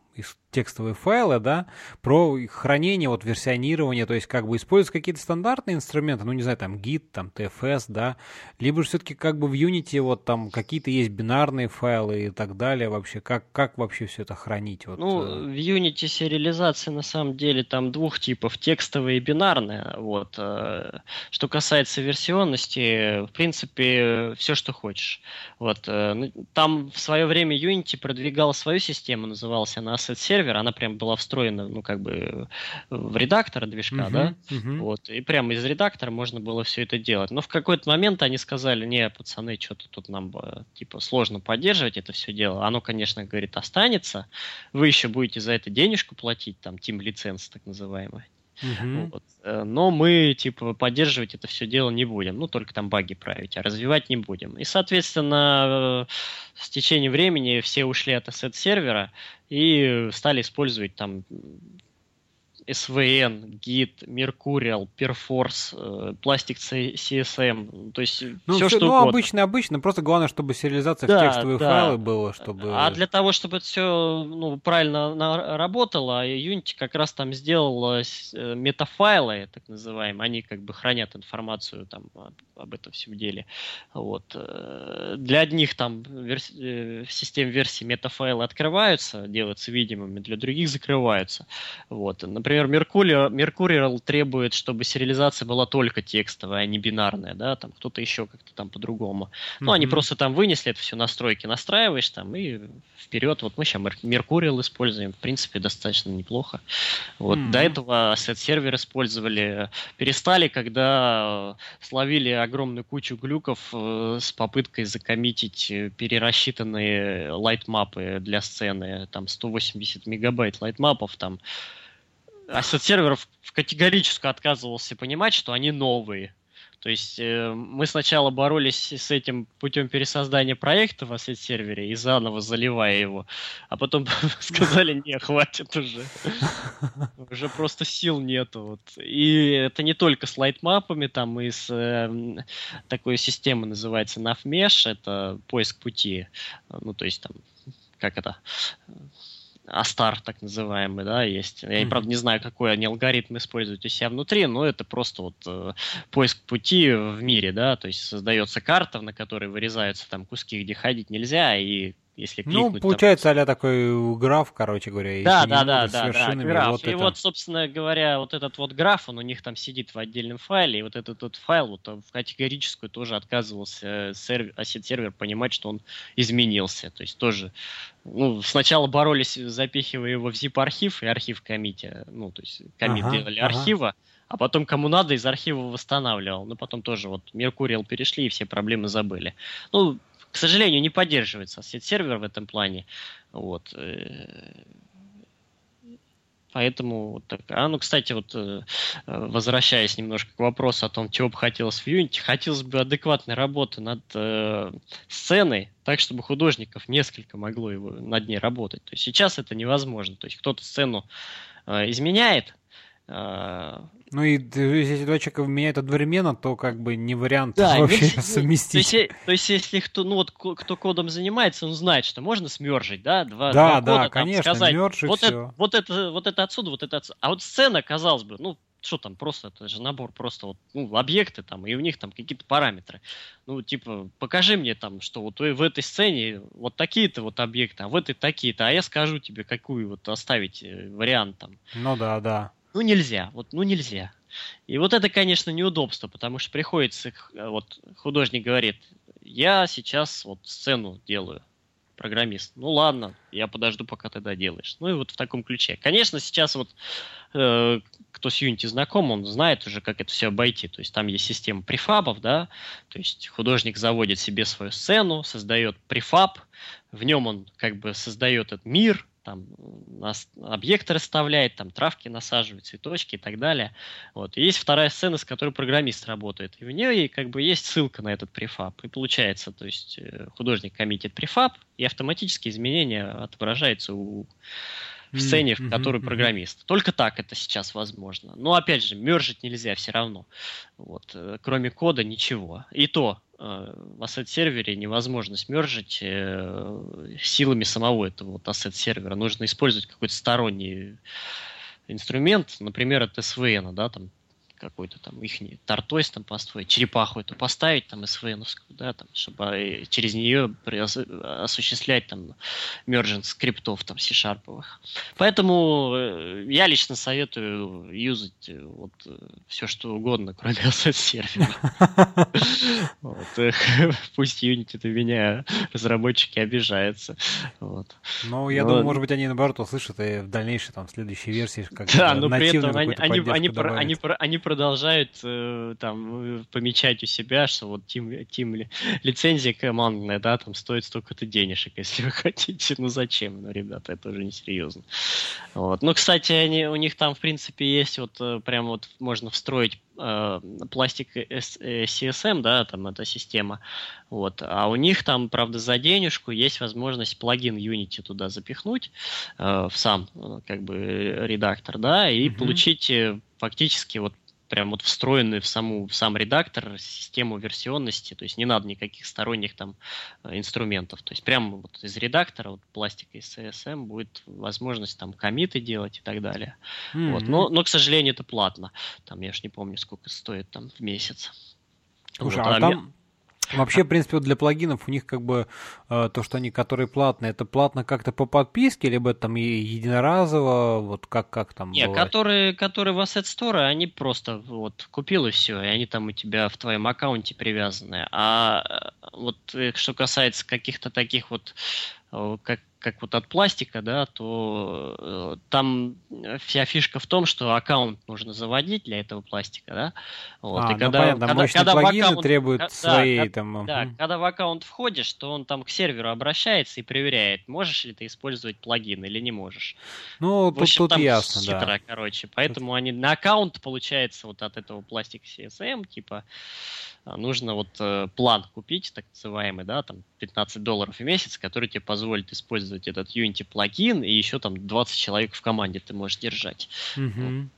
текстовые файлы, да, про хранение, вот версионирование, то есть как бы используются какие-то стандартные инструменты, ну, не знаю, там Git, там TFS, да, либо же все-таки как бы в Unity вот там какие-то есть бинарные файлы и так далее вообще, как, как вообще все это хранить? Вот, ну, э? в Unity сериализация на самом деле там двух типов, текстовая и бинарная, вот. Э, что касается версионности, в принципе, все, что хочешь. Вот. Э, ну, там в свое время Unity продвигал свою систему, называлась она Asset Server, она прям была встроена, ну, как бы в редактор движка, uh-huh, да, uh-huh. вот, и прямо из редактора можно было все это делать. Но в какой-то момент они сказали, не, пацаны, что-то тут нам, э, типа, сложно поддерживать это все дело. Оно, конечно, говорит, останется, вы еще будете за это денежку платить, там, Team лиценз так называемый. Uh-huh. Вот. Э, но мы, типа, поддерживать это все дело не будем. Ну, только там баги править, а развивать не будем. И, соответственно, с течением времени все ушли от ассет-сервера и стали использовать там SVN, Git, Mercurial, Perforce, э, Plastic CSM, то есть ну, все, что ну, угодно. обычно, обычно, просто главное, чтобы сериализация да, в текстовые да. файлы была, чтобы... А для того, чтобы это все ну, правильно работало, Unity как раз там сделал э, метафайлы, так называемые, они как бы хранят информацию там об, этом всем деле. Вот. Э, для одних там верс... в системе версии метафайлы открываются, делаются видимыми, для других закрываются. Вот. Например, например, Mercurial, Mercurial требует, чтобы сериализация была только текстовая, а не бинарная, да, там кто-то еще как-то там по-другому. Mm-hmm. Ну, они просто там вынесли это все настройки, настраиваешь там и вперед. Вот мы сейчас Mercurial используем, в принципе, достаточно неплохо. Вот mm-hmm. до этого Asset Server использовали, перестали, когда словили огромную кучу глюков э, с попыткой за commit ить перерасчитанные lightmap ы для сцены, там 180 мегабайт lightmap ов, там Asset Server категорически отказывался понимать, что они новые. То есть э, мы сначала боролись с этим путем пересоздания проекта в Asset Server е и заново заливая его, а потом [LAUGHS] сказали, не, хватит уже. Уже просто сил нету. Вот. И это не только с лайтмапами, там и с э, такой системой называется NavMesh, это поиск пути. Ну, то есть там, как это, Астар, так называемый, да, есть. Я, правда, не знаю, какой они алгоритм используют у себя внутри, но это просто вот э, поиск пути в мире, да, то есть создается карта, на которой вырезаются там куски, где ходить нельзя, и если ну, кликнуть... Ну, получается, там... а такой граф, короче говоря. Да, да, да, да, да, граф. Вот и это... вот, собственно говоря, вот этот вот граф, он у них там сидит в отдельном файле, и вот этот вот файл вот в категорическую тоже отказывался сервер, осет-сервер понимать, что он изменился. То есть тоже, ну, сначала боролись, запихивая его в zip-архив и архив комите, ну, то есть комит ага, делали ага. архива, а потом кому надо из архива восстанавливал. Ну, потом тоже вот Меркуриал перешли и все проблемы забыли. Ну, к сожалению, не поддерживается сервер в этом плане. Вот. Э, поэтому вот так. А ну, кстати, вот э, возвращаясь немножко к вопросу о том, чего бы хотелось в Unity, хотелось бы адекватной работы над э, сценой, так, чтобы художников несколько могло его над ней работать. То есть сейчас это невозможно. То есть кто-то сцену э, изменяет, ну и если два человека меняют одновременно, то как бы не вариант да, вообще не, [LAUGHS] совместить. То есть, то есть если кто, ну вот кто кодом занимается, он знает, что можно смержить, да, два, да, два да, кода, конечно, там, сказать, мерж вот, это, вот это, вот это отсюда, вот это отсюда. А вот сцена, казалось бы, ну что там просто, это же набор просто вот, ну, объекты там, и у них там какие-то параметры. Ну, типа, покажи мне там, что вот в этой сцене вот такие-то вот объекты, а в этой такие-то, а я скажу тебе, какую вот оставить э, вариант там. Ну да, да. Ну нельзя, вот ну нельзя. И вот это, конечно, неудобство, потому что приходится, э, вот художник говорит, я сейчас вот сцену делаю, программист. Ну ладно, я подожду, пока ты доделаешь. Ну и вот в таком ключе. Конечно, сейчас вот э, кто с Unity знаком, он знает уже, как это все обойти. То есть там есть система префабов, да, то есть художник заводит себе свою сцену, создает префаб, в нем он как бы создает этот мир, там объекты расставляет, там травки насаживает, цветочки и так далее. Вот. И есть вторая сцена, с которой программист работает. И в ней как бы есть ссылка на этот префаб. И получается, то есть э, художник коммитит префаб, и автоматически изменения отображаются у в сцене, в которой программист. Только так это сейчас возможно. Но опять же, мержить нельзя все равно. Вот. Э, кроме кода ничего. И то в ассет-сервере невозможно смержить э, силами самого этого вот ассет-сервера. Нужно использовать какой-то сторонний инструмент, например, от SVN, да, там какой-то там их тортойс там построить, черепаху эту поставить там svn да, там, чтобы э, через нее осуществлять там мержинг скриптов там C-шарповых. Поэтому э, я лично советую юзать э, вот все что угодно, кроме [LAUGHS] asset-сервера. [LAUGHS] [LAUGHS] Пусть Unity это меня разработчики обижаются. Ну, я думаю, может быть, они наоборот услышат и в дальнейшей там следующей версии как Да, но при этом они, они продолжают э, там помечать у себя, что вот Team, Team лицензия командная, да, там стоит столько-то денежек, [LAUGHS] если вы хотите. Ну зачем? Ну, ребята, это уже несерьезно. Вот. Ну, кстати, они, у них там, в принципе, есть вот э, прям вот можно встроить э, пластик CSM, э, да, там эта система. Вот. А у них там, правда, за денежку есть возможность плагин Unity туда запихнуть э, в сам как бы редактор, да, и mm-hmm. получить фактически вот прям вот встроенный в, саму, в сам редактор систему версионности, то есть не надо никаких сторонних там э, инструментов. То есть прямо вот из редактора, вот пластика из CSM будет возможность там комиты делать и так далее. Mm-hmm. Вот. Но, но, к сожалению, это платно. Там я уж не помню, сколько стоит там в месяц. Слушай, вот, а, а там, Вообще, в принципе, вот для плагинов у них как бы э, то, что они, которые платные, это платно как-то по подписке, либо там и единоразово, вот как, как там Нет, которые, которые в Asset Store, они просто вот купил и все, и они там у тебя в твоем аккаунте привязаны. А э, вот э, что касается каких-то таких вот как как вот от пластика, да, то э, там вся фишка в том, что аккаунт нужно заводить для этого пластика, да. Вот. А, и ну когда, понятно, когда, когда плагины аккаунт, требуют да, своей да, там... Да, угу. когда в аккаунт входишь, то он там к серверу обращается и проверяет, можешь ли ты использовать плагин или не можешь. Ну, в общем, тут, тут ясно, хитро, да. короче. Поэтому тут... они на аккаунт, получается, вот от этого пластика CSM, типа, а, нужно вот э, план купить, так называемый, да, там 15 долларов в месяц, который тебе позволит использовать этот Unity плагин, и еще там 20 человек в команде ты можешь держать. Mm-hmm.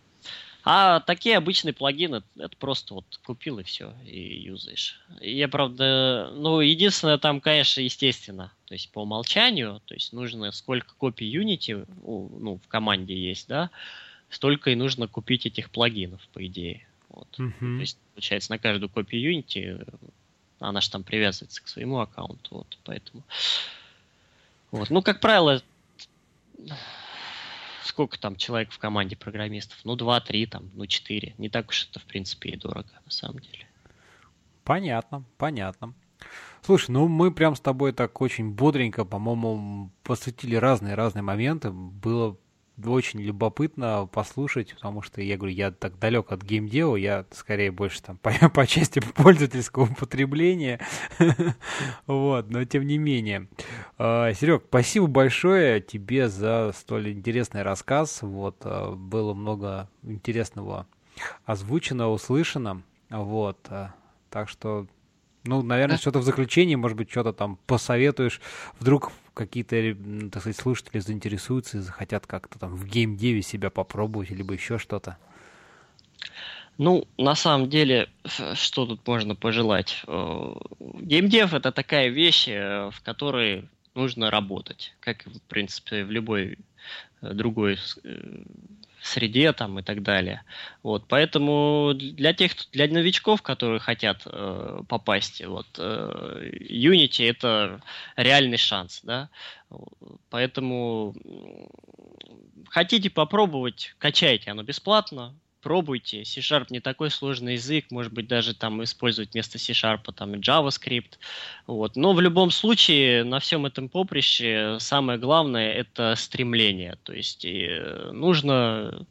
А такие обычные плагины, это просто вот купил и все, и юзаешь. Я, правда, ну, единственное, там, конечно, естественно, то есть по умолчанию, то есть нужно сколько копий Unity ну, в команде есть, да, столько и нужно купить этих плагинов, по идее. Вот. Uh-huh. То есть, получается, на каждую копию Unity она же там привязывается к своему аккаунту, вот, поэтому... Вот. Ну, как правило, сколько там человек в команде программистов? Ну, два-три, там, ну, четыре. Не так уж это, в принципе, и дорого, на самом деле. Понятно, понятно. Слушай, ну мы прям с тобой так очень бодренько, по-моему, посвятили разные-разные моменты. Было очень любопытно послушать, потому что я говорю, я так далек от геймдева, я скорее больше там по, [LAUGHS] по части пользовательского употребления, [LAUGHS] вот, но тем не менее. А, Серег, спасибо большое тебе за столь интересный рассказ, вот, а, было много интересного озвучено, услышано, вот, а, так что ну, наверное, что-то в заключении, может быть, что-то там посоветуешь. Вдруг какие-то, так сказать, слушатели заинтересуются и захотят как-то там в геймдеве себя попробовать, либо еще что-то. Ну, на самом деле, что тут можно пожелать? Э, геймдев это такая вещь, э, в которой нужно работать, как, в принципе, в любой э, другой среде там и так далее. Вот, поэтому для тех, для новичков, которые хотят э, попасть, вот, э, Unity это реальный шанс, да. Поэтому хотите попробовать, качайте, оно бесплатно, пробуйте. C-Sharp не такой сложный язык, может быть, даже там использовать вместо C-Sharp там JavaScript. Вот. Но в любом случае на всем этом поприще самое главное это стремление. То есть э, нужно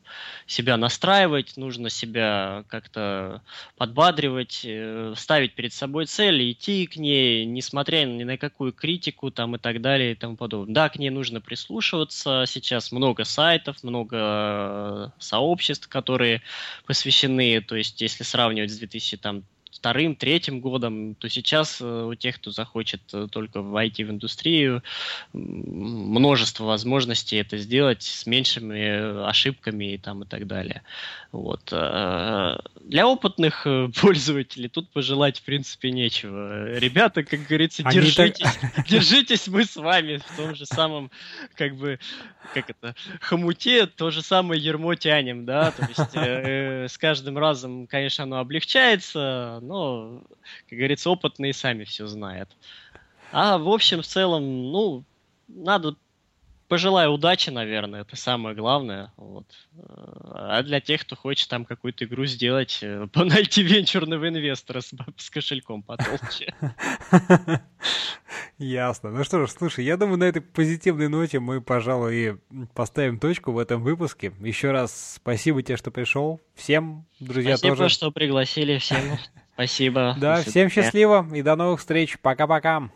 себя настраивать, нужно себя как-то подбадривать, э, ставить перед собой цели, идти к ней, несмотря ни на какую критику там и так далее и тому подобное. Да, к ней нужно прислушиваться. Сейчас много сайтов, много э, сообществ, которые посвящены, то есть если сравнивать с 2000 там вторым, третьим годом, то сейчас э, у тех, кто захочет э, только войти в индустрию, множество возможностей это сделать с меньшими э, ошибками и, там, и так далее. Вот. Для опытных [LAUGHS] пользователей тут пожелать, в принципе, нечего. Ребята, как говорится, Они держитесь, так... [LAUGHS] держитесь мы с вами в том же самом, как бы, как это, хомуте, то же самое ермо тянем, да, то есть э, с каждым разом, конечно, оно облегчается, но, как говорится, опытные сами все знают. А в общем, в целом, ну, надо пожелаю удачи, наверное, это самое главное. Вот. А для тех, кто хочет там какую-то игру сделать, э, [LAUGHS] найти венчурного инвестора с, с кошельком потолще. Ясно. Ну что ж, слушай, я думаю, на этой позитивной ноте мы, пожалуй, поставим точку в этом выпуске. Еще раз спасибо тебе, что пришел. Всем, друзья, спасибо, тоже. Спасибо, что пригласили. Всем [LAUGHS] спасибо. Да, всем счастливо и до новых встреч. Пока-пока.